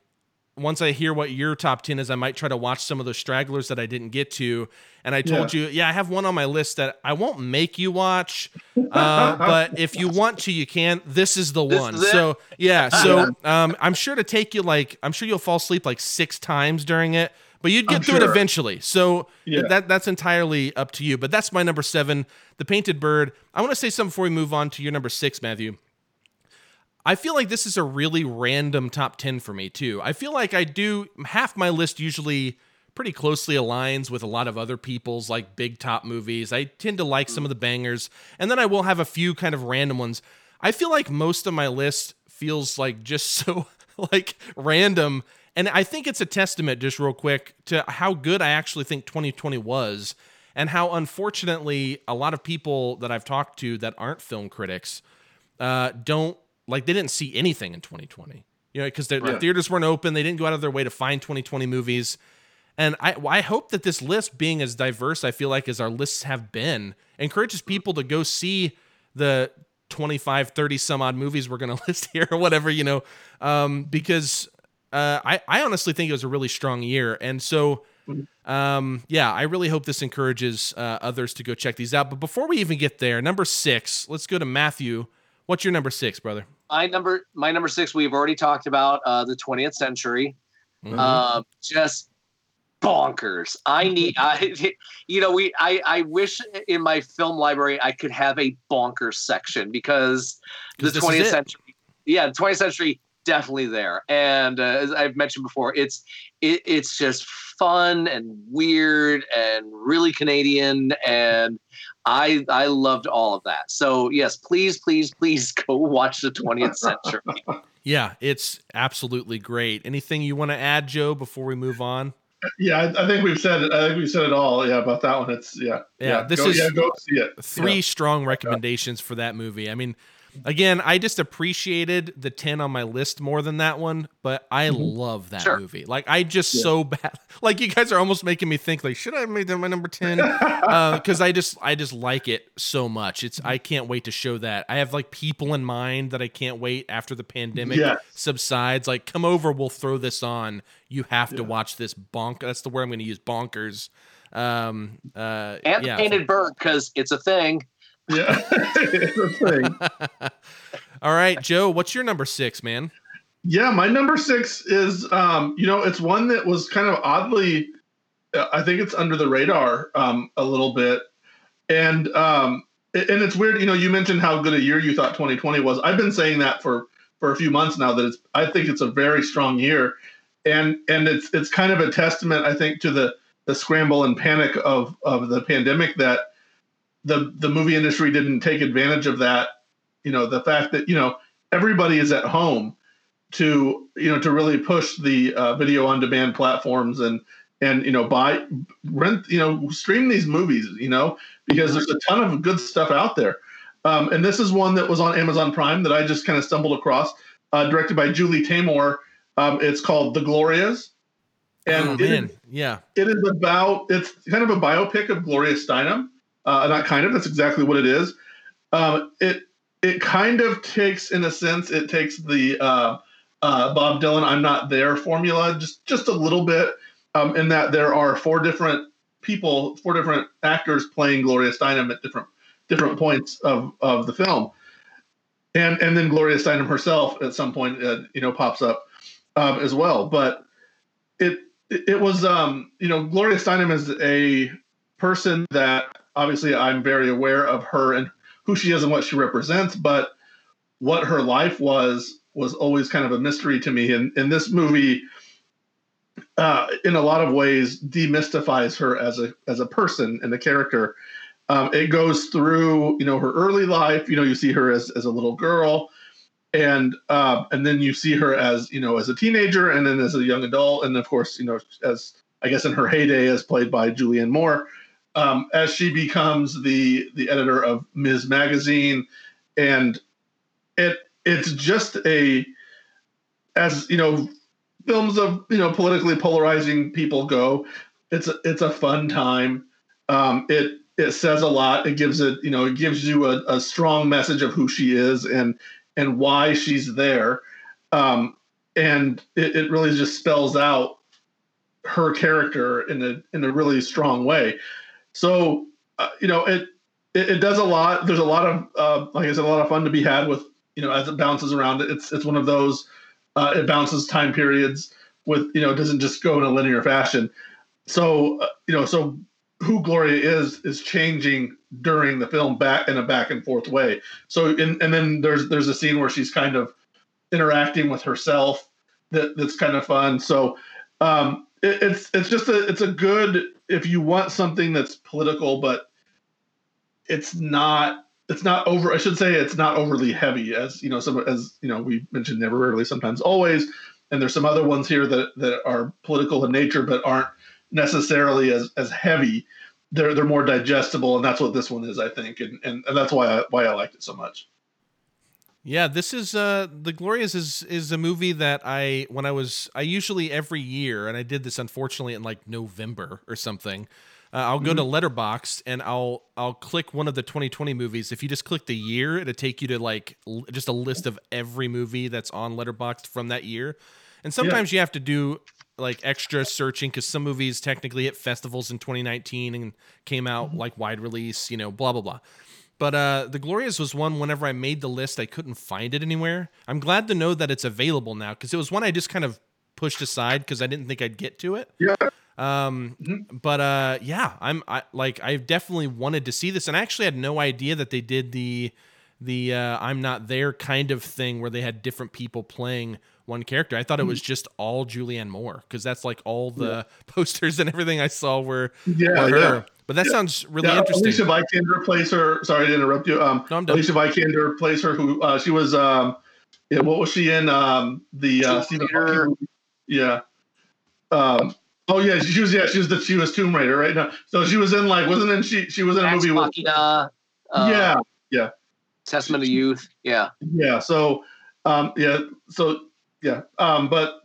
once I hear what your top 10 is, I might try to watch some of those stragglers that I didn't get to. And I told you, yeah, I have one on my list that I won't make you watch. Uh, but if you want to, you can. This is the This one. is? So, yeah. So um, I'm sure to take you like, I'm sure you'll fall asleep like six times during it, but you'd get I'm through it eventually. So Yeah. that that's entirely up to you. But that's my number seven, The Painted Bird. I want to say something before we move on to your number six, Matthew. I feel like this is a really random top 10 for me, too. I feel like I do half my list usually pretty closely aligns with a lot of other people's like big top movies. I tend to like some of the bangers, and then I will have a few kind of random ones. I feel like most of my list feels like just so like random. And I think it's a testament, just real quick, to how good I actually think 2020 was, and how unfortunately a lot of people that I've talked to that aren't film critics uh, don't like they didn't see anything in 2020. You know, because the Right. theaters weren't open, they didn't go out of their way to find 2020 movies. And I, I hope that this list, being as diverse, I feel like as our lists have been, encourages people to go see the 25, 30 some odd movies we're going to list here or whatever, you know, um, because uh, I, I honestly think it was a really strong year. And so, um, yeah, I really hope this encourages uh, others to go check these out. But before we even get there, number six, let's go to Matthew. What's your number six, brother? my number my number six we've already talked about uh, the 20th century Mhm. um, just bonkers i need i you know we i i wish in my film library i could have a bonkers section because the 20th century yeah the 20th century definitely there and uh, as i've mentioned before it's it, it's just fun and weird and really canadian and i i loved all of that so yes please please please go watch the 20th century Yeah, it's absolutely great. Anything you want to add, Joe, before we move on? Yeah, I, I think we've said it. I think we've said it all. Yeah, about that one. It's yeah. Yeah, this go, is- yeah, go see it. Three Yeah. strong recommendations for that movie. I mean, again, I just appreciated the 10 on my list more than that one, but I love that Sure. movie. Like, I just Yeah. so bad. Like, you guys are almost making me think, like, should I have made that my number 10? because I just I just like it so much. It's I can't wait to show that. I have like people in mind that I can't wait after the pandemic Yes. subsides. Like, come over, we'll throw this on. You have to watch this bonk. That's the word I'm going to use. Bonkers. Um. Uh. and yeah. the painted bird because it's a thing. Yeah, it's a thing. All right, Joe. What's your number six, man? Yeah, my number six is, um, you know, it's one that was kind of oddly, uh, I think it's under the radar um, a little bit, and um, and it's weird. You know, you mentioned how good a year you thought 2020 was. I've been saying that for for a few months now. That it's, I think it's a very strong year, and and it's it's kind of a testament, I think, to the the scramble and panic of of the pandemic that the the movie industry didn't take advantage of that. You know, the fact that you know everybody is at home to you know to really push the uh, video on demand platforms and and you know buy rent you know stream these movies you know because there's a ton of good stuff out there um, and this is one that was on amazon prime that i just kind of stumbled across uh, directed by julie taymor um, it's called the glorias and oh it man, yeah. it is about it's kind of a biopic of Gloria Steinem. Uh, not kind of, that's exactly what it is. Um, it it kind of takes, in a sense, it takes the uh, uh, Bob Dylan "I'm Not There" formula just just a little bit, um, in that there are four different people, four different actors playing Gloria Steinem at different different points of of the film, and and then Gloria Steinem herself at some point, uh, you know, pops up um, as well. But it it was um, you know Gloria Steinem is a person that obviously I'm very aware of her and who she is and what she represents, but what her life was was always kind of a mystery to me. And in this movie, uh, in a lot of ways, demystifies her as a as a person and a character. Um, it goes through, you know, her early life. You know, you see her as as a little girl, and uh, and then you see her as you know as a teenager, and then as a young adult, and of course, you know, as I guess in her heyday, as played by Julianne Moore, um, as she becomes the the editor of Ms. Magazine, and it it's just a as you know films of you know politically polarizing people go it's a, it's a fun time. Um, it it says a lot. It gives it you know it gives you a, a strong message of who she is and and why she's there. Um, and it, it really just spells out her character in a in a really strong way so uh, you know it, it, it does a lot. There's a lot of uh, like i said a lot of fun to be had with you know as it bounces around. It's it's one of those uh, it bounces time periods with you know it doesn't just go in a linear fashion. So uh, you know so who gloria is is changing during the film back in a back and forth way. So in, and then there's there's a scene where she's kind of interacting with herself that that's kind of fun. So um it, it's it's just a it's a good if you want something that's political but it's not it's not over i should say it's not overly heavy as you know some as you know we mentioned never rarely sometimes always and there's some other ones here that that are political in nature but aren't necessarily as as heavy. They're they're more digestible and that's what this one is i think and and, and that's why i why i liked it so much yeah, this is uh The Glorias is is a movie that I when I was I usually every year and I did this unfortunately in like November or something. Uh, I'll go mm-hmm. to Letterboxd and I'll I'll click one of the 2020 movies. If you just click the year, it'll take you to like l- just a list of every movie that's on Letterboxd from that year. And sometimes yeah. you have to do like extra searching because some movies technically hit festivals in 2019 and came out mm-hmm. like wide release, you know, blah blah blah. But uh, the Glorias was one. Whenever I made the list, I couldn't find it anywhere. I'm glad to know that it's available now because it was one I just kind of pushed aside because I didn't think I'd get to it. Yeah. Um, mm-hmm. but uh, yeah, I'm I, like I definitely wanted to see this, and I actually had no idea that they did the the uh, I'm not there kind of thing where they had different people playing one character. I thought it was mm-hmm. just all Julianne Moore because that's like all the yeah. posters and everything I saw were, yeah, her. Yeah. But that yeah. sounds really yeah, interesting. Alicia Vikander plays her. Sorry to interrupt you. Um, no, i'm Alicia Vikander plays her. Who uh, she was? Um, yeah, what was she in? Um, the uh, Stephen Hawking. Yeah. Um, Oh yeah, she was yeah she was the she was Tomb Raider right now. So she was in like wasn't in she she was in a movie Machina, with uh, yeah yeah Testament of Youth yeah yeah so um yeah so yeah um but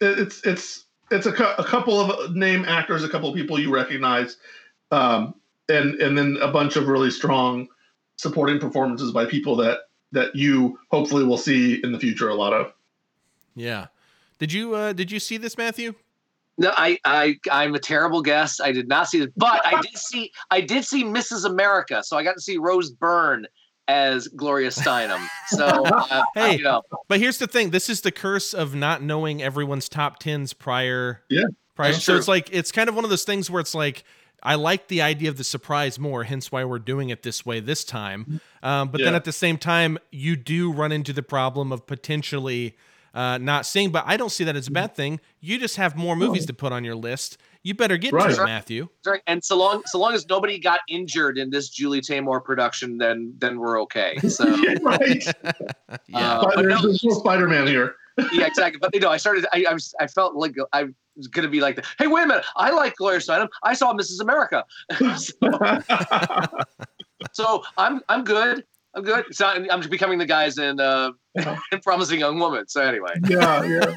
it's it's it's a, a couple of name actors a couple of people you recognize um and and then a bunch of really strong supporting performances by people that that you hopefully will see in the future a lot of yeah did you uh did you see this Matthew no, I, I, I'm a terrible guest. I did not see it, but I did see, I did see Mrs. America, so I got to see Rose Byrne as Gloria Steinem. So, uh, hey, you know. but here's the thing: this is the curse of not knowing everyone's top tens prior. Yeah, prior. So true. it's like it's kind of one of those things where it's like. I like the idea of the surprise more, hence why we're doing it this way this time. Um, but yeah. then at the same time, you do run into the problem of potentially uh, not seeing. But I don't see that as a bad thing. You just have more movies to put on your list. You better get right. to it, Matthew. Right. And so long, so long as nobody got injured in this Julie Taymor production, then then we're okay. So right. yeah. Uh, there's, no, no Spider-Man here. yeah, exactly. But you know, I started. I I, was, I felt like I was going to be like, "Hey, wait a minute! I like Gloria Steinem. I saw Mrs. America." so, so I'm I'm good. I'm good. So I'm becoming the guys in uh, in Promising Young Woman. So anyway. Yeah, yeah.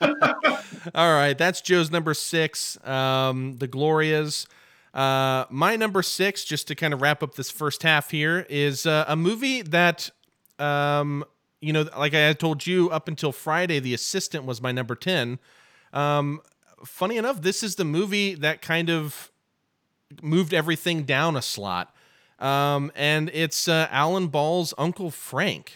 All right, that's Joe's number six. Um, the Glorias. Uh, my number six, just to kind of wrap up this first half here, is uh, a movie that, um, you know, like I told you up until Friday, The Assistant was my number ten. Um, funny enough, this is the movie that kind of moved everything down a slot. Um, and it's uh, Alan Ball's Uncle Frank,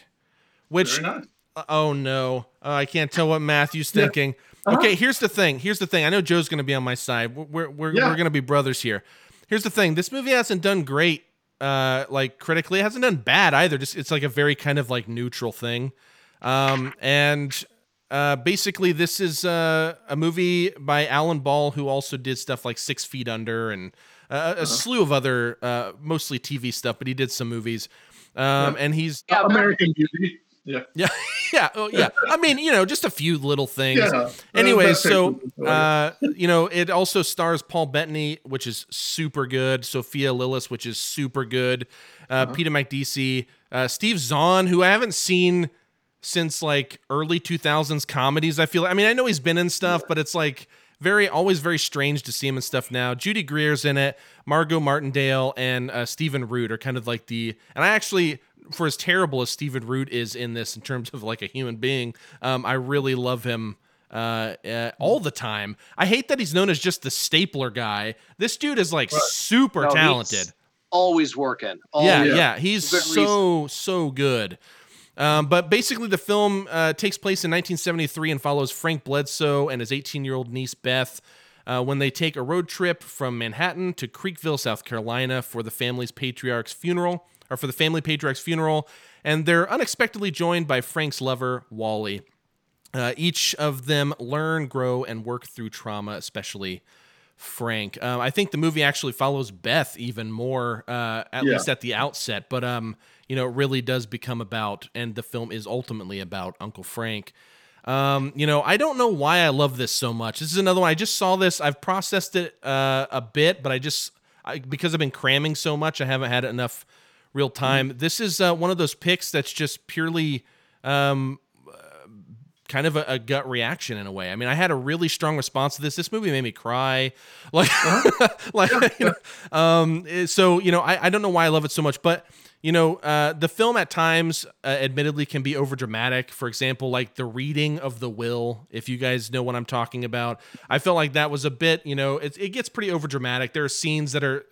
which uh, oh no, uh, I can't tell what Matthew's thinking. Uh-huh. Okay, here's the thing. Here's the thing. I know Joe's going to be on my side. We're we're we're, Yeah. we're going to be brothers here. Here's the thing. This movie hasn't done great uh like critically. It hasn't done bad either. Just it's like a very kind of like neutral thing. Um and uh basically this is uh, a movie by Alan Ball who also did stuff like 6 Feet Under and uh, a slew of other uh mostly TV stuff, but he did some movies. Um and he's Yeah, American Beauty. Yeah. yeah, yeah, oh, yeah. I mean, you know, just a few little things. Yeah. Anyways, Best so uh, you know, it also stars Paul Bettany, which is super good. Sophia Lillis, which is super good. Uh, Peter Macdissi, uh, Steve Zahn, who I haven't seen since like early 2000s comedies. I feel. I mean, I know he's been in stuff, but it's like very always very strange to see him in stuff now. Judy Greer's in it. Margot Martindale and uh, Stephen Root are kind of like the. And I actually, for as terrible as Stephen Root is in this in terms of like a human being, um, I really love him uh, uh, all the time. I hate that he's known as just the stapler guy. This dude is like super No, talented. Always working. Yeah, Always. yeah, he's Good so so good. Um, but basically, the film uh, takes place in 1973 and follows Frank Bledsoe and his 18 year old niece Beth uh, when they take a road trip from Manhattan to Creekville, South Carolina, for the family's patriarch's funeral, or for the family patriarch's funeral, and they're unexpectedly joined by Frank's lover Wally. Uh, each of them learn, grow, and work through trauma, especially Frank. Um, I think the movie actually follows Beth even more, uh, at Yeah. least at the outset. But um, you know, it really does become about, and the film is ultimately about Uncle Frank. Um, you know, I don't know why I love this so much. This is another one. I just saw this. I've processed it uh, a bit, but I just I, because I've been cramming so much, I haven't had enough real time. This is uh, one of those picks that's just purely um, kind of a, a gut reaction in a way. I mean, I had a really strong response to this. This movie made me cry, like, like you know. Um, eh, so you know, I, I don't know why I love it so much, but you know, uh, the film at times, uh, admittedly, can be over dramatic. For example, like the reading of the will. If you guys know what I'm talking about, I felt like that was a bit. You know, it, it gets pretty over dramatic. There are scenes that are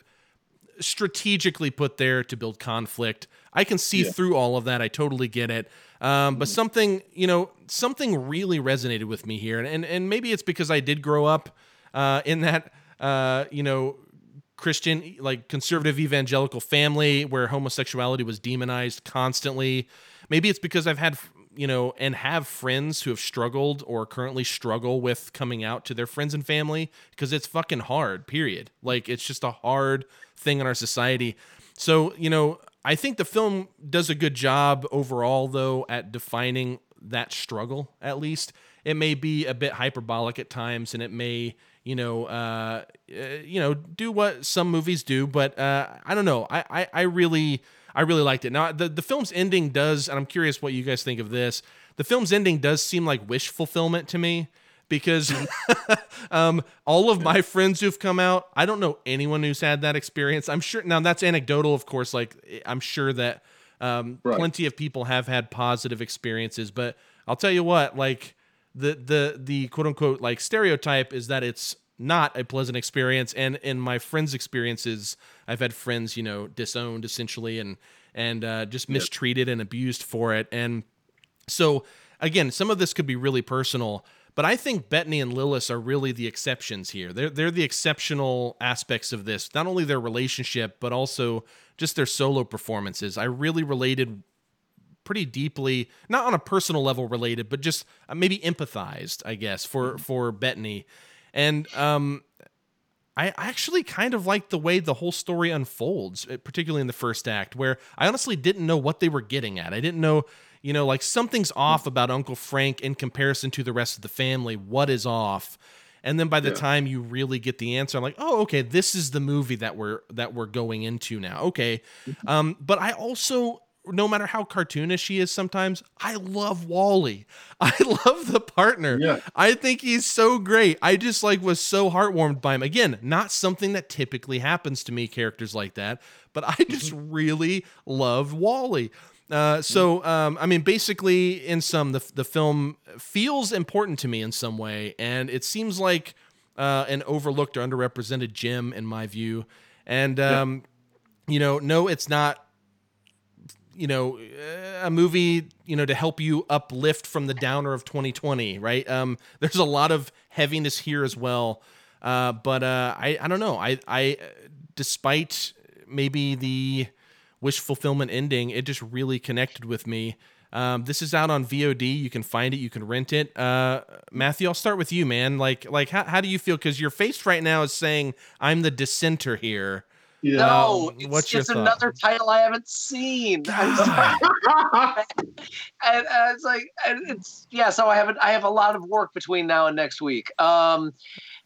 strategically put there to build conflict. I can see through all of that. I totally get it. Um, but something, you know, something really resonated with me here, and and, and maybe it's because I did grow up uh, in that, uh, you know, Christian, like conservative evangelical family where homosexuality was demonized constantly. Maybe it's because I've had, you know, and have friends who have struggled or currently struggle with coming out to their friends and family because it's fucking hard, period. Like it's just a hard thing in our society. So, you know, I think the film does a good job overall, though, at defining that struggle, at least. It may be a bit hyperbolic at times and it may you know, uh, uh, you know, do what some movies do, but uh, I don't know. I, I, I really, I really liked it. Now, the the film's ending does, and I'm curious what you guys think of this. The film's ending does seem like wish fulfillment to me because um, all of my friends who've come out, I don't know anyone who's had that experience. I'm sure now that's anecdotal, of course. Like I'm sure that um, Right. plenty of people have had positive experiences, but I'll tell you what, like the the the quote unquote like stereotype is that it's not a pleasant experience. And in my friends experiences i've had friends you know disowned essentially and and uh, just mistreated and abused for it. And so again some of this could be really personal but i think bettany and lillis are really the exceptions here. They're, they're the exceptional aspects of this not only their relationship but also just their solo performances. I really related pretty deeply, not on a personal level related, but just uh, maybe empathized, I guess, for for Bettany, and um, I actually kind of like the way the whole story unfolds, uh, particularly in the first act, where I honestly didn't know what they were getting at. I didn't know, you know, like something's off about Uncle Frank in comparison to the rest of the family. What is off? And then by the Yeah. time you really get the answer, I'm like, oh, okay, this is the movie that we're that we're going into now. Okay, um, but I also no matter how cartoonish he is sometimes, I love Wally. I love the partner. Yeah. I think he's so great. I just like was so heartwarmed by him. Again, not something that typically happens to me, characters like that, but I just really love Wally. Uh, so, um, I mean, basically, in some, the, the film feels important to me in some way, and it seems like uh, an overlooked or underrepresented gem in my view. And um, you know, no, it's not. You know, a movie you know to help you uplift from the downer of 2020, right? Um, there's a lot of heaviness here as well. Uh, but uh, I I don't know. I I despite maybe the wish fulfillment ending, it just really connected with me. Um, this is out on VOD. You can find it. You can rent it. Uh, Matthew, I'll start with you, man. Like, like, how, how do you feel? Because your face right now is saying I'm the dissenter here. Yeah. No, it's, what's it's another title I haven't seen. I'm sorry. and, uh, it's like and it's yeah. So I haven't. I have a lot of work between now and next week. Um,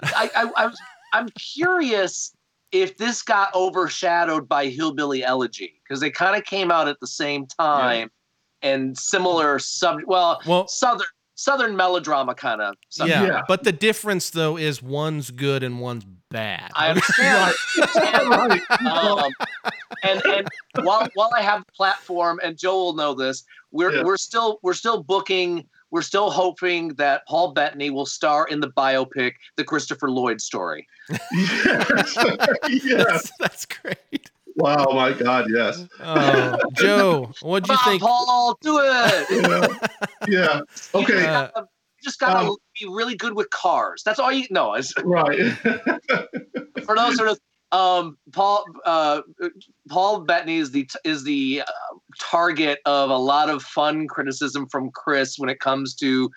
I, I, I was I'm curious if this got overshadowed by Hillbilly Elegy because they kind of came out at the same time and similar sub. Well, Well, southern southern melodrama kind of. yeah, Yeah. But the difference though is one's good and one's bad. I understand. right. um, and and while while I have the platform, and Joe will know this, we're Yeah. we're still we're still booking. We're still hoping that Paul Bettany will star in the biopic, the Christopher Lloyd story. yes. yes. that's, that's great. Wow. My God. Yes. Oh, Joe, what do you on, think? Paul, do it. Yeah. yeah. Okay. just gotta, you just gotta Um, be really good with cars. That's all you know. Is Right. for those sort of um, Paul uh, Paul Bettany is the is the uh, target of a lot of fun criticism from Chris when it comes to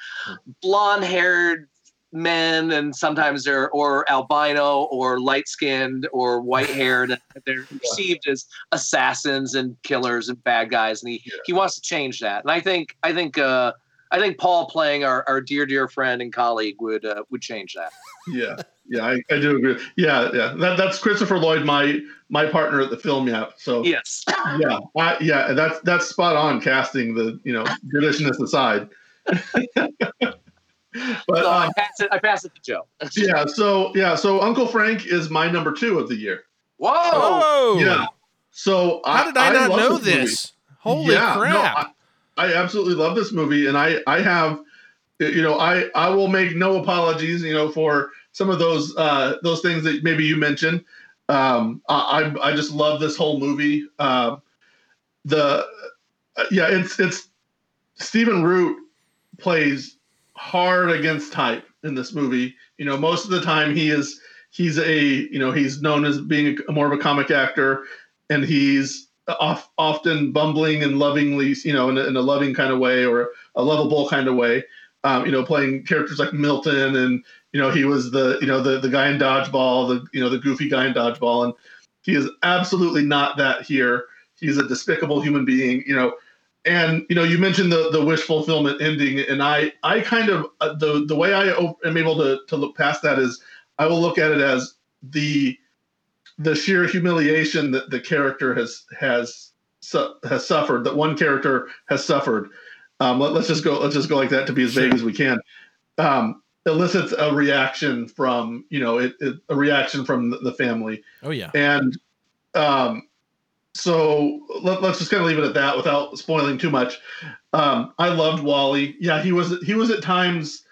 blonde haired men and sometimes they're or albino or light skinned or white haired they're perceived as assassins and killers and bad guys and he Yeah. he wants to change that and I think I think uh, I think Paul playing our, our dear dear friend and colleague would uh, would change that. yeah. Yeah. I, I do agree. Yeah. Yeah. That, that's Christopher Lloyd, my my partner at the film yap. So Yes. yeah. I, yeah. That's that's spot on casting. The you know goodishness aside. but So I um, pass it I pass it to Joe. yeah. So yeah. So Uncle Frank is my number two of the year. Whoa. Oh, Yeah. So How did I, not love know movie. this? Holy Yeah, no, crap! I, absolutely love this movie, and I I have, you know, I I will make no apologies, you know, for some of those uh, those things that maybe you mentioned. Um, I I just love this whole movie. Um, the uh, yeah, it's it's Stephen Root plays hard against type in this movie. You know, most of the time he is he's a you know he's known as being a, more of a comic actor, and he's off, often bumbling and lovingly, you know, in a, in a loving kind of way or a lovable kind of way. Um, you know, playing characters like Milton, and you know, he was the you know the the guy in Dodgeball, the you know the goofy guy in Dodgeball, and he is absolutely not that here. He's a despicable human being, you know. And you know, you mentioned the the wish fulfillment ending, and I I kind of uh, the the way I am able to to look past that is I will look at it as the the sheer humiliation that the character has has su- has suffered that one character has suffered. Um, let, us just go let's just go like that to be as vague Sure. as we can. Um, elicits a reaction from you know it, it, a reaction from the, family. Oh yeah. and um, so let, us just kind of leave it at that without spoiling too much. Um, i loved wally. Yeah he was he was at times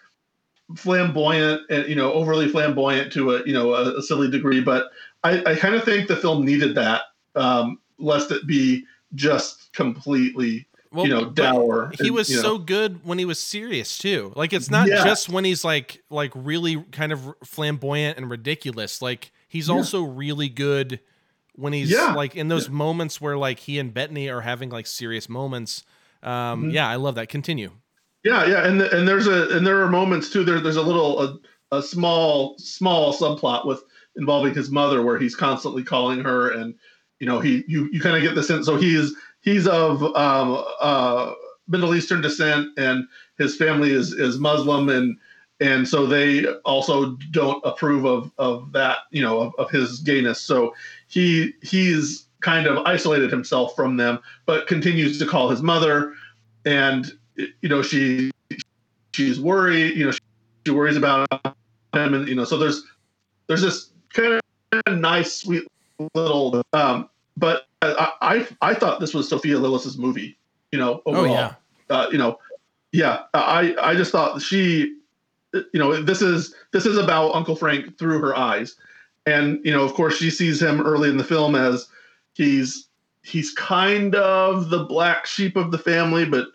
flamboyant and you know overly flamboyant to a you know a, a silly degree but i, I kind of think the film needed that um, lest it be just completely Well, you know dour He and, was you know. so good when he was serious too. Like it's not Yeah. just when he's like like really kind of flamboyant and ridiculous. Like he's Yeah. also really good when he's Yeah. like in those moments where like he and Bettany are having like serious moments. Um, Mhm. Yeah, I love that. Continue. Yeah, yeah, and and there's a and there are moments too. There there's a little a, a small small subplot with involving his mother where he's constantly calling her, and you know he you you kind of get the sense. So he's he's of um, uh, Middle Eastern descent, and his family is is Muslim, and and so they also don't approve of of that you know of, of his gayness. So he he's kind of isolated himself from them, but continues to call his mother, and you know she she's worried you know she, she worries about him and you know so there's there's this kind of nice sweet little um but i i, I thought this was sophia lillis's movie you know Oh overall yeah. uh, you know yeah i i just thought she you know this is this is about uncle frank through her eyes and you know, of course, she sees him early in the film as he's he's kind of the black sheep of the family, but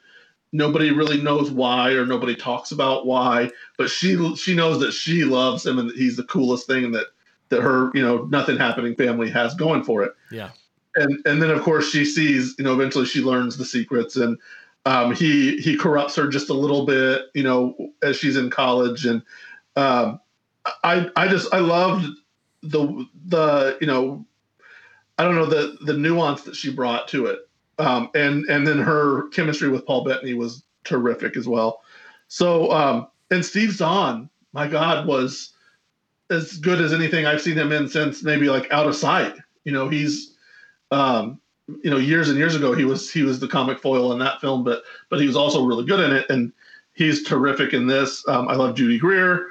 nobody really knows why or nobody talks about why. But she she knows that she loves him and that he's the coolest thing and that that her you know nothing happening family has going for it. Yeah. And and then of course she sees you know eventually she learns the secrets and um, he he corrupts her just a little bit you know as she's in college and um, I I just I loved the the you know I don't know the the nuance that she brought to it, um, and and then her chemistry with Paul Bettany was terrific as well. So um, and Steve Zahn, my God, was as good as anything I've seen him in since maybe like Out of Sight. You know, he's um, you know years and years ago he was he was the comic foil in that film, but but he was also really good in it, and he's terrific in this. Um, I love Judy Greer.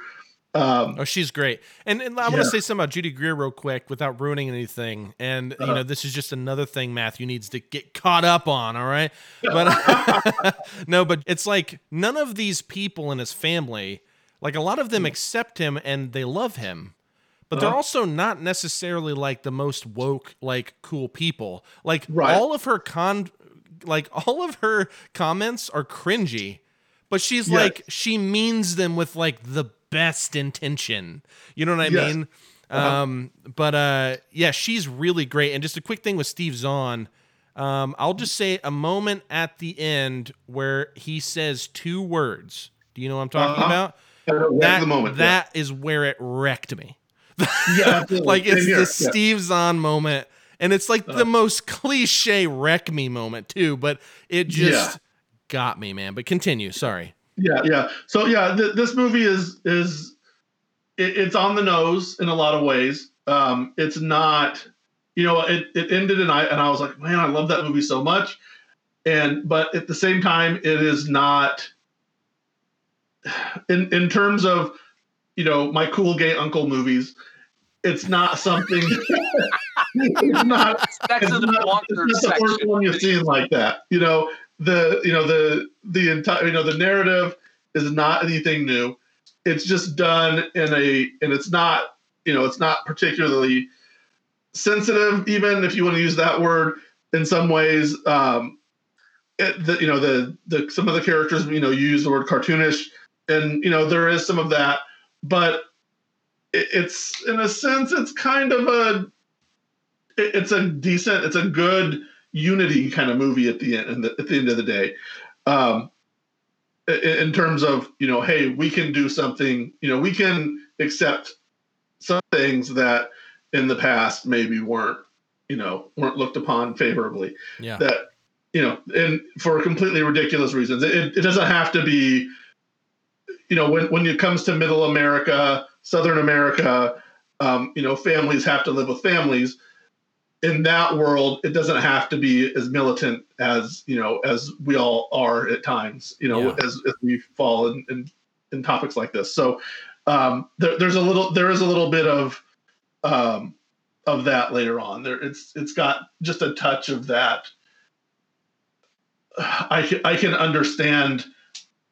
Um, oh, she's great. And, and I want to say something about Judy Greer real quick without ruining anything. And uh, you know, this is just another thing Matthew needs to get caught up on. All right, but no, but it's like none of these people in his family, like a lot of them, accept him and they love him. But they're uh-huh. also not necessarily like the most woke, like cool people. Like right. all of her con, like all of her comments are cringy, but she's yes. like she means them with like the best intention. You know what I yes. mean? Uh-huh. Um, but uh, yeah, she's really great. And just a quick thing with Steve Zahn. Um, I'll just say a moment at the end where he says two words. Do you know what I'm talking uh-huh. about? That, the moment, that yeah. is where it wrecked me. yeah, like it's the yeah. Steve Zahn moment, and it's like uh-huh. the most cliche wreck me moment too. But it just yeah. got me, man. But continue. Sorry. Yeah, yeah. So yeah, th- this movie is is it, it's on the nose in a lot of ways. Um, it's not, you know, it, it ended and I and I was like, man, I love that movie so much. And but at the same time, it is not in in terms of you know my cool gay uncle movies. It's not something. it's not. it's not, it's not the first one you've seen like that. You know, the you know the the entire you know the narrative is not anything new. It's just done in a and it's not you know it's not particularly sensitive even if you want to use that word in some ways. Um, it, the, you know the the some of the characters you know use the word cartoonish and you know there is some of that but it's in a sense it's kind of a it's a decent it's a good unity kind of movie at the end at the end of the day. Um, in terms of you know hey we can do something you know we can accept some things that in the past maybe weren't you know weren't looked upon favorably. Yeah. That you know and for completely ridiculous reasons. It, it doesn't have to be you know when, when it comes to middle america southern america um, you know families have to live with families in that world, it doesn't have to be as militant as you know as we all are at times. You know, yeah. as, as we fall in, in, in topics like this. So um, there, there's a little there is a little bit of um, of that later on. There, it's it's got just a touch of that. I I can understand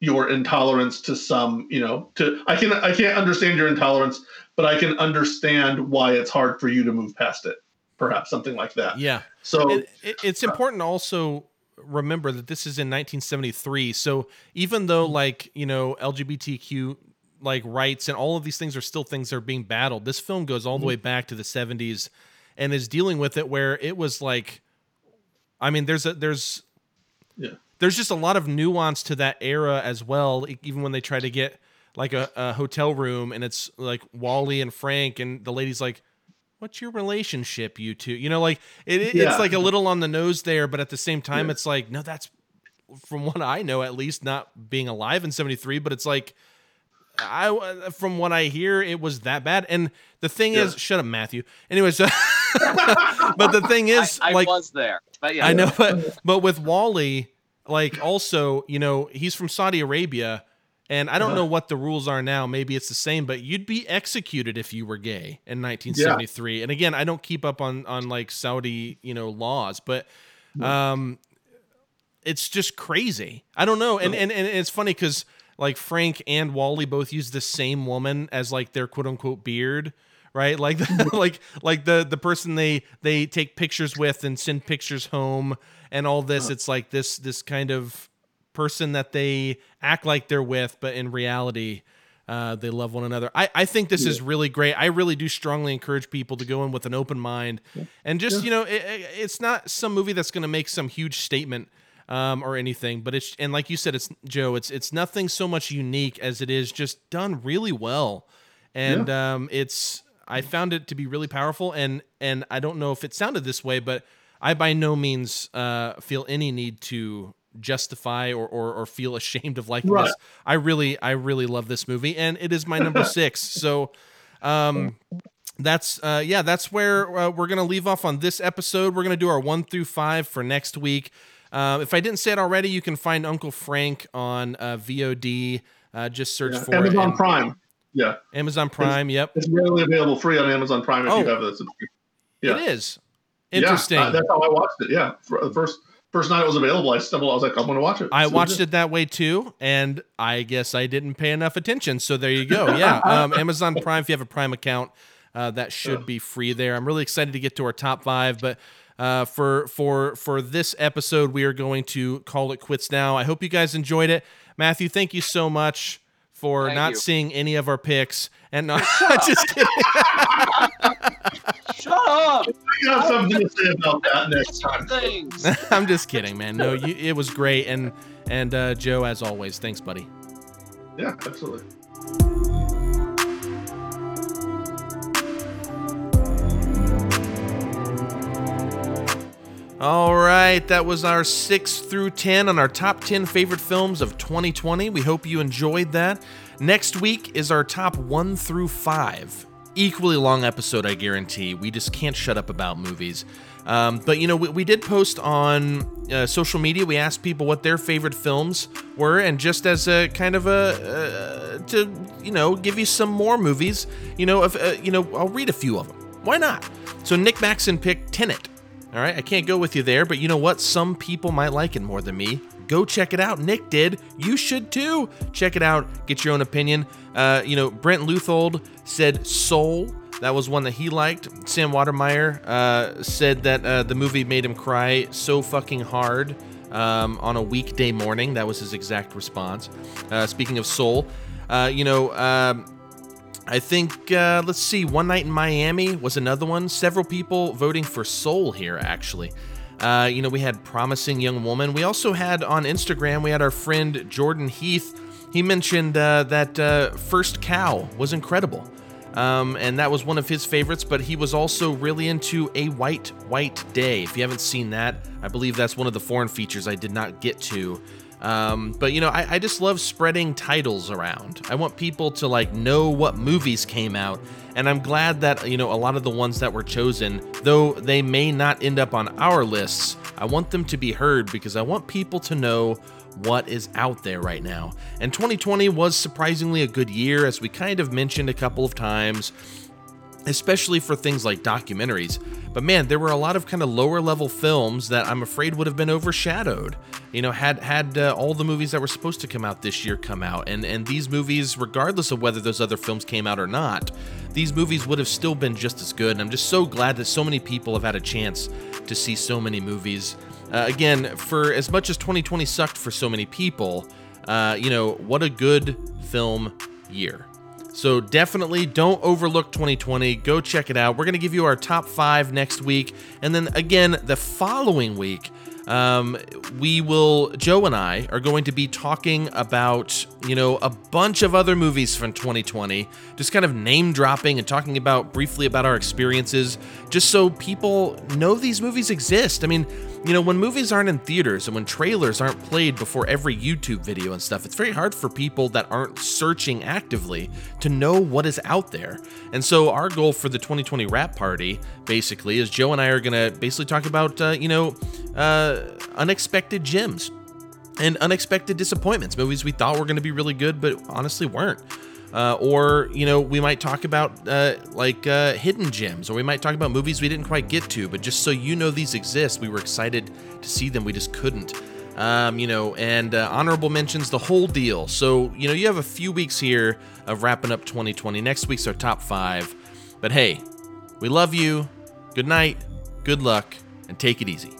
your intolerance to some, you know, to I can I can't understand your intolerance, but I can understand why it's hard for you to move past it perhaps something like that. Yeah. So it, it's important also remember that this is in 1973. So even though like you know LGBTQ like rights and all of these things are still things that are being battled, this film goes all the mm-hmm. way back to the 70s and is dealing with it where it was like, I mean, there's a there's yeah there's just a lot of nuance to that era as well. Even when they try to get like a, a hotel room and it's like Wally and Frank and the lady's like what's your relationship you two you know like it, yeah. it's like a little on the nose there but at the same time yeah. it's like no that's from what i know at least not being alive in 73 but it's like i uh, from what i hear it was that bad and the thing yeah. is shut up matthew anyways but the thing is I, I like was there but yeah i know but but with wally like also you know he's from saudi arabia and I don't know what the rules are now. Maybe it's the same, but you'd be executed if you were gay in 1973. Yeah. And again, I don't keep up on on like Saudi, you know, laws, but um it's just crazy. I don't know. And and, and it's funny cuz like Frank and Wally both use the same woman as like their quote unquote beard right? Like like like the the person they they take pictures with and send pictures home and all this. It's like this this kind of person that they act like they're with, but in reality. Uh, they love one another. I, I think this yeah. is really great. I really do strongly encourage people to go in with an open mind yeah. and just, yeah. you know, it, it's not some movie that's going to make some huge statement um, or anything, but it's, and like you said, it's Joe, it's, it's nothing so much unique as it is just done really well. And um, it's, I found it to be really powerful. And, and I don't know if it sounded this way, but I by no means uh, feel any need to justify or, or, or feel ashamed of liking right. this. I really, I really love this movie, and it is my number six. So, um, that's uh, yeah, that's where uh, we're gonna leave off on this episode. We're gonna do our one through five for next week. Uh, if I didn't say it already, you can find Uncle Frank on uh, VOD. Uh, just search yeah. for Amazon and, Prime. Yeah, Amazon Prime. It's, yep, it's readily available free on Amazon Prime if oh, you have the subscription. Yeah. It is interesting. Yeah, uh, that's how I watched it. Yeah, for the first first night it was available, I stumbled. I was like, I'm going to watch it. I watched it that way too, and I guess I didn't pay enough attention. So there you go. Yeah, um, Amazon Prime. If you have a Prime account, uh, that should be free there. I'm really excited to get to our top five, but. Uh, for for for this episode, we are going to call it quits now. I hope you guys enjoyed it, Matthew. Thank you so much for Thank not you. seeing any of our picks and not just kidding. Shut up! I got something to say about that next time. Things. I'm just kidding, man. No, you, it was great, and and uh, Joe, as always, thanks, buddy. Yeah, absolutely. All right, that was our 6 through 10 on our top 10 favorite films of 2020. We hope you enjoyed that. Next week is our top 1 through 5. Equally long episode, I guarantee. We just can't shut up about movies. Um, but you know, we, we, did post on uh, social media. We asked people what their favorite films were, and just as a kind of a uh, to you know give you some more movies, you know, if, uh, you know, I'll read a few of them. Why not? So Nick Maxon picked Tenet. All right, I can't go with you there, but you know what? Some people might like it more than me. Go check it out. Nick did. You should too. Check it out. Get your own opinion. Uh, you know, Brent Luthold said Soul. That was one that he liked. Sam Watermeier uh, said that uh, the movie made him cry so fucking hard um, on a weekday morning. That was his exact response. Uh, speaking of Soul, uh, you know, um, I think, uh, let's see, One Night in Miami was another one. Several people voting for Soul here, actually. Uh, you know, we had Promising Young Woman. We also had on Instagram, we had our friend Jordan Heath. He mentioned uh, that uh, First Cow was incredible. Um, and that was one of his favorites, but he was also really into A White, White Day. If you haven't seen that, I believe that's one of the foreign features I did not get to. Um, but you know, I, I, just love spreading titles around. I want people to like know what movies came out, and I'm glad that you know a lot of the ones that were chosen, though they may not end up on our lists. I want them to be heard because I want people to know what is out there right now. And 2020 was surprisingly a good year, as we kind of mentioned a couple of times especially for things like documentaries. But man, there were a lot of kind of lower level films that I'm afraid would have been overshadowed. You know, had had uh, all the movies that were supposed to come out this year come out, and and these movies, regardless of whether those other films came out or not, these movies would have still been just as good. And I'm just so glad that so many people have had a chance to see so many movies. Uh, again, for as much as 2020 sucked for so many people, uh, you know, what a good film year. So definitely don't overlook 2020. Go check it out. We're going to give you our top five next week. And then again, the following week, um, we will, Joe and I are going to be talking about, you know, a bunch of other movies from 2020, just kind of name dropping and talking about briefly about our experiences, just so people know these movies exist. I mean, you know, when movies aren't in theaters and when trailers aren't played before every YouTube video and stuff, it's very hard for people that aren't searching actively to know what is out there. And so, our goal for the 2020 Wrap Party basically is Joe and I are going to basically talk about, uh, you know, uh, unexpected gems and unexpected disappointments, movies we thought were going to be really good, but honestly weren't. Uh, or you know we might talk about uh, like uh, hidden gems or we might talk about movies we didn't quite get to but just so you know these exist we were excited to see them we just couldn't. Um, you know and uh, honorable mentions the whole deal. So you know you have a few weeks here of wrapping up 2020 next week's our top five. But hey, we love you. Good night, good luck, and take it easy.